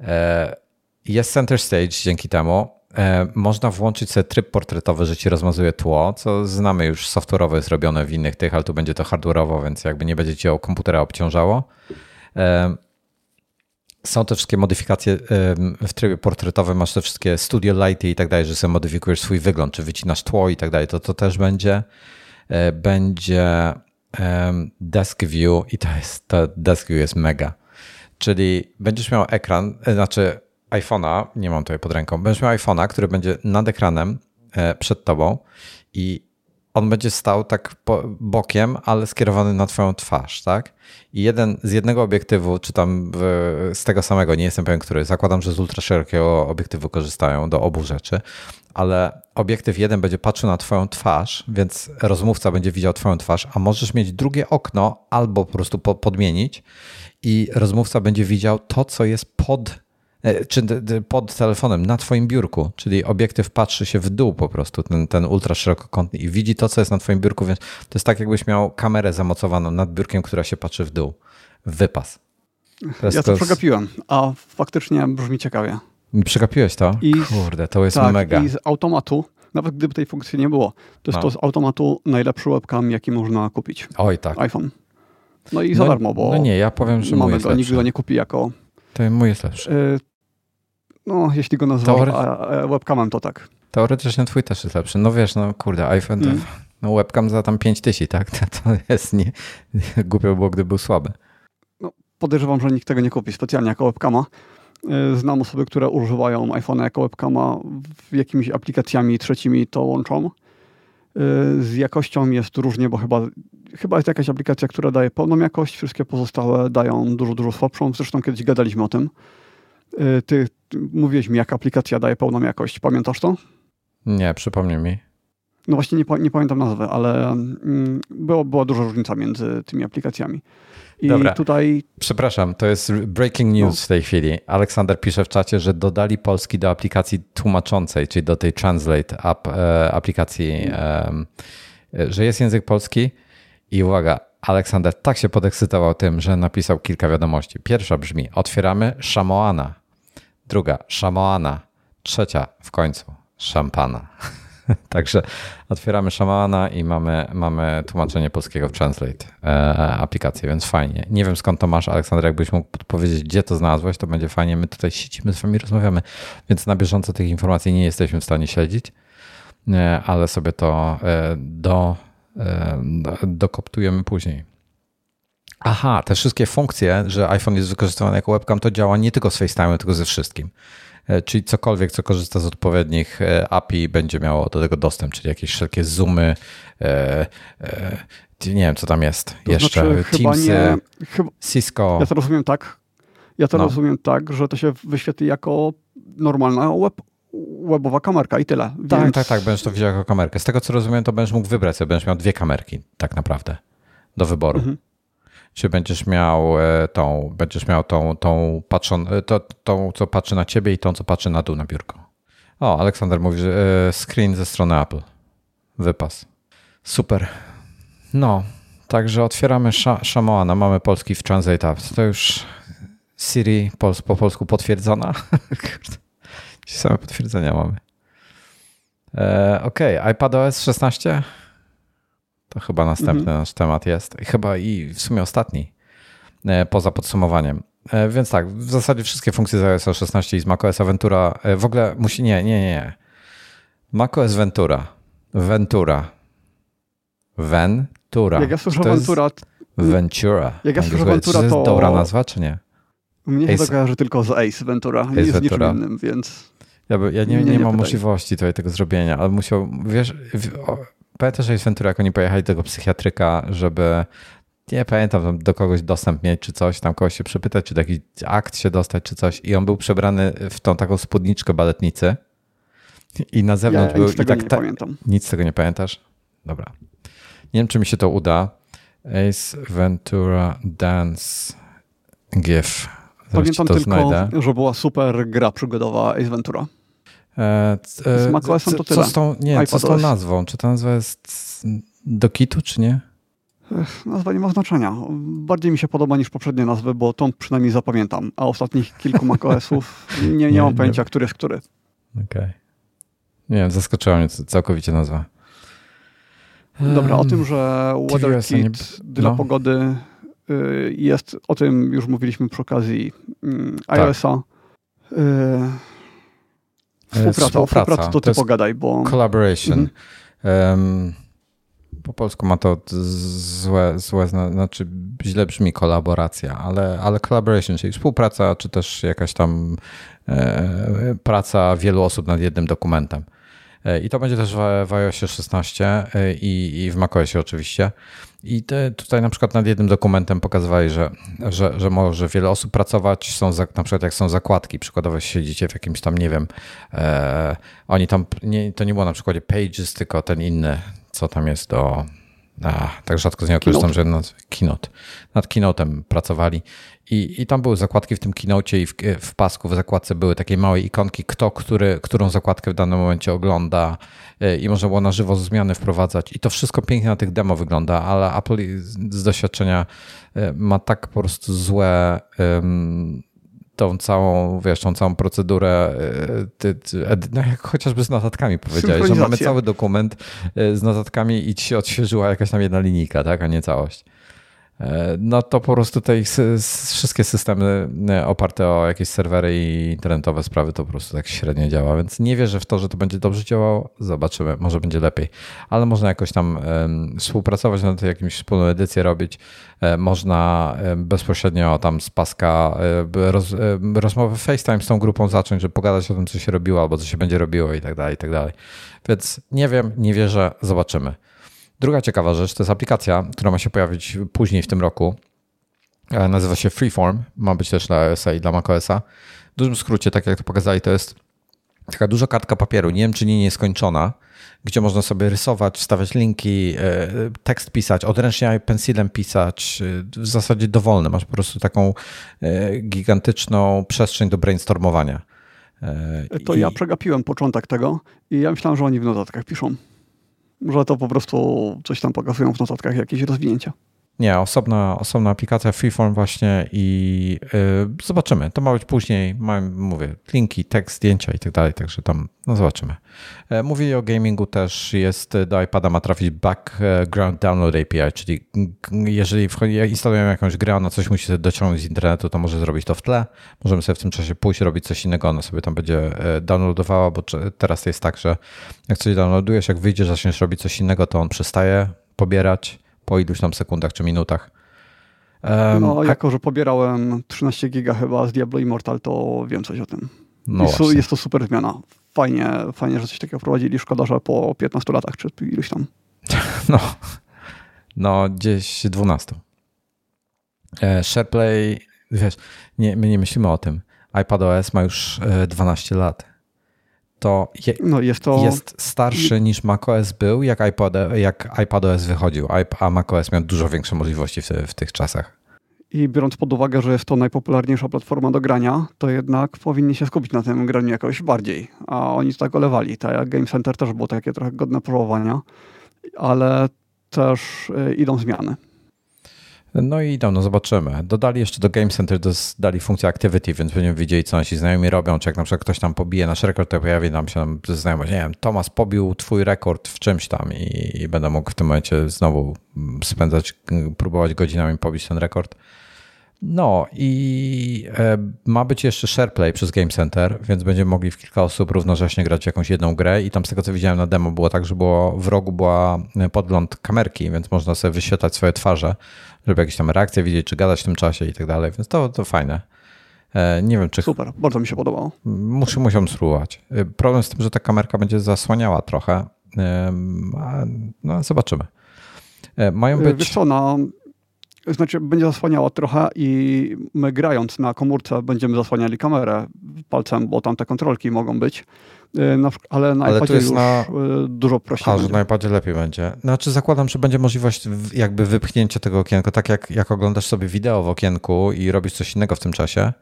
E, jest Center Stage dzięki temu. E, można włączyć sobie tryb portretowy, że ci rozmazuje tło, co znamy już software'owo jest robione w innych tych, ale tu będzie to hardware'owo, więc jakby nie będzie ci o komputera obciążało. Są te wszystkie modyfikacje w trybie portretowym, masz te wszystkie studio lighty i tak dalej, że sobie modyfikujesz swój wygląd, czy wycinasz tło i tak dalej, to to też będzie. Będzie desk view i to jest, to desk view jest mega. Czyli będziesz miał ekran, e, znaczy iPhone'a, nie mam tutaj pod ręką, będziesz miał iPhone'a, który będzie nad ekranem e, przed tobą i on będzie stał tak bokiem, ale skierowany na twoją twarz, tak? I jeden z jednego obiektywu, czy tam z tego samego, nie jestem pewien, który, zakładam, że z ultraszerokiego obiektywu korzystają do obu rzeczy, ale obiektyw jeden będzie patrzył na Twoją twarz, więc rozmówca będzie widział Twoją twarz, a możesz mieć drugie okno albo po prostu podmienić i rozmówca będzie widział to, co jest pod, czy pod telefonem na Twoim biurku, czyli obiektyw patrzy się w dół po prostu, ten, ten ultra szerokokątny i widzi to, co jest na Twoim biurku, więc to jest tak, jakbyś miał kamerę zamocowaną nad biurkiem, która się patrzy w dół. Wypas. Teraz ja to, to przegapiłem, a faktycznie brzmi ciekawie. Przegapiłeś to? I, Kurde, to jest tak, mega. I z automatu, nawet gdyby tej funkcji nie było, to jest no. to z automatu najlepszy webcam, jaki można kupić. Oj, tak. iPhone. No i za no, darmo, bo no nie, ja powiem, że mamy go, nikt go nie kupi jako... To mój jest lepszy. Y, no, jeśli go nazwał Teore... webcamem, to tak. Teoretycznie twój też jest lepszy. No wiesz, no kurde, iPhone, mm. no webcam za tam 5000, tak? To, to jest nie. Głupio było, gdyby był słaby. No, podejrzewam, że nikt tego nie kupi specjalnie jako webcama. E, znam osoby, które używają iPhone'a jako webcama, jakimiś aplikacjami trzecimi to łączą. E, z jakością jest różnie, bo chyba, chyba jest jakaś aplikacja, która daje pełną jakość, wszystkie pozostałe dają dużo, dużo słabszą. Zresztą kiedyś gadaliśmy o tym. E, ty, ty mówiłeś mi, jaka aplikacja daje pełną jakość. Pamiętasz to? Nie, przypomnij mi. No właśnie nie, nie pamiętam nazwy, ale mm, było, była duża różnica między tymi aplikacjami. I Dobra. tutaj. Przepraszam, to jest breaking news no. w tej chwili. Aleksander pisze w czacie, że dodali polski do aplikacji tłumaczącej, czyli do tej Translate app, e, aplikacji, e, że jest język polski. I uwaga, Aleksander tak się podekscytował tym, że napisał kilka wiadomości. Pierwsza brzmi: Otwieramy szamoana. Druga, szamoana. Trzecia, w końcu, szampana. Także otwieramy szamana i mamy, mamy tłumaczenie polskiego w Translate e, aplikację, więc fajnie. Nie wiem skąd to masz, Aleksander, jakbyś mógł powiedzieć, gdzie to znalazłeś, to będzie fajnie. My tutaj siedzimy z wami, rozmawiamy, więc na bieżąco tych informacji nie jesteśmy w stanie śledzić, e, ale sobie to e, do, e, dokoptujemy później. Aha, te wszystkie funkcje, że iPhone jest wykorzystywany jako webcam, to działa nie tylko z FaceTime, tylko ze wszystkim. E, czyli cokolwiek, co korzysta z odpowiednich e, API, będzie miało do tego dostęp, czyli jakieś wszelkie zoomy, e, nie wiem, co tam jest to jeszcze, znaczy, Teamsy, nie, chyba, Cisco. Ja to rozumiem tak, ja to no. rozumiem tak, że to się wyświetli jako normalna web, webowa kamerka i tyle. Tak, Więc... tak, tak, będziesz to widział jako kamerkę. Z tego, co rozumiem, to będziesz mógł wybrać sobie, będziesz miał dwie kamerki tak naprawdę do wyboru. Mhm czy będziesz miał e, tą, będziesz miał tą, tą, patrzą, e, to, tą, co patrzy na ciebie i tą, co patrzy na dół na biurko. O, Aleksander mówi, że e, screen ze strony Apple. Wypas. Super. No, także otwieramy Shamoana, mamy polski w Translate Apps. To już Siri po polsku potwierdzona. Same potwierdzenia mamy. E, OK, iPadOS 16? To chyba następny mhm. nasz temat jest. Chyba i w sumie ostatni, e, poza podsumowaniem. E, więc tak, w zasadzie wszystkie funkcje z iOS 16 i z macOS Ventura e, w ogóle musi. Nie, nie, nie. macOS Ventura. Ventura. Ventura. Jak ja słyszę Ventura. Ventura. Jak ja słyszę Ventura, to. jest dobra nazwa, czy nie? Mnie się to kojarzy tylko z Ace Ventura. Ace jest Ventura. niczym innym, więc. Ja, by, ja nie, nie, nie, nie mam możliwości tutaj tego zrobienia, ale musiał. Wiesz, pamiętasz, że Ace Ventura, jak oni pojechali do tego psychiatryka, żeby nie pamiętam, do kogoś dostęp mieć czy coś, tam kogoś się przepytać, czy do jakiś akt się dostać czy coś i on był przebrany w tą taką spódniczkę baletnicy i na zewnątrz ja, był... Nic tego tak, nie pamiętam. Nic z tego nie pamiętasz? Dobra. Nie wiem, czy mi się to uda. Ace Ventura Dance GIF. Pamiętam tylko, znajdę. że była super gra przygodowa Ace Ventura. E, e, z macOSem to tyle. Co z tą, nie, co z tą nazwą? Czy ta nazwa jest do kitu, czy nie? Nazwa nie ma znaczenia. Bardziej mi się podoba niż poprzednie nazwy, bo tą przynajmniej zapamiętam, a ostatnich kilku macOSów nie, nie, nie mam pojęcia, który jest który. Okej. Okay. Nie wiem, zaskoczyła mnie całkowicie nazwa. Dobra, o tym, że WeatherKit nie... dla no. pogody y, jest, o tym już mówiliśmy przy okazji mm, iOS-a. Tak. Współpraca, współpraca, współpraca to, to ty pogadaj, bo... Collaboration. Mhm. Um, po polsku ma to złe, złe znaczy źle brzmi kolaboracja, ale, ale collaboration, czyli współpraca, czy też jakaś tam e, praca wielu osób nad jednym dokumentem. I to będzie też w, iOSie 16 e, i, i w macOSie oczywiście. I tutaj na przykład nad jednym dokumentem pokazywali, że, że, że może wiele osób pracować. Są za, na przykład jak są zakładki, przykładowo siedzicie w jakimś tam, nie wiem, e, oni tam, nie, to nie było na przykładzie Pages, tylko ten inny, co tam jest do. A, tak rzadko z niego korzystam, że nad Keynote. Nad Keynote'em pracowali i, i tam były zakładki w tym Keynote i w, w pasku w zakładce były takie małe ikonki, kto, który, którą zakładkę w danym momencie ogląda e, i można było na żywo zmiany wprowadzać. I to wszystko pięknie na tych demo wygląda, ale Apple z doświadczenia e, ma tak po prostu złe um, tą całą, wiesz, tą całą procedurę, e, ty, ty, no jak chociażby z notatkami powiedziałeś, że mamy cały dokument e, z notatkami i ci się odświeżyła jakaś tam jedna linijka, tak, a nie całość. E, no to po prostu te wszystkie systemy e, oparte o jakieś serwery i internetowe sprawy to po prostu tak średnio działa, więc nie wierzę w to, że to będzie dobrze działało. Zobaczymy, może będzie lepiej. Ale można jakoś tam współpracować, na to jakimś wspólną edycję robić. E, można bezpośrednio tam z paska roz, rozmowę FaceTime z tą grupą zacząć, żeby pogadać o tym, co się robiło albo co się będzie robiło i tak dalej, i tak dalej. Więc nie wiem, nie wierzę, zobaczymy. Druga ciekawa rzecz to jest aplikacja, która ma się pojawić później w tym roku. E, nazywa się Freeform. Ma być też dla iOS i dla macOSa. W dużym skrócie, tak jak to pokazali, to jest taka duża kartka papieru, nie wiem czy nie nieskończona, gdzie można sobie rysować, wstawiać linki, e, tekst pisać, odręcznie pensilem pisać, e, w zasadzie dowolny. Masz po prostu taką gigantyczną przestrzeń do brainstormowania. To I... ja przegapiłem początek tego i ja myślałem, że oni w notatkach piszą że to po prostu coś tam pokazują w notatkach, jakieś rozwinięcia. Nie, osobna, osobna aplikacja Freeform właśnie i yy, zobaczymy. To ma być później, mam, mówię, linki, tekst, zdjęcia i tak dalej, także tam no zobaczymy. E, mówili o gamingu też, jest do iPada ma trafić Background Download API, czyli jeżeli instalujemy jakąś grę, ona coś musi dociągnąć z internetu, to może zrobić to w tle. Możemy sobie w tym czasie pójść, robić coś innego, ona sobie tam będzie e, downloadowała, bo teraz jest tak, że jak coś downloadujesz, jak wyjdziesz, zaczniesz robić coś innego, to on przestaje pobierać po iluś tam sekundach czy minutach. Um, no, jako że pobierałem 13 giga chyba z Diablo Immortal, to wiem coś o tym. No jest, jest, to super zmiana. Fajnie, fajnie, że coś takiego wprowadzili. Szkoda, że po 15 latach czy iluś tam. No, no gdzieś 12. E, SharePlay, wiesz, nie, my nie myślimy o tym. iPadOS ma już 12 e, lat to, je, no jest, to jest starszy niż macOS był, jak, iPod, jak iPadOS wychodził, a macOS miał dużo większe możliwości w, w tych czasach. I biorąc pod uwagę, że jest to najpopularniejsza platforma do grania, to jednak powinni się skupić na tym graniu jakoś bardziej. A oni tak olewali. Tak jak Game Center też było takie trochę godne próbowania, ale też y, idą zmiany. No i no, no zobaczymy. Dodali jeszcze do Game Center, dodali funkcję Activity, więc będziemy wiedzieli, co nasi znajomi robią, czy jak na przykład ktoś tam pobije nasz rekord, to pojawi nam się tam znajomość, nie wiem, Tomas pobił twój rekord w czymś tam i, i będę mógł w tym momencie znowu spędzać, próbować godzinami pobić ten rekord. No i e, ma być jeszcze SharePlay przez Game Center, więc będziemy mogli w kilka osób równocześnie grać w jakąś jedną grę i tam z tego co widziałem na demo było tak, że było, w rogu była podgląd kamerki, więc można sobie wyświetlać swoje twarze, żeby jakieś tam reakcje widzieć, czy gadać w tym czasie i tak dalej, więc to, to fajne. E, nie wiem, czy. Super, bardzo mi się podobało. Muszę, musiał spróbować. E, problem z tym, że ta kamerka będzie zasłaniała trochę. No, zobaczymy. Mają być. Wiesz co, na, znaczy będzie zasłaniała trochę i my grając na komórce będziemy zasłaniali kamerę palcem, bo tam te kontrolki mogą być. Y, na, ale na ale iPadzie już na... Y, dużo prościej. A, będzie. że na iPadzie lepiej będzie. Znaczy zakładam, że będzie możliwość jakby wypchnięcia tego okienka, tak jak, jak oglądasz sobie wideo w okienku i robisz coś innego w tym czasie,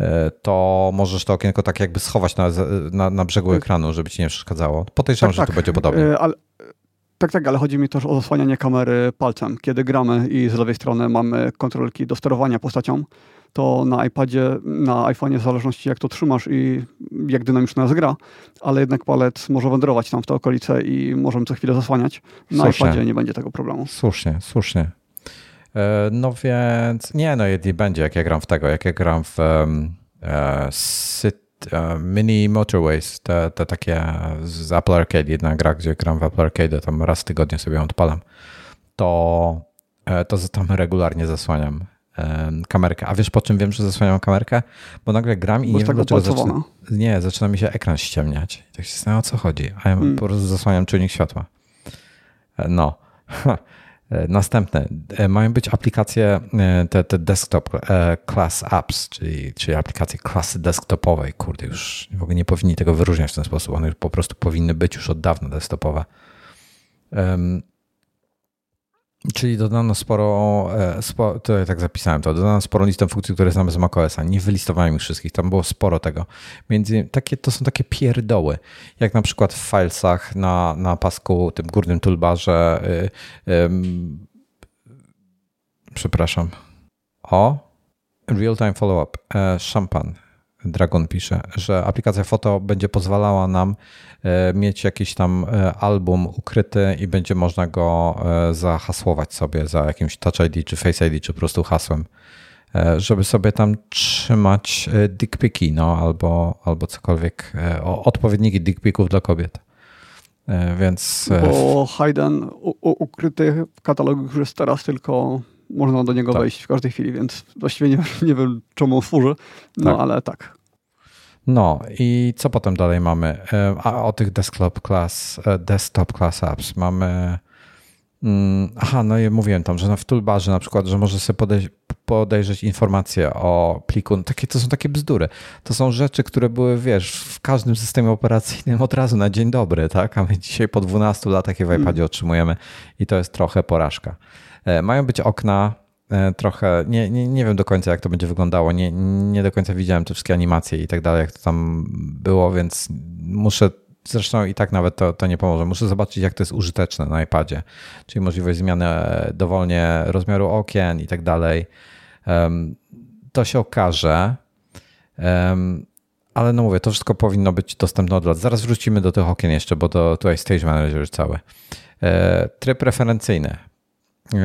y, to możesz to okienko tak jakby schować na, na, na brzegu ekranu, żeby ci nie przeszkadzało. Podejrzewam, tak, że tak. to będzie podobnie. Ale tak, tak, ale chodzi mi też o zasłanianie kamery palcem. Kiedy gramy i z lewej strony mamy kontrolki do sterowania postacią, to na iPadzie, na iPhone'ie, w zależności jak to trzymasz i jak dynamiczna jest gra, ale jednak palec może wędrować tam w te okolice i możemy co chwilę zasłaniać. Na słusznie. iPadzie nie będzie tego problemu. Słusznie, słusznie. E, no więc nie, no będzie, jak ja gram w tego, jak ja gram w um, E, mini Motorways, te, te takie z Apple Arcade, jedna gra, gdzie gram w Apple Arcade, tam raz w tygodniu sobie ją odpalam, to, e, to tam regularnie zasłaniam kamerkę. A wiesz po czym wiem, że zasłaniam kamerkę? Bo nagle gram i Bo nie wiem dlaczego zaczyna, nie, zaczyna mi się ekran ściemniać. I tak się zastanawiam o co chodzi. A ja hmm. po prostu zasłaniam czujnik światła. E, no. E, następne. E, mają być aplikacje, e, te, te desktop class apps, czyli, czyli aplikacje klasy desktopowej. Kurde, już w ogóle nie powinni tego wyróżniać w ten sposób. One po prostu powinny być już od dawna desktopowe. Czyli dodano sporo, e, to ja tak zapisałem to, dodano sporo listę funkcji, które znamy z macOSa. Nie wylistowałem ich wszystkich, tam było sporo tego. Między, takie, to są takie pierdoły, jak na przykład w filesach na, na pasku, tym górnym toolbarze, yy, przepraszam, o, real-time follow-up, e, szampan, Dragon pisze, że aplikacja foto będzie pozwalała nam e, mieć jakiś tam e, album ukryty i będzie można go e, zahasłować sobie za jakimś Touch ID czy Face ID czy po prostu hasłem, żeby sobie tam trzymać dickpiki no, albo, albo cokolwiek, odpowiedniki dickpików dla kobiet. Więc... Bo Hayden ukryty w katalogu już jest teraz tylko można do niego tak. wejść w każdej chwili, więc właściwie nie, nie wiem, czemu służy, no tak. ale tak. No i co potem dalej mamy? A o tych desktop class, e, desktop class apps mamy. Mm, aha, no i mówiłem tam, że w toolbarze na przykład, że może sobie podejść, podejrzeć informacje o pliku. Takie, to są takie bzdury. To są rzeczy, które były, wiesz, w każdym systemie operacyjnym od razu na dzień dobry, tak? A my dzisiaj po 12 latach je w iPadzie mm. otrzymujemy i to jest trochę porażka. E, mają być okna e, trochę, nie, nie, nie wiem do końca jak to będzie wyglądało, nie, nie do końca widziałem te wszystkie animacje i tak dalej, jak to tam było, więc muszę, zresztą i tak nawet to, to nie pomoże, muszę zobaczyć jak to jest użyteczne na iPadzie, czyli możliwość zmiany e, dowolnie rozmiaru okien i tak dalej. To się okaże, ale no mówię, to wszystko powinno być dostępne od lat. Zaraz wrócimy do tych okien jeszcze, bo to tutaj Stage Manager cały. Tryb referencyjny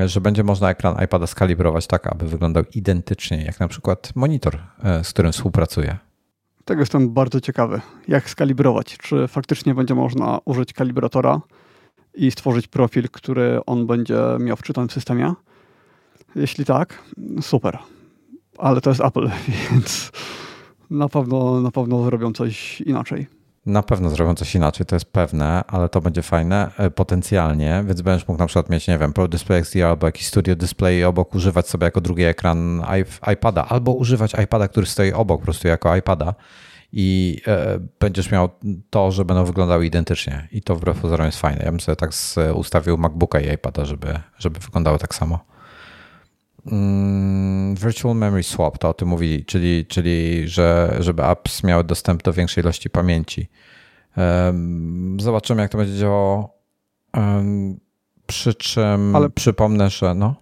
że będzie można ekran iPada skalibrować tak, aby wyglądał identycznie, jak na przykład monitor, e, z którym współpracuję. Tego jestem bardzo ciekawy. Jak skalibrować? Czy faktycznie będzie można użyć kalibratora i stworzyć profil, który on będzie miał wczytany w systemie? Jeśli tak, super. Ale to jest Apple, więc na pewno, na pewno zrobią coś inaczej. Na pewno zrobią coś inaczej, to jest pewne, ale to będzie fajne e, potencjalnie, więc będziesz mógł na przykład mieć, nie wiem, Pro Display XDR albo jakiś Studio Display obok, używać sobie jako drugi ekran iPada, albo używać iPada, który stoi obok po prostu jako iPada i e, będziesz miał to, że będą wyglądały identycznie i to wbrew pozorom jest fajne. Ja bym sobie tak ustawił MacBooka i iPada, żeby, żeby wyglądały tak samo. Mm, virtual Memory Swap, to o tym mówili, czyli, czyli że, żeby apps miały dostęp do większej ilości pamięci. Zobaczymy, jak to będzie działało. Przy czym Ale przypomnę, że no.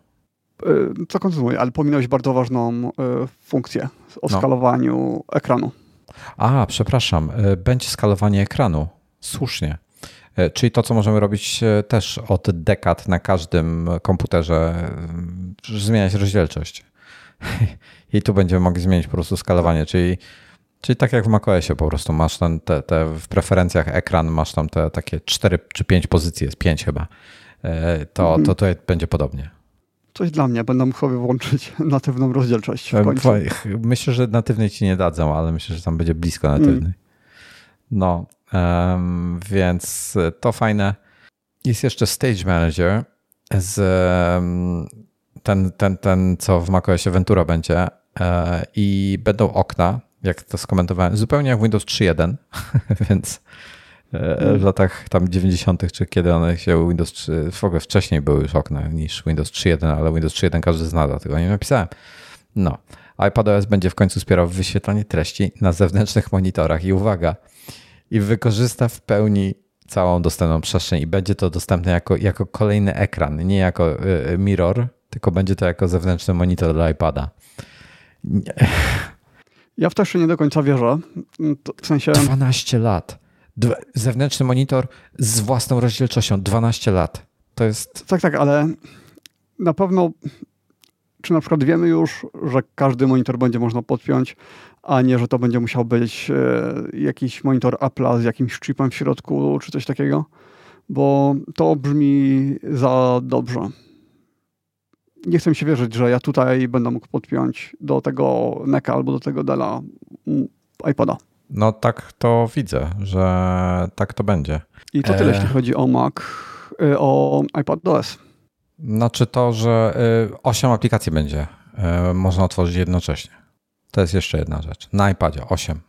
co kontynuuję, ale pominąłeś bardzo ważną funkcję o no. skalowaniu ekranu. A, przepraszam, będzie skalowanie ekranu. Słusznie. Czyli to, co możemy robić też od dekad na każdym komputerze, zmieniać rozdzielczość. I tu będziemy mogli zmienić po prostu skalowanie, czyli Czyli tak jak w macOSie po prostu masz ten, te, te w preferencjach ekran, masz tam te takie 4 czy 5 pozycji, jest 5 chyba, e, to, mhm. to tutaj będzie podobnie. Coś dla mnie, będę mógł sobie włączyć natywną rozdzielczość. Myślę, że natywnej ci nie dadzą, ale myślę, że tam będzie blisko natywnej. Mm. No, więc to fajne. Jest jeszcze Stage Manager z ten, ten, ten, co w macOSie Ventura będzie e, i będą okna, jak to skomentowałem, zupełnie jak Windows 3.1, więc mm. w latach tam 90., czy kiedy one się Windows 3, w ogóle wcześniej były już okna niż Windows 3.1, ale Windows 3.1 każdy zna, dlatego nie napisałem. No, iPadOS będzie w końcu wspierał wyświetlanie treści na zewnętrznych monitorach i uwaga, i wykorzysta w pełni całą dostępną przestrzeń i będzie to dostępne jako, jako kolejny ekran, nie jako y, mirror, tylko będzie to jako zewnętrzny monitor dla iPada. Nie. Ja w to jeszcze nie do końca wierzę. W sensie. 12 lat. Zewnętrzny monitor z własną rozdzielczością. 12 lat. To jest. Tak, tak, ale na pewno. Czy na przykład wiemy już, że każdy monitor będzie można podpiąć, a nie, że to będzie musiał być e, jakiś monitor Apple'a z jakimś chipem w środku, czy coś takiego? Bo to brzmi za dobrze nie chcę mi się wierzyć, że ja tutaj będę mógł podpiąć do tego NECA albo do tego Dela iPada. No tak to widzę, że tak to będzie. I to tyle, e... jeśli chodzi o Mac, y, o iPad OS. Znaczy to, że 8 y, aplikacji będzie y, można otworzyć jednocześnie. To jest jeszcze jedna rzecz. Na iPadzie 8.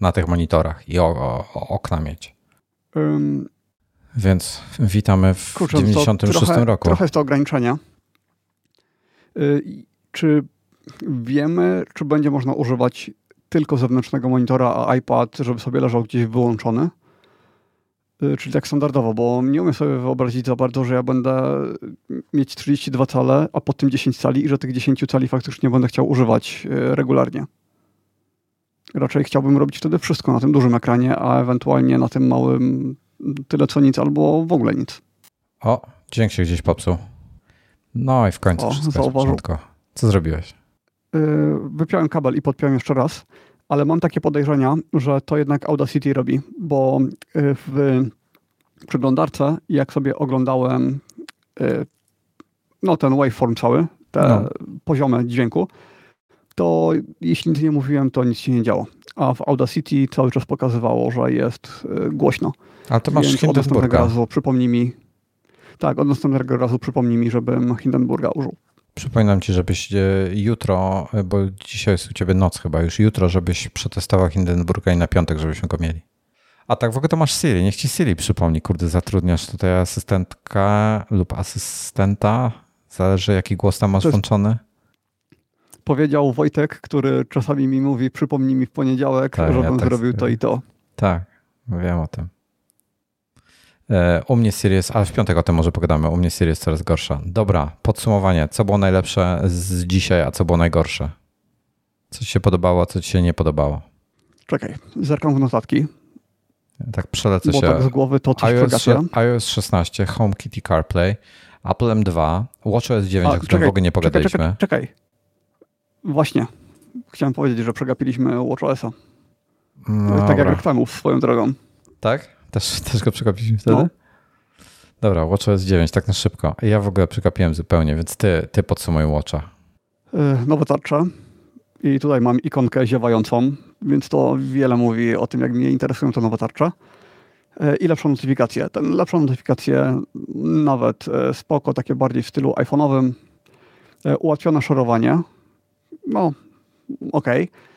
Na tych monitorach i o, o, o okna mieć. Um, Więc witamy w kurczę, 96 trochę, roku. Trochę jest to ograniczenie. Y, czy wiemy, czy będzie można używać tylko zewnętrznego monitora, a iPad, żeby sobie leżał gdzieś wyłączony? Y, czyli tak standardowo, bo nie umiem sobie wyobrazić za bardzo, że ja będę mieć 32 cale, a potem 10 cali i że tych 10 cali faktycznie będę chciał używać y, regularnie. Raczej chciałbym robić wtedy wszystko na tym dużym ekranie, a ewentualnie na tym małym tyle co nic albo w ogóle nic. O, dźwięk się gdzieś popsuł. No i w końcu o, wszystko Co zrobiłeś? Yy, wypiąłem kabel i podpiąłem jeszcze raz, ale mam takie podejrzenia, że to jednak Audacity robi, bo yy, w przeglądarce, jak sobie oglądałem yy, no, ten waveform cały, te no. poziomy dźwięku, to jeśli nic nie mówiłem, to nic się nie działo. A w Audacity cały czas pokazywało, że jest yy, głośno. Ale to masz Więc od razu przypomnij mi, tak, od następnego razu przypomnij mi, żebym Hindenburga użył. Przypominam ci, żebyś e, jutro, e, bo dzisiaj jest u ciebie noc chyba, już jutro, żebyś przetestował Hindenburga i na piątek, żebyśmy go mieli. A tak w ogóle to masz Siri, niech ci Siri przypomni, kurde, zatrudniasz tutaj asystentkę lub asystenta, zależy jaki głos tam masz włączony. Powiedział Wojtek, który czasami mi mówi, przypomnij mi w poniedziałek, tak, żebym ja tak zrobił to i to. Tak, wiem o tym. E, u mnie Series, ale w piątek o tym może pogadamy. U mnie Series coraz gorsza. Dobra, podsumowanie. Co było najlepsze z dzisiaj, a co było najgorsze? Co ci się podobało, a co ci się nie podobało? Czekaj, zerkam w notatki. Tak przelecę Bo się. tak z głowy to coś iOS, iOS 16, HomeKit CarPlay, Apple M2, WatchOS 9, a, o którym czekaj, w ogóle nie pogadaliśmy. Czekaj, czekaj, czekaj. Właśnie. Chciałem powiedzieć, że przegapiliśmy WatchOS-a. No, tak jak reklamów swoją drogą. Tak? Też, też go przekapiliśmy wtedy? No. Dobra, WatchOS 9, tak na szybko. Ja w ogóle przekapiłem zupełnie, więc ty, ty podsumuj Watcha. Yy, nowe tarcze. I tutaj mam ikonkę ziewającą, więc to wiele mówi o tym, jak mnie interesują te nowe tarcze. Yy, I lepszą notyfikację. Ten lepszą notyfikację nawet yy, spoko, takie bardziej w stylu iPhone'owym. Ułatwione szerowanie. No, okej. Okay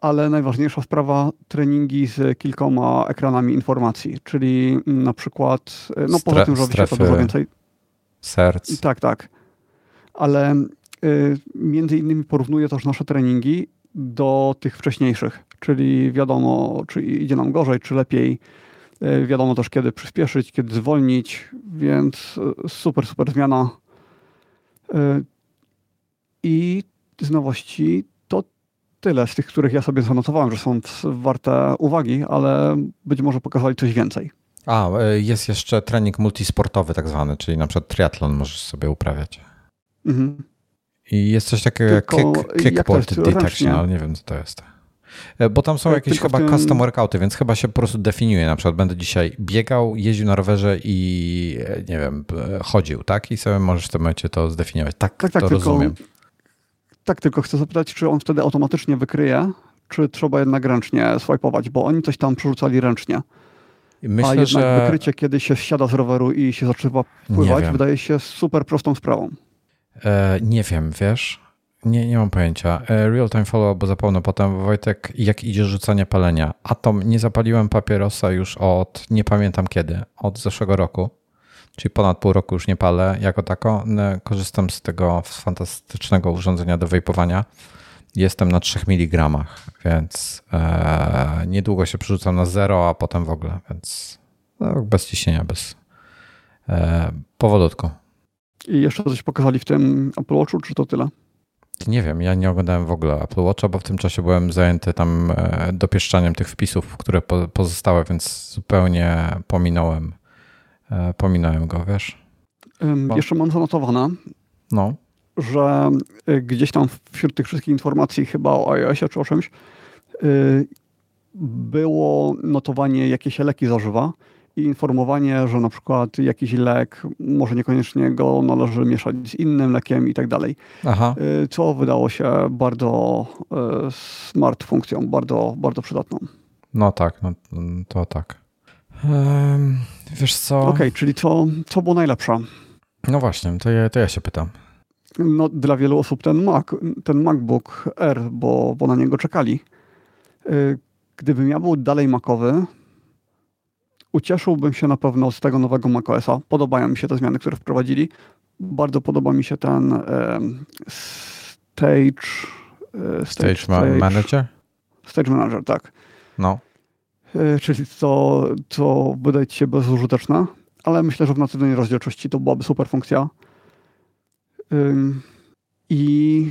ale najważniejsza sprawa treningi z kilkoma ekranami informacji, czyli na przykład, no poza tym, że wyświetla dużo więcej serc. Tak, tak. Ale y, między innymi porównuję też nasze treningi do tych wcześniejszych, czyli wiadomo, czy idzie nam gorzej, czy lepiej. Y, wiadomo też, kiedy przyspieszyć, kiedy zwolnić, więc super, super zmiana. Y, I z nowości to tyle z tych, których ja sobie zanotowałem, że są warte uwagi, ale być może pokazali coś więcej. A, e, jest jeszcze trening multisportowy tak zwany, czyli na przykład triatlon możesz sobie uprawiać. Mhm. I jest coś takiego Tylko, jak kick, kickboard detection, ale nie wiem co to jest. E, bo tam są jakieś Tylko chyba tym... custom workouty, więc chyba się po prostu definiuje. Na przykład będę dzisiaj biegał, jeździł na rowerze i e, nie wiem, chodził, tak? I sobie możesz w tym momencie to zdefiniować. Tak, tak, tak to tylko, rozumiem. Tak, tylko chcę zapytać, czy on wtedy automatycznie wykryje, czy trzeba jednak ręcznie swajpować, bo oni coś tam przerzucali ręcznie. Myślę, A jednak że... wykrycie, kiedy się siada z roweru i się zaczyna pływać, wydaje się super prostą sprawą. E, nie wiem, wiesz? Nie, nie mam pojęcia. E, real time follow, bo zapomnę potem, Wojtek, jak idzie rzucanie palenia. Atom, nie zapaliłem papierosa już od, nie pamiętam kiedy, od zeszłego roku. Czyli ponad pół roku już nie palę jako tako. E, korzystam z tego fantastycznego urządzenia do wejpowania. Jestem na 3 mg, więc e, niedługo się przerzucam na zero, a potem w ogóle, więc no, bez ciśnienia, bez e, powolutku. I jeszcze coś pokazali w tym Apple Watchu, czy to tyle? Nie wiem, ja nie oglądałem w ogóle Apple Watcha, bo w tym czasie byłem zajęty tam e, dopieszczaniem tych wpisów, które pozostały, więc zupełnie pominąłem, pominąłem go, wiesz? Um, jeszcze mam zanotowane, no. że e, gdzieś tam wśród tych wszystkich informacji chyba o iOSie czy o czymś było notowanie, jakie się leki zażywa i informowanie, że na przykład jakiś lek może niekoniecznie go należy mieszać z innym lekiem i tak dalej. Aha. Co wydało się bardzo smart funkcją, bardzo, bardzo przydatną. No tak, no, to tak. Um, wiesz co? Okej, okay, czyli co, co było najlepsze? No właśnie, to ja, to ja się pytam. No, dla wielu osób ten Mac, ten MacBook R, bo, bo na niego czekali. Y, gdybym ja był dalej Macowy, ucieszyłbym się na pewno z tego nowego macOSa. Podobają mi się te zmiany, które wprowadzili. Bardzo podoba mi się ten e, stage, e, stage, stage, Manager? Stage Manager, tak. No. E, czyli to, co wydaje ci się bezużyteczne, ale myślę, że w natywnej rozdzielczości to byłaby super funkcja. I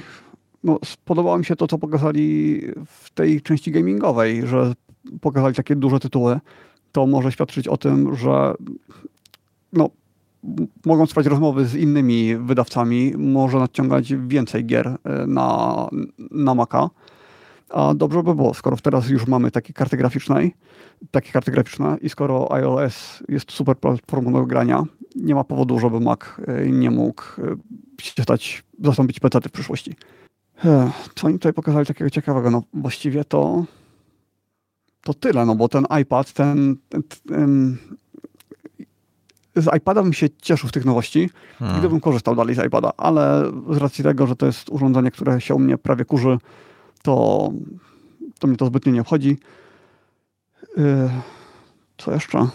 no, spodobało mi się to, co pokazali w tej części gamingowej, że pokazali takie duże tytuły to może świadczyć o tym, że no, mogą trwać rozmowy z innymi wydawcami, może nadciągać więcej gier e, na, na Maca. A dobrze by było, skoro teraz już mamy takie karty graficzne, takie karty graficzne i skoro iOS jest super platformą do grania, nie ma powodu, żeby Mac e, nie mógł e, się stać, zastąpić PC w przyszłości. Co oni tutaj pokazali takiego ciekawego? No właściwie to to tyle, no bo ten iPad, ten, ten, ten z iPada bym się cieszył z tych nowości, hmm. gdybym korzystał dalej z iPada, ale z racji tego, że to jest urządzenie, które się u mnie prawie kurzy, to, to mnie to zbytnio nie obchodzi. Yy, co jeszcze?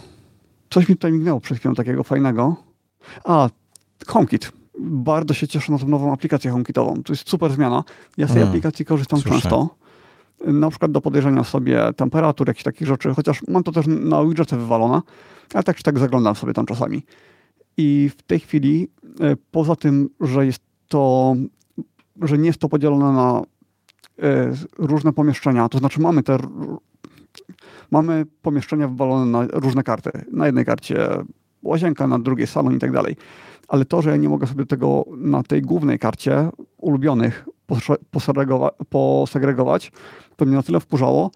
Coś mi tutaj mignęło przed chwilą takiego fajnego. A, HomeKit. Bardzo się cieszę na tą nową aplikację HomeKitową. To jest super zmiana. Ja z tej hmm. aplikacji korzystam Słyszę. często na przykład do podejrzenia sobie temperatur, jakichś takich rzeczy, chociaż mam to też na widgety wywalone, ale tak czy tak zaglądam sobie tam czasami. I w tej chwili, e, poza tym, że jest to, że nie jest to podzielone na różne pomieszczenia, to znaczy mamy te mamy pomieszczenia wywalone na różne karty. Na jednej karcie łazienka, na drugiej salon i tak dalej. Ale to, że ja nie mogę sobie tego na tej głównej karcie ulubionych posegregować, to mnie na tyle wkurzało,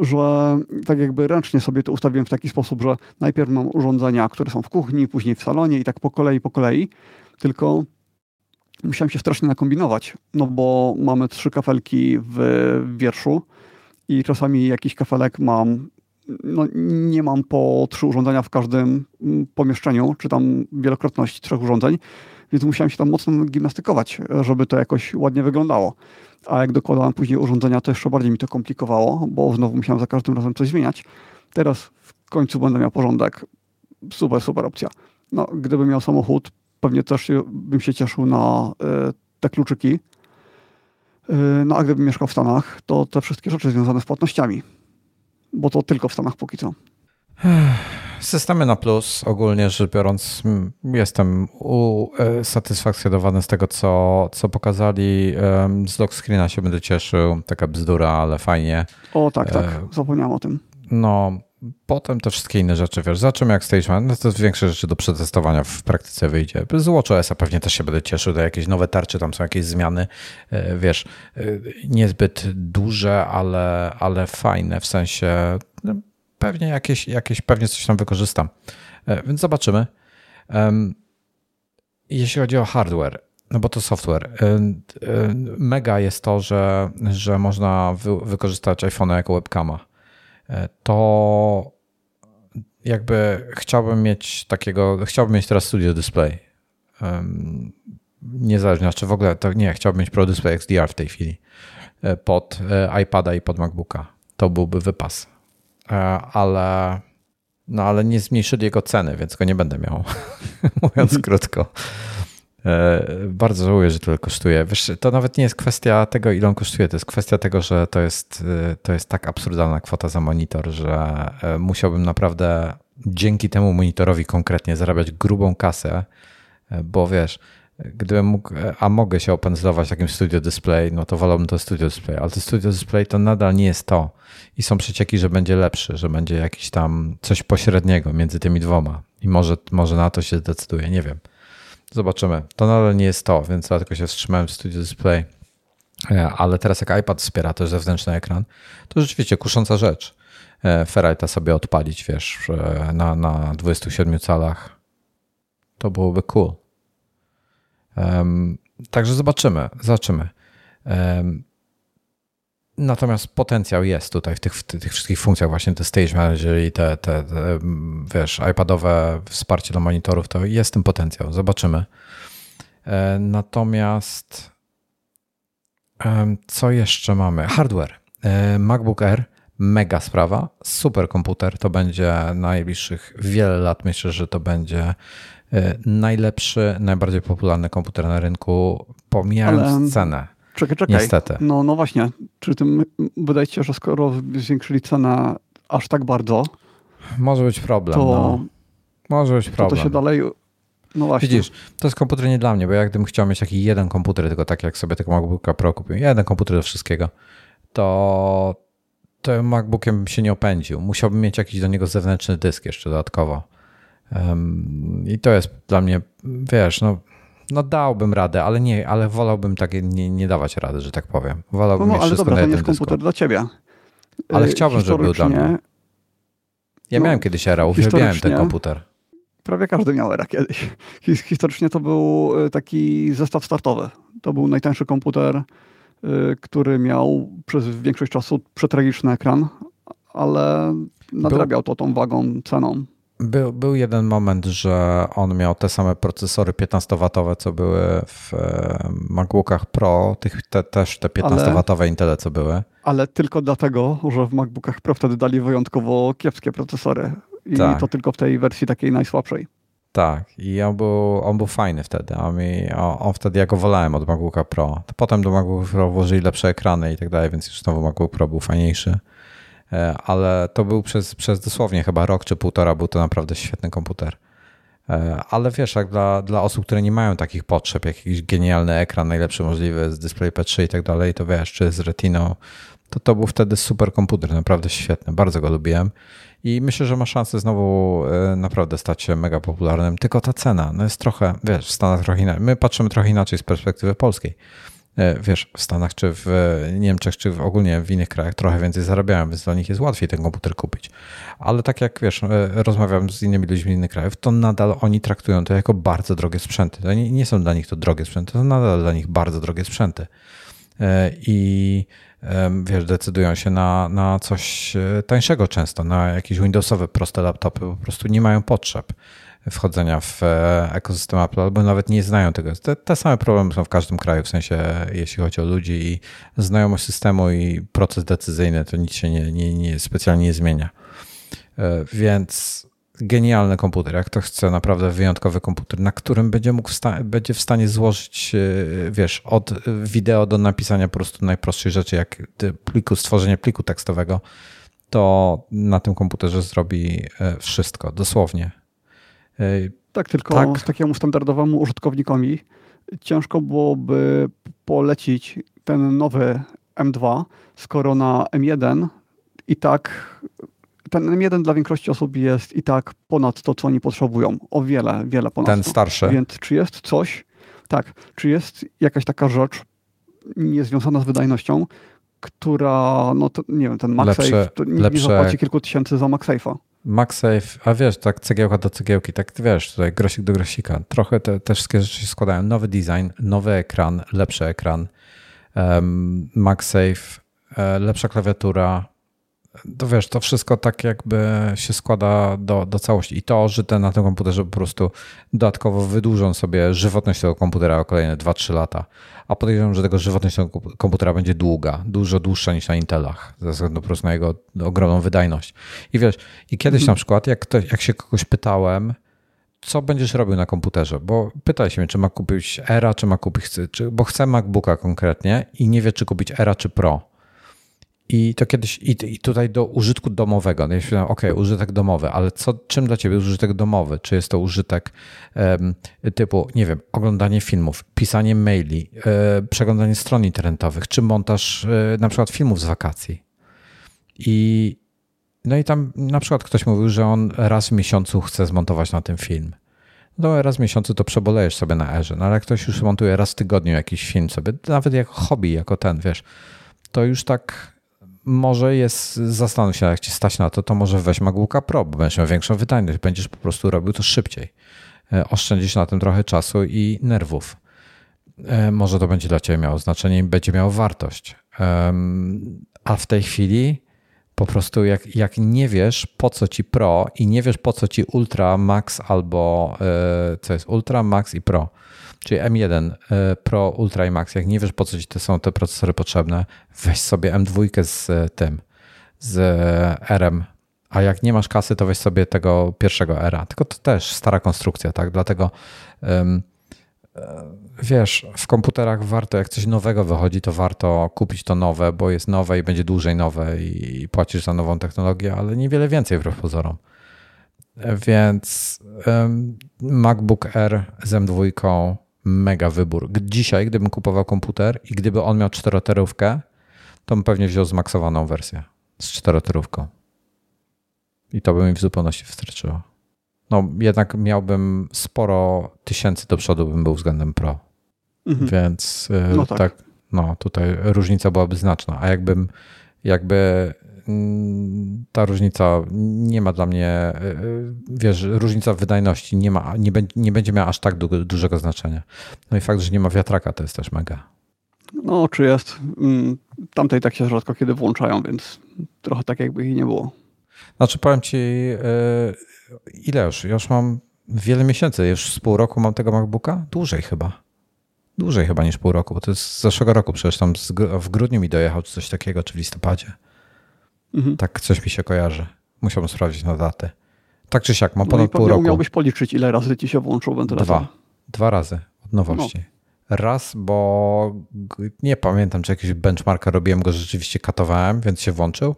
że tak jakby ręcznie sobie to ustawiłem w taki sposób, że najpierw mam urządzenia, które są w kuchni, później w salonie i tak po kolei, po kolei. Tylko musiałem się strasznie nakombinować, no bo mamy trzy kafelki w wierszu i czasami jakiś kafelek mam, no nie mam po trzy urządzenia w każdym pomieszczeniu, czy tam wielokrotność trzech urządzeń, więc musiałem się tam mocno gimnastykować, żeby to jakoś ładnie wyglądało. A jak dokładałem później urządzenia, to jeszcze bardziej mi to komplikowało, bo znowu musiałem za każdym razem coś zmieniać. Teraz w końcu będę miał porządek. Super, super opcja. No, gdybym miał samochód, pewnie też bym się cieszył na y, te kluczyki. Y, no a gdybym mieszkał w Stanach, to te wszystkie rzeczy związane z płatnościami. Bo to tylko w Stanach póki co. Systemy na plus, ogólnie rzecz biorąc, jestem usatysfakcjonowany z tego, co, co pokazali. Z lock screena się będę cieszył, taka bzdura, ale fajnie. O tak, tak, e, zapomniałem o tym. No, potem te wszystkie inne rzeczy, wiesz, zobaczymy jak StageMan, no to większe rzeczy do przetestowania w praktyce wyjdzie. Z WatchOS-a pewnie też się będę cieszył, do jakieś nowe tarcze, tam są jakieś zmiany, e, wiesz, e, niezbyt duże, ale, ale fajne, w sensie no, pewnie jakieś, jakieś, pewnie coś tam wykorzystam. E, więc zobaczymy. Jeśli chodzi o hardware, no bo to software. Mega jest to, że, że można wy, wykorzystać iPhone'a jako webcama to jakby chciałbym mieć takiego, chciałbym mieć teraz Studio Display. Niezależnie, czy w ogóle to nie, chciałbym mieć Pro Display XDR w tej chwili e, pod e, iPada i pod MacBooka. To byłby wypas. Ale no ale nie zmniejszyli jego ceny, więc go nie będę miał. Mówiąc krótko. E, bardzo żałuję, że tyle kosztuje. Wiesz, to nawet nie jest kwestia tego, ile on kosztuje, to jest kwestia tego, że to jest, e, to jest tak absurdalna kwota za monitor, że e, musiałbym naprawdę dzięki temu monitorowi konkretnie zarabiać grubą kasę, bo wiesz, gdybym mógł, a mogę się opędzlować takim studio display, no to wolałbym to studio display, ale to studio display to nadal nie jest to. I są przecieki, że będzie lepszy, że będzie jakiś tam coś pośredniego między tymi dwoma. I może, może na to się zdecyduje, nie wiem. Zobaczymy. To nadal nie jest to, więc dlatego się wstrzymałem w Studio Display. E, ale teraz jak iPad wspiera też zewnętrzny ekran, to rzeczywiście kusząca rzecz. E, Ferrite'a sobie odpalić, wiesz, na, na 27 calach. To byłoby cool. Um, także zobaczymy, zobaczymy. Um, Natomiast potencjał jest tutaj w tych, w tych wszystkich funkcjach, właśnie te stage manager i te, te, te, wiesz, iPadowe wsparcie dla monitorów, to jest ten potencjał. Zobaczymy. E, natomiast co jeszcze mamy? Hardware. E, MacBook Air, mega sprawa, super komputer. To będzie najbliższych wiele lat. Myślę, że to będzie e, najlepszy, najbardziej popularny komputer na rynku, pomijając Ale... cenę Czekaj, czekaj. Niestety. No, no właśnie. Czy tym wydaje się, że skoro zwiększyli cenę aż tak bardzo, może być problem. To, no. Może być problem. To, to się dalej. No właśnie. Widzisz, to jest komputer nie dla mnie, bo jak gdybym chciał mieć taki jeden komputer, tylko tak jak sobie tego MacBooka Pro kupiłem, jeden komputer do wszystkiego, to tym MacBookiem bym się nie opędził. Musiałbym mieć jakiś do niego zewnętrzny dysk jeszcze dodatkowo. Um, I to jest dla mnie, wiesz, no no dałbym radę, ale nie, ale wolałbym tak nie, nie dawać rady, że tak powiem. Wolałbym no, no ale dobra, to nie jest komputer dla ciebie. Ale chciałbym, żeby był dla mnie. Ja no, miałem kiedyś era, uwielbiałem ten komputer. Prawie każdy miał era kiedyś. Historycznie to był y, taki zestaw startowy. To był najtańszy komputer, y, który miał przez większość czasu przetragiczny ekran, ale nadrabiał to tą wagą, ceną. Był, był jeden moment, że on miał te same procesory 15W, co były w e, MacBookach Pro, tych, te, też te 15W Intele, co były. Ale tylko dlatego, że w MacBookach Pro wtedy dali wyjątkowo kiepskie procesory. I tak. to tylko w tej wersji takiej najsłabszej. Tak, i on był, on był fajny wtedy. On, mi, on, on wtedy ja go wolałem od MacBooka Pro. Potem do MacBooka Pro włożyli lepsze ekrany i tak dalej, więc już znowu MacBook Pro był fajniejszy. E, ale to był przez, przez dosłownie chyba rok czy półtora, był to naprawdę świetny komputer. E, ale wiesz, jak dla, dla osób, które nie mają takich potrzeb, jakiś genialny ekran, najlepszy możliwy z DisplayPad 3 i tak dalej, to wiesz, czy z Retiną, to to był wtedy super komputer, naprawdę świetny, bardzo go lubiłem i myślę, że ma szansę znowu e, naprawdę stać się mega popularnym, tylko ta cena, no jest trochę, wiesz, w Stanach trochę inaczej, my patrzymy trochę inaczej z perspektywy polskiej. E, wiesz, w Stanach czy w Niemczech, czy w ogólnie w innych krajach trochę więcej zarabiają, więc dla nich jest łatwiej ten komputer kupić. Ale tak jak wiesz, e, rozmawiam z innymi ludźmi innych krajów, to nadal oni traktują to jako bardzo drogie sprzęty. To nie, nie są dla nich to drogie sprzęty, to nadal dla nich bardzo drogie sprzęty. E, I wiesz, decydują się na, na coś tańszego często, na jakieś Windowsowe proste laptopy, po prostu nie mają potrzeb wchodzenia w e, ekosystem Apple, albo nawet nie znają tego. Te, te, same problemy są w każdym kraju, w sensie jeśli chodzi o ludzi i znajomość systemu i proces decyzyjny, to nic się nie, nie, nie specjalnie nie zmienia. E, więc genialny komputer. Jak to chce, naprawdę wyjątkowy komputer, na którym będzie mógł wsta- będzie w stanie złożyć, e, wiesz, od wideo do napisania po prostu najprostszej rzeczy, jak pliku, stworzenie pliku tekstowego to na tym komputerze zrobi wszystko, dosłownie. Tak, tylko tak. takiemu standardowemu użytkownikowi ciężko byłoby polecić ten nowy M2, skoro na M1 i tak ten M1 dla większości osób jest i tak ponad to, co oni potrzebują. O wiele, wiele ponad Ten starszy. Więc czy jest coś, tak, czy jest jakaś taka rzecz niezwiązana z wydajnością, która, no to, nie wiem, ten MagSafe, lepsze, to nie, lepsze... nie zapłaci kilku tysięcy za MagSafe'a. MagSafe, a wiesz, tak cegiełka do cegiełki, tak wiesz, tutaj grosik do grosika. Trochę te, te wszystkie rzeczy się składają. Nowy design, nowy ekran, lepszy ekran, um, MagSafe, e, lepsza klawiatura, to wiesz, to wszystko tak jakby się składa do, do całości. I to, że ten na tym komputerze po prostu dodatkowo wydłużą sobie żywotność tego komputera o kolejne 2-3 lata. A podejrzewam, że tego żywotność tego komputera będzie długa, dużo dłuższa niż na Intelach, ze względu po prostu na jego ogromną wydajność. I wiesz, i kiedyś mhm. na przykład, jak, to, jak się kogoś pytałem, co będziesz robił na komputerze? Bo pytaj się mnie, czy ma kupić Era, czy ma kupić, czy, bo chce MacBooka konkretnie i nie wie, czy kupić Era, czy Pro. I to kiedyś, i, tutaj do użytku domowego. No ja się ok, użytek domowy, ale co, czym dla ciebie użytek domowy? Czy jest to użytek um, typu, nie wiem, oglądanie filmów, pisanie maili, e, przeglądanie stron internetowych, czy montaż e, na przykład filmów z wakacji? I no i tam na przykład ktoś mówił, że on raz w miesiącu chce zmontować na tym film. No raz w miesiącu to przebolejesz sobie na erze, no ale jak ktoś już montuje raz w tygodniu jakiś film sobie, nawet jako hobby, jako ten, wiesz, to już tak może jest, zastanów się, jak ci stać na to, to może weź MacBooka Pro, bo będziesz miał większą wydajność, będziesz po prostu robił to szybciej. E, oszczędzisz na tym trochę czasu i nerwów. E, może to będzie dla ciebie miało znaczenie i będzie miało wartość. A w tej chwili po prostu jak, jak nie wiesz po co ci Pro i nie wiesz po co ci Ultra, Max albo e, co jest Ultra, Max i Pro, czyli M1 e, Pro, Ultra i Max, jak nie wiesz po co ci te są te procesory potrzebne, weź sobie M2 z e, tym, z e, RM, a jak nie masz kasy, to weź sobie tego pierwszego era. Tylko to też stara konstrukcja, tak? Dlatego um, wiesz, w komputerach warto, jak coś nowego wychodzi, to warto kupić to nowe, bo jest nowe i będzie dłużej nowe i płacisz za nową technologię, ale niewiele więcej wbrew pozorom. Więc um, MacBook Air z M2 mega wybór. Dzisiaj, gdybym kupował komputer i gdyby on miał czteroterówkę, to bym pewnie wziął zmaksowaną wersję z czteroterówką. I to by mi w zupełności wystarczyło. No, jednak miałbym sporo tysięcy do przodu, bym był względem Pro. Mhm. Więc y, no tak. tak, no tutaj różnica byłaby znaczna. A jakbym jakby ta różnica nie ma dla mnie, e, e, wiesz, różnica w wydajności nie, ma, nie, będzie, nie będzie miała aż tak du dużego znaczenia. No i fakt, że nie ma wiatraka, to jest też mega. No, czy jest. Mm, tamtej tak się rzadko kiedy włączają, więc trochę tak jakby ich nie było. Znaczy powiem ci, e, ile już? Ja już mam wiele miesięcy, już z pół roku mam tego MacBooka? Dłużej chyba. Dłużej chyba niż pół roku, bo to jest z zeszłego roku, przecież tam w grudniu mi dojechał, czy coś takiego, czy w listopadzie. Mhm. Tak coś mi się kojarzy. Musiałbym sprawdzić na datę. Tak czy siak, mam no ponad no pół roku. Miałbyś policzyć, ile razy ci się włączył wentylator? Dwa. Dwa razy od nowości. No. Raz, bo nie pamiętam, czy jakiś benchmarka robiłem go, rzeczywiście katowałem, więc się włączył.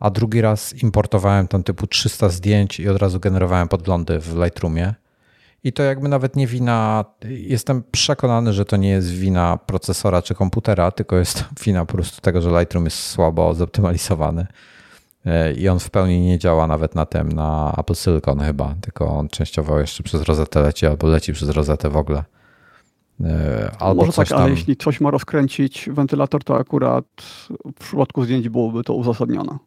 A drugi raz importowałem tam typu 300 zdjęć i od razu generowałem podglądy w Lightroomie. I to jakby nawet nie wina, jestem przekonany, że to nie jest wina procesora czy komputera, tylko jest wina po prostu tego, że Lightroom jest słabo zoptymalizowany e, i on w pełni nie działa nawet na tym, na Apple Silicon chyba, tylko on częściowo jeszcze przez rozetę leci albo leci przez rozetę w ogóle. E, albo Może tak, tam... ale jeśli coś ma rozkręcić wentylator, to akurat w przypadku zdjęć byłoby to uzasadnione.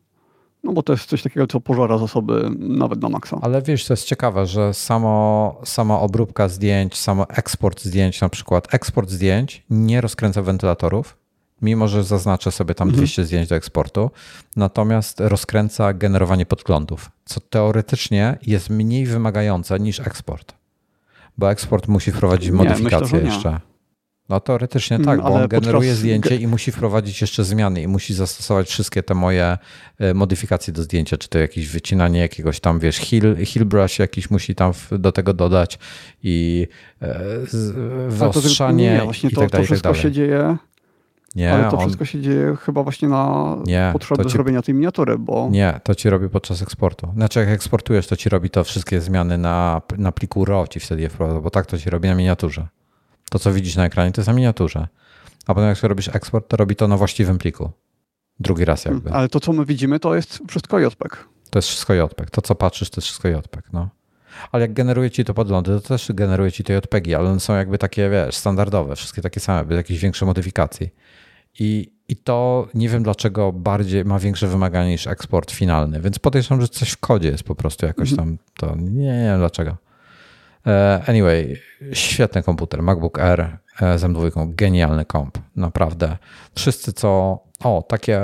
No bo to jest coś takiego, co pożera zasoby nawet na maksa. Ale wiesz, to jest ciekawe, że samo, sama obróbka zdjęć, samo eksport zdjęć, na przykład eksport zdjęć nie rozkręca wentylatorów, mimo że zaznaczę sobie tam mhm. 200 zdjęć do eksportu, natomiast rozkręca generowanie podglądów, co teoretycznie jest mniej wymagające niż eksport. Bo eksport musi wprowadzić modyfikacje jeszcze. No teoretycznie mm, tak, bo on generuje zdjęcie i musi wprowadzić jeszcze zmiany i musi zastosować wszystkie te moje e, modyfikacje do zdjęcia, czy to jakieś wycinanie jakiegoś tam, wiesz, hill, hill brush jakiś musi tam do tego dodać i e, wyostrzanie nie, właśnie i tak to, dalej, to wszystko tak się dzieje Nie, Ale to on... wszystko się dzieje chyba właśnie na Nie, potrzeby ci- zrobienia tej miniatury, bo Nie, to ci robi podczas eksportu. Znaczy, jak eksportujesz, to ci robi to wszystkie zmiany na, na pliku RAW ci wtedy je wprowadza, bo tak to ci robi na miniaturze. To, co widzisz na ekranie, to jest na miniaturze. A potem, jak sobie robisz eksport, to robi to na właściwym pliku. Drugi raz jakby. ale to co my widzimy to jest wszystko JPEG. To jest wszystko JPEG. To, co patrzysz, to jest wszystko JPEG, no. Ale jak generuje ci to podglądy, to też generuje ci te JPEGi, ale one są jakby takie, wiesz, standardowe, wszystkie takie same, bez jakichś większych modyfikacji. I, I to nie wiem dlaczego bardziej ma większe wymagania niż eksport finalny, więc podejrzewam, że coś w kodzie jest po prostu jakoś tam, to nie, nie wiem dlaczego. E, Anyway, świetny komputer, MacBook Air e, z M2, genialny komp, naprawdę. Wszyscy co, o, takie,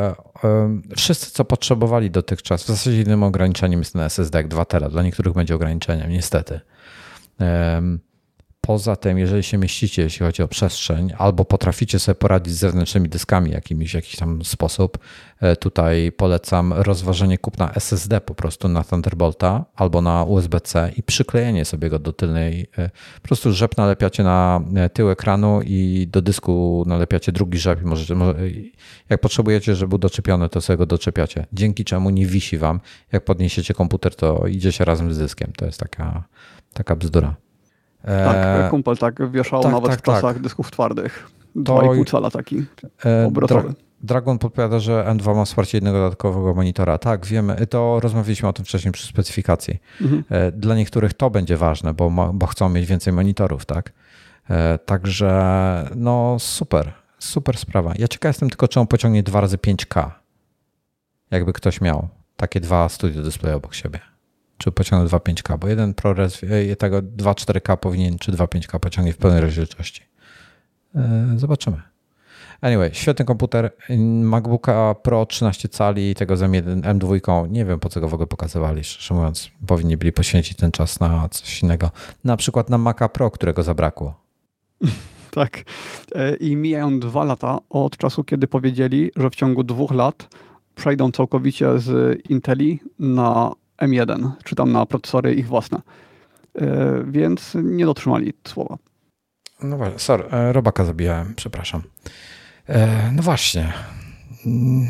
wszyscy co potrzebowali dotychczas, w zasadzie jedynym ograniczeniem jest ten SSD 2 tera, dla niektórych będzie ograniczeniem, niestety. Poza tym, jeżeli się mieścicie, jeśli chodzi o przestrzeń, albo potraficie sobie poradzić z zewnętrznymi dyskami jakimiś, jakiś tam sposób, e, tutaj polecam rozważenie kupna SSD po prostu na Thunderbolta albo na USB-C i przyklejenie sobie go do tylnej. e, Po prostu rzep nalepiacie na e, tył ekranu i do dysku nalepiacie drugi rzep możecie, może- jak potrzebujecie, żeby był doczepiony, to sobie go doczepiacie. Dzięki czemu nie wisi wam. Jak podniesiecie komputer, to idziecie razem z dyskiem. To jest taka, taka bzdura. Tak, E, kumpel tak wieszał tak, nawet tak, w czasach tak. dysków twardych. To 2,5 i- cala taki E, obrotowy. Dra- Dragon podpowiada, że M2 ma wsparcie jednego dodatkowego monitora. Tak, wiemy. To rozmawialiśmy o tym wcześniej przy specyfikacji. Mhm. E, Dla niektórych to będzie ważne, bo, ma, bo chcą mieć więcej monitorów, tak? E, Także no super, super sprawa. Ja ciekaw jestem tylko, czy on pociągnie 2 razy 5K. Jakby ktoś miał takie dwa studio display obok siebie. Czy pociągnę 2.5K, bo jeden ProRes e, tego 2.4K powinien, czy 2.5K pociągnie w pełnej rozdzielczości. E, Zobaczymy. Anyway, świetny komputer. MacBooka Pro 13 cali, tego z M1, M2. Nie wiem, po co go w ogóle pokazywali, szczerze mówiąc. Powinni byli poświęcić ten czas na coś innego. Na przykład na Maca Pro, którego zabrakło. Tak. E, I mijają dwa lata od czasu, kiedy powiedzieli, że w ciągu dwóch lat przejdą całkowicie z Inteli na M1, czy tam na procesory ich własne. E, Więc nie dotrzymali słowa. No właśnie, sorry, e, robaka zabijałem, przepraszam. E, No właśnie. Mm,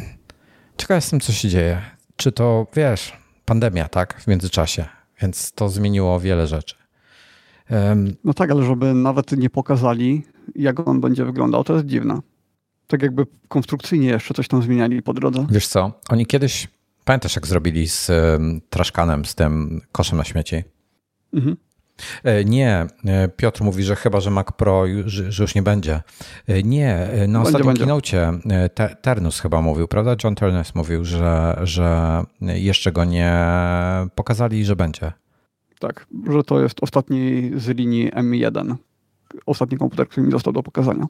Ciekaw jestem, co się dzieje. Czy to, wiesz, pandemia, tak, w międzyczasie, więc to zmieniło wiele rzeczy. No tak, ale żeby nawet nie pokazali, jak on będzie wyglądał, to jest dziwne. Tak jakby konstrukcyjnie jeszcze coś tam zmieniali po drodze. Wiesz co, oni kiedyś, pamiętasz jak zrobili z em, traszkanem, z tym koszem na śmieci? Mhm. E, Nie, e, Piotr mówi, że chyba, że Mac Pro, już, że już nie będzie. E, Nie, na Będzie, ostatnim keynocie Te- Ternus chyba mówił, prawda? John Ternus mówił, że, że jeszcze go nie pokazali, że będzie. Tak, że to jest ostatni z linii M1. Ostatni komputer, który mi został do pokazania.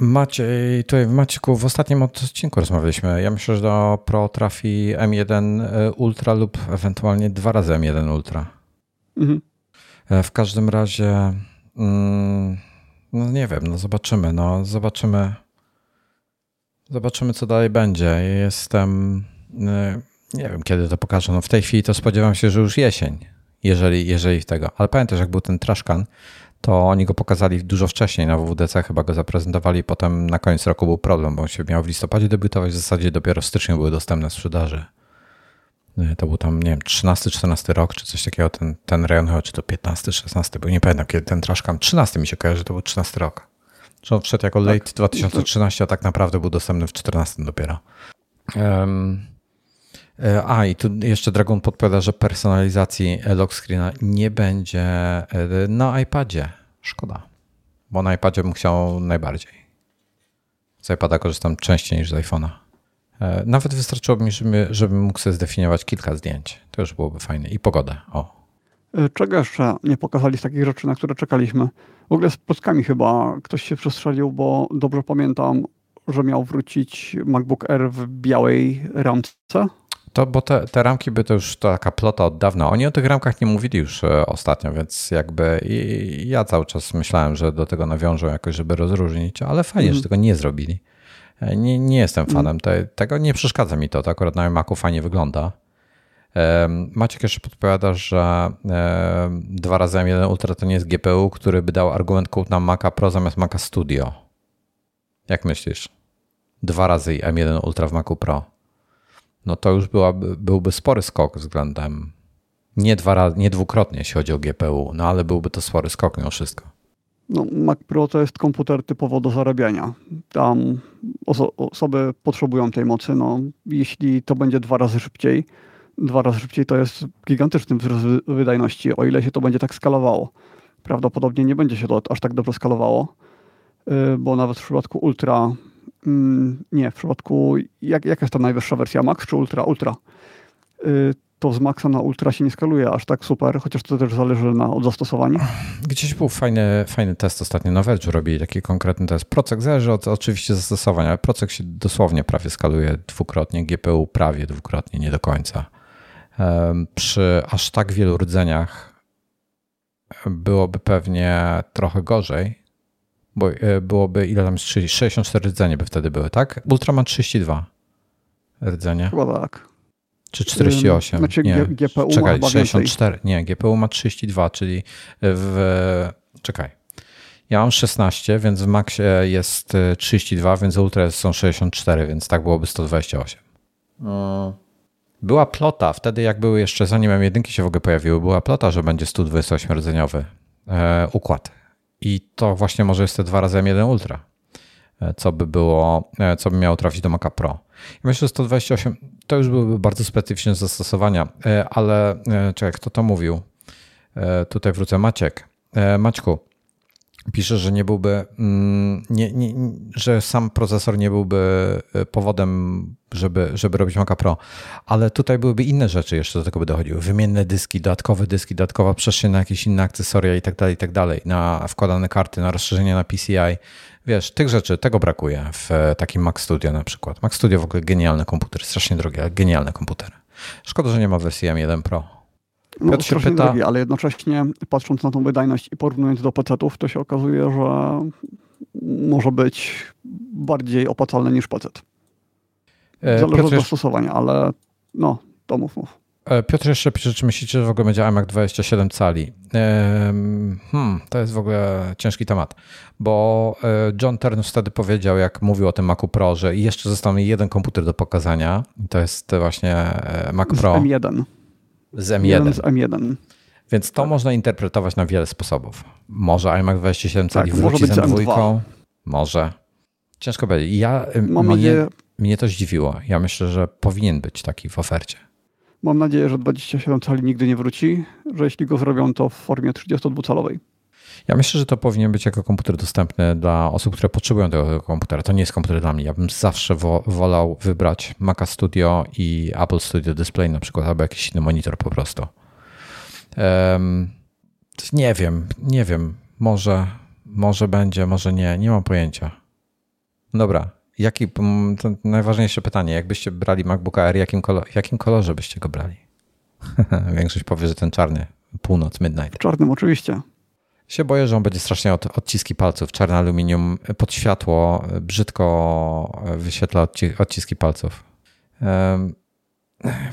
Maciej, tutaj Maćku, w ostatnim odcinku rozmawialiśmy. Ja myślę, że do Pro trafi M1 Ultra lub ewentualnie dwa razy M1 Ultra. Mhm. E, W każdym razie, mm, no nie wiem, no zobaczymy, no zobaczymy. Zobaczymy, co dalej będzie. Jestem, e, nie wiem, kiedy to pokażą. No w tej chwili to spodziewam się, że już jesień, jeżeli, jeżeli tego. Ale pamiętasz, jak był ten Trashcan, to oni go pokazali dużo wcześniej na WWDC, chyba go zaprezentowali, potem na koniec roku był problem, bo on się miał w listopadzie debiutować, w zasadzie dopiero w styczniu były dostępne w sprzedaży. E, To był tam, nie wiem, 13-14 rok, czy coś takiego, ten, ten rejon, chyba, czy to 15-16, bo nie pamiętam, kiedy ten Trashcam, 13 mi się kojarzy, że to był 13 rok. Że on wszedł jako late 2013, a tak naprawdę był dostępny w 14 dopiero. E, a, i tu jeszcze Dragon podpowiada, że personalizacji e, lock screena nie będzie e, na iPadzie. Szkoda, bo na iPadzie bym chciał najbardziej. Z iPada korzystam częściej niż z iPhone'a. E, Nawet wystarczyłoby mi, żeby, żebym mógł sobie zdefiniować kilka zdjęć. To już byłoby fajne. I pogodę. O. E, Czego jeszcze nie pokazali z takich rzeczy, na które czekaliśmy? W ogóle z plotkami chyba ktoś się przestrzelił, bo dobrze pamiętam, że miał wrócić MacBook Air w białej ramce. To, bo te, te ramki by to już taka plota od dawna. Oni o tych ramkach nie mówili już e, ostatnio, więc jakby i ja cały czas myślałem, że do tego nawiążą jakoś, żeby rozróżnić, ale fajnie, Mhm. że tego nie zrobili. E, Nie, nie jestem fanem te, tego, nie przeszkadza mi to, to akurat na Macu fajnie wygląda. Maciek jeszcze podpowiada, że em, dwa razy M1 Ultra to nie jest GPU, który by dał argument kup na Maca Pro zamiast Maca Studio. Jak myślisz? Dwa razy M1 Ultra w Macu Pro. No to już byłaby, byłby spory skok względem nie, dwa nie dwukrotnie, jeśli chodzi o GPU, no ale byłby to spory skok mimo wszystko. No, Mac Pro to jest komputer typowo do zarabiania. Tam oso osoby potrzebują tej mocy. No, jeśli to będzie dwa razy szybciej, dwa razy szybciej to jest gigantyczny wzrost wydajności, o ile się to będzie tak skalowało. Prawdopodobnie nie będzie się to aż tak dobrze skalowało, y, bo nawet w przypadku Ultra, nie, w przypadku, jak, jaka jest ta najwyższa wersja, Max czy Ultra? Ultra. Y, to z Maxa na Ultra się nie skaluje aż tak super, chociaż to też zależy na, od zastosowania. Gdzieś był fajny, fajny test ostatnio na Verge robili taki konkretny test. Procek zależy od oczywiście zastosowania, ale Procek się dosłownie prawie skaluje dwukrotnie, GPU prawie dwukrotnie, nie do końca. Przy aż tak wielu rdzeniach byłoby pewnie trochę gorzej, bo e, byłoby ile tam jest 64 rdzenie by wtedy były, tak? Ultra ma 32 rdzenie. Chyba tak. Czy 48? Znaczy nie, GPU czekaj, ma 64. Więcej. Nie, GPU ma 32, czyli w. Czekaj. Ja mam 16, więc w Maxie jest 32, więc Ultra są 64, więc tak byłoby 128. Była plota, wtedy jak były jeszcze, zanim M1 się w ogóle pojawiły, była plota, że będzie 128-rdzeniowy e, układ. I to właśnie może jest te dwa razy M1 Ultra, e, co by było, e, co by miało trafić do Maca Pro. I myślę, że 128 to już byłyby bardzo specyficzne zastosowania, e, ale czekaj, kto to mówił? Tutaj wrócę, Maciek. Maćku, pisze, że nie byłby, mm, nie, nie, że sam procesor nie byłby powodem, żeby, żeby robić Maca Pro, ale tutaj byłyby inne rzeczy jeszcze do tego by dochodziły. Wymienne dyski, dodatkowe dyski, dodatkowa przestrzeń na jakieś inne akcesoria i tak dalej, i tak dalej, na wkładane karty, na rozszerzenie na PCI. Wiesz, tych rzeczy, tego brakuje w takim Mac Studio na przykład. Mac Studio w ogóle genialny komputer, strasznie drogi, ale genialny komputer. Szkoda, że nie ma wersji M1 Pro. No, Piotr się pyta... drogi, ale jednocześnie patrząc na tą wydajność i porównując do PC-ów, to się okazuje, że może być bardziej opłacalny niż PC. E, Zależy Piotr od zastosowania, ale no, to mów, mów. E, Piotr jeszcze pisze, czy myślicie, że w ogóle będzie iMac 27 cali? Hmm, to jest w ogóle ciężki temat, bo e, John Ternus wtedy powiedział, jak mówił o tym Macu Pro, że jeszcze został mi jeden komputer do pokazania i to jest właśnie Mac Pro. Z M1. Z M1. z M1. Więc to tak. można interpretować na wiele sposobów. Może iMac 27 cali tak, wróci z M2. Może. Ciężko powiedzieć. Ja, Mam mnie, nadzieję... mnie to zdziwiło. Ja myślę, że powinien być taki w ofercie. Mam nadzieję, że 27 cali nigdy nie wróci, że jeśli go zrobią, to w formie 32-calowej. Ja myślę, że to powinien być jako komputer dostępny dla osób, które potrzebują tego komputera. To nie jest komputer dla mnie. Ja bym zawsze wo wolał wybrać Maca Studio i Apple Studio Display na przykład, albo jakiś inny monitor po prostu. Um, nie wiem, nie wiem. Może, może będzie, może nie. Nie mam pojęcia. Dobra, Jaki, to najważniejsze pytanie, jakbyście brali MacBooka Air, jakim, kolor, jakim kolorze byście go brali? Większość powie, że ten czarny, północ, midnight. W czarnym oczywiście. Się boję, że on będzie strasznie od, odciski palców. Czarne aluminium pod światło brzydko wyświetla odci, odciski palców. Um,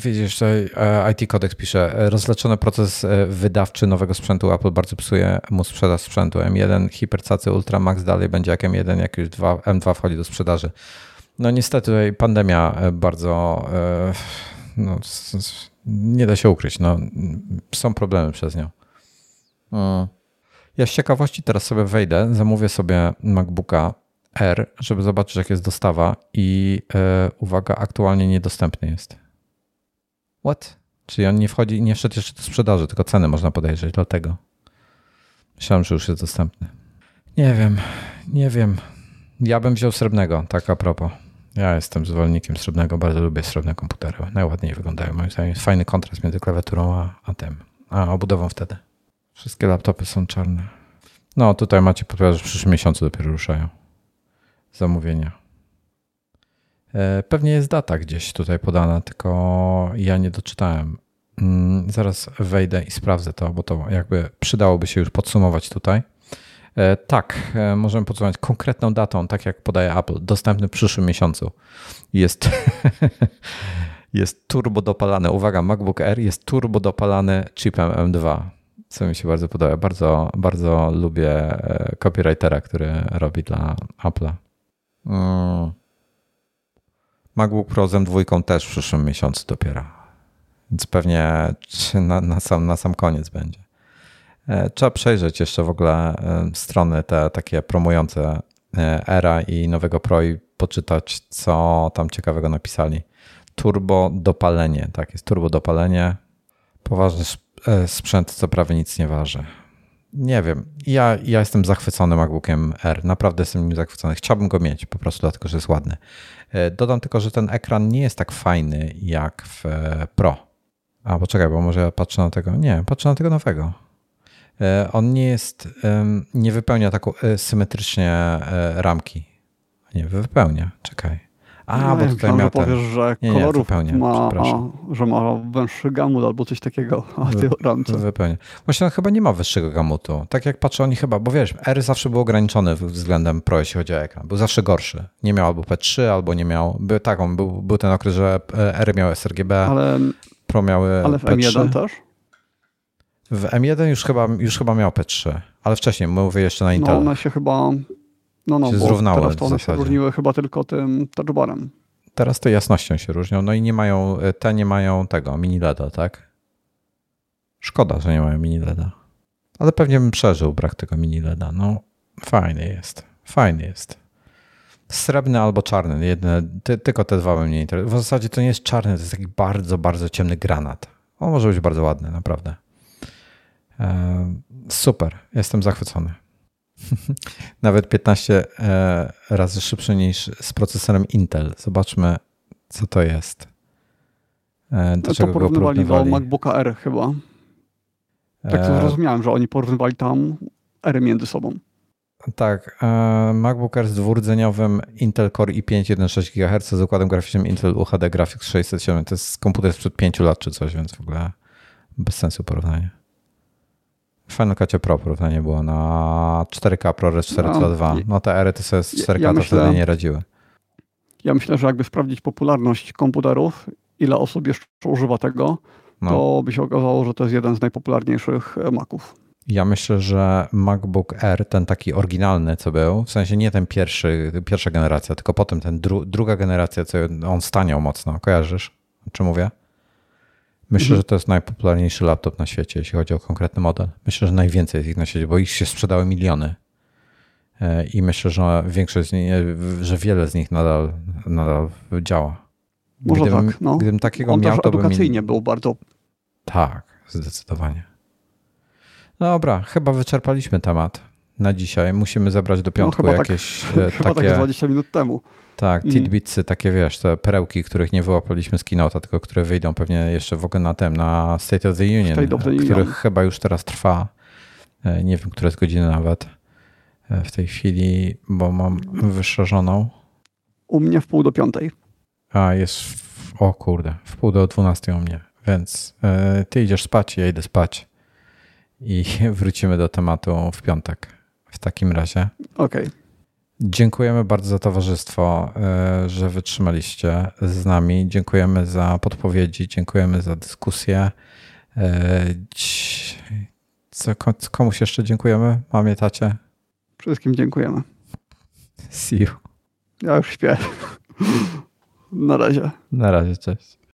Widzisz, tutaj e, IT Codex pisze, rozleczony proces e, wydawczy nowego sprzętu Apple bardzo psuje mu sprzedaż sprzętu. M1 Hypercacy Ultra Max dalej będzie jak M1, jak już 2, M2 wchodzi do sprzedaży. No niestety tutaj pandemia e, bardzo no, nie da się ukryć. No, są problemy przez nią. Ja z ciekawości teraz sobie wejdę, zamówię sobie MacBooka R, żeby zobaczyć jak jest dostawa i uwaga, aktualnie niedostępny jest. What? Czyli on nie wchodzi, nie wszedł jeszcze do sprzedaży, tylko ceny można podejrzeć, dlatego. Myślałem, że już jest dostępny. Nie wiem, nie wiem. Ja bym wziął srebrnego, tak a propos. Ja jestem zwolennikiem srebrnego, bardzo lubię srebrne komputery. Najładniej wyglądają. Moim zdaniem jest fajny kontrast między klawiaturą a, a tym, a obudową wtedy. Wszystkie laptopy są czarne. No tutaj macie podpowiedź, że w przyszłym miesiącu dopiero ruszają zamówienia. E, pewnie jest data gdzieś tutaj podana, tylko ja nie doczytałem. Mm, zaraz wejdę i sprawdzę to, bo to jakby przydałoby się już podsumować tutaj. E, tak, e, możemy podsumować konkretną datą, tak jak podaje Apple, dostępny w przyszłym miesiącu. Jest, jest turbo dopalany, uwaga, MacBook Air jest turbo dopalany chipem M2, co mi się bardzo podoba. Bardzo, bardzo lubię copywritera, który robi dla Apple'a. Mm. MacBook Pro z M2 też w przyszłym miesiącu dopiero. Więc pewnie na, na, sam, na sam koniec będzie. E, trzeba przejrzeć jeszcze w ogóle e, strony te takie promujące e, Era i nowego Pro i poczytać, co tam ciekawego napisali. Turbo dopalenie, tak jest, turbo dopalenie. Poważny sprzęt, co prawie nic nie waży. Nie wiem, ja, ja jestem zachwycony MacBookiem R, naprawdę jestem nim zachwycony. Chciałbym go mieć po prostu dlatego, że jest ładny. Dodam tylko, że ten ekran nie jest tak fajny jak w Pro. A poczekaj, bo może ja patrzę na tego. Nie, patrzę na tego nowego. E, on nie jest, nie wypełnia tak symetrycznie e, ramki. Nie, wypełnia. Czekaj. A, no, bo tutaj miał powiesz, ten... że nie, kolorów nie, ma, że ma węższy gamut albo coś takiego, a ty ramce. Właśnie on chyba nie ma wyższego gamutu. Tak jak patrzę, oni chyba, bo wiesz, R zawsze był ograniczony względem Pro, jeśli chodzi o ekran. Był zawsze gorszy. Nie miał albo P3, albo nie miał, był, tak, on był, był ten okres, że R miał sRGB, ale, Pro miały Ale w P3. M1 też? W M1 już chyba, już chyba miał P3, ale wcześniej, mówię jeszcze na Intel. No one się chyba, no no, się zrównały teraz to one się różniły chyba tylko tym touchbarem. Teraz to jasnością się różnią, no i nie mają, te nie mają tego, mini LEDa, tak? Szkoda, że nie mają mini LEDa. Ale pewnie bym przeżył brak tego mini LEDa. No, fajny jest, fajny jest. Srebrny albo czarny, jedne, ty, tylko te dwa mnie interesują. W zasadzie to nie jest czarny, to jest taki bardzo, bardzo ciemny granat. On może być bardzo ładny, naprawdę. E, super, jestem zachwycony. Nawet 15 e, razy szybszy niż z procesorem Intel. Zobaczmy, co to jest. E, do to czego go porównywali do. MacBooka R chyba. Tak to E, zrozumiałem, że oni porównywali tam R między sobą. Tak, e, MacBook Air z dwurdzeniowym Intel Core i5 1.6 GHz z układem graficznym Intel UHD Graphics 607. To jest komputer sprzed 5 lat czy coś, więc w ogóle bez sensu porównanie. W Final Cutie Pro porównanie było na 4K ProRes 402. No, No te ery to sobie z ja 4K to myślę- wtedy nie radziły. Ja myślę, że jakby sprawdzić popularność komputerów, ile osób jeszcze używa tego, No. to by się okazało, że to jest jeden z najpopularniejszych e, Maców. Ja myślę, że MacBook Air, ten taki oryginalny, co był, w sensie nie ten pierwszy, pierwsza generacja, tylko potem ten dru, druga generacja, co on staniał mocno. Kojarzysz, o czym mówię? Myślę, Mhm. że to jest najpopularniejszy laptop na świecie, jeśli chodzi o konkretny model. Myślę, że najwięcej jest ich na świecie, bo ich się sprzedały miliony. E, I myślę, że większość z nich, że wiele z nich nadal, nadal działa. Może Gdybym, tak, no. gdybym takiego On miał, to edukacyjnie był bardzo Tak, zdecydowanie. Dobra, chyba wyczerpaliśmy temat na dzisiaj. Musimy zebrać do piątku No, chyba tak- jakieś e, chyba tak takie, 20 minut temu. Tak, Mm. tidbitsy, takie wiesz, te perełki, których nie wyłapaliśmy z Keynote'a, tylko które wyjdą pewnie jeszcze w ogóle na tym, na State of the Union, State of the Union. który chyba już teraz trwa. E, Nie wiem, które jest godziny nawet e, w tej chwili, bo mam wyszerzoną. U mnie w pół do piątej. A, jest, w, o kurde, w pół do 12 u mnie, więc e, ty idziesz spać, ja idę spać i wrócimy do tematu w piątek. W takim razie Okej. Dziękujemy bardzo za towarzystwo, e, że wytrzymaliście z nami. Dziękujemy za podpowiedzi, dziękujemy za dyskusję. E, Co, ko- komuś jeszcze dziękujemy? Mamie, tacie? Wszystkim dziękujemy. See you. Ja już śpię. Na razie. Na razie, cześć.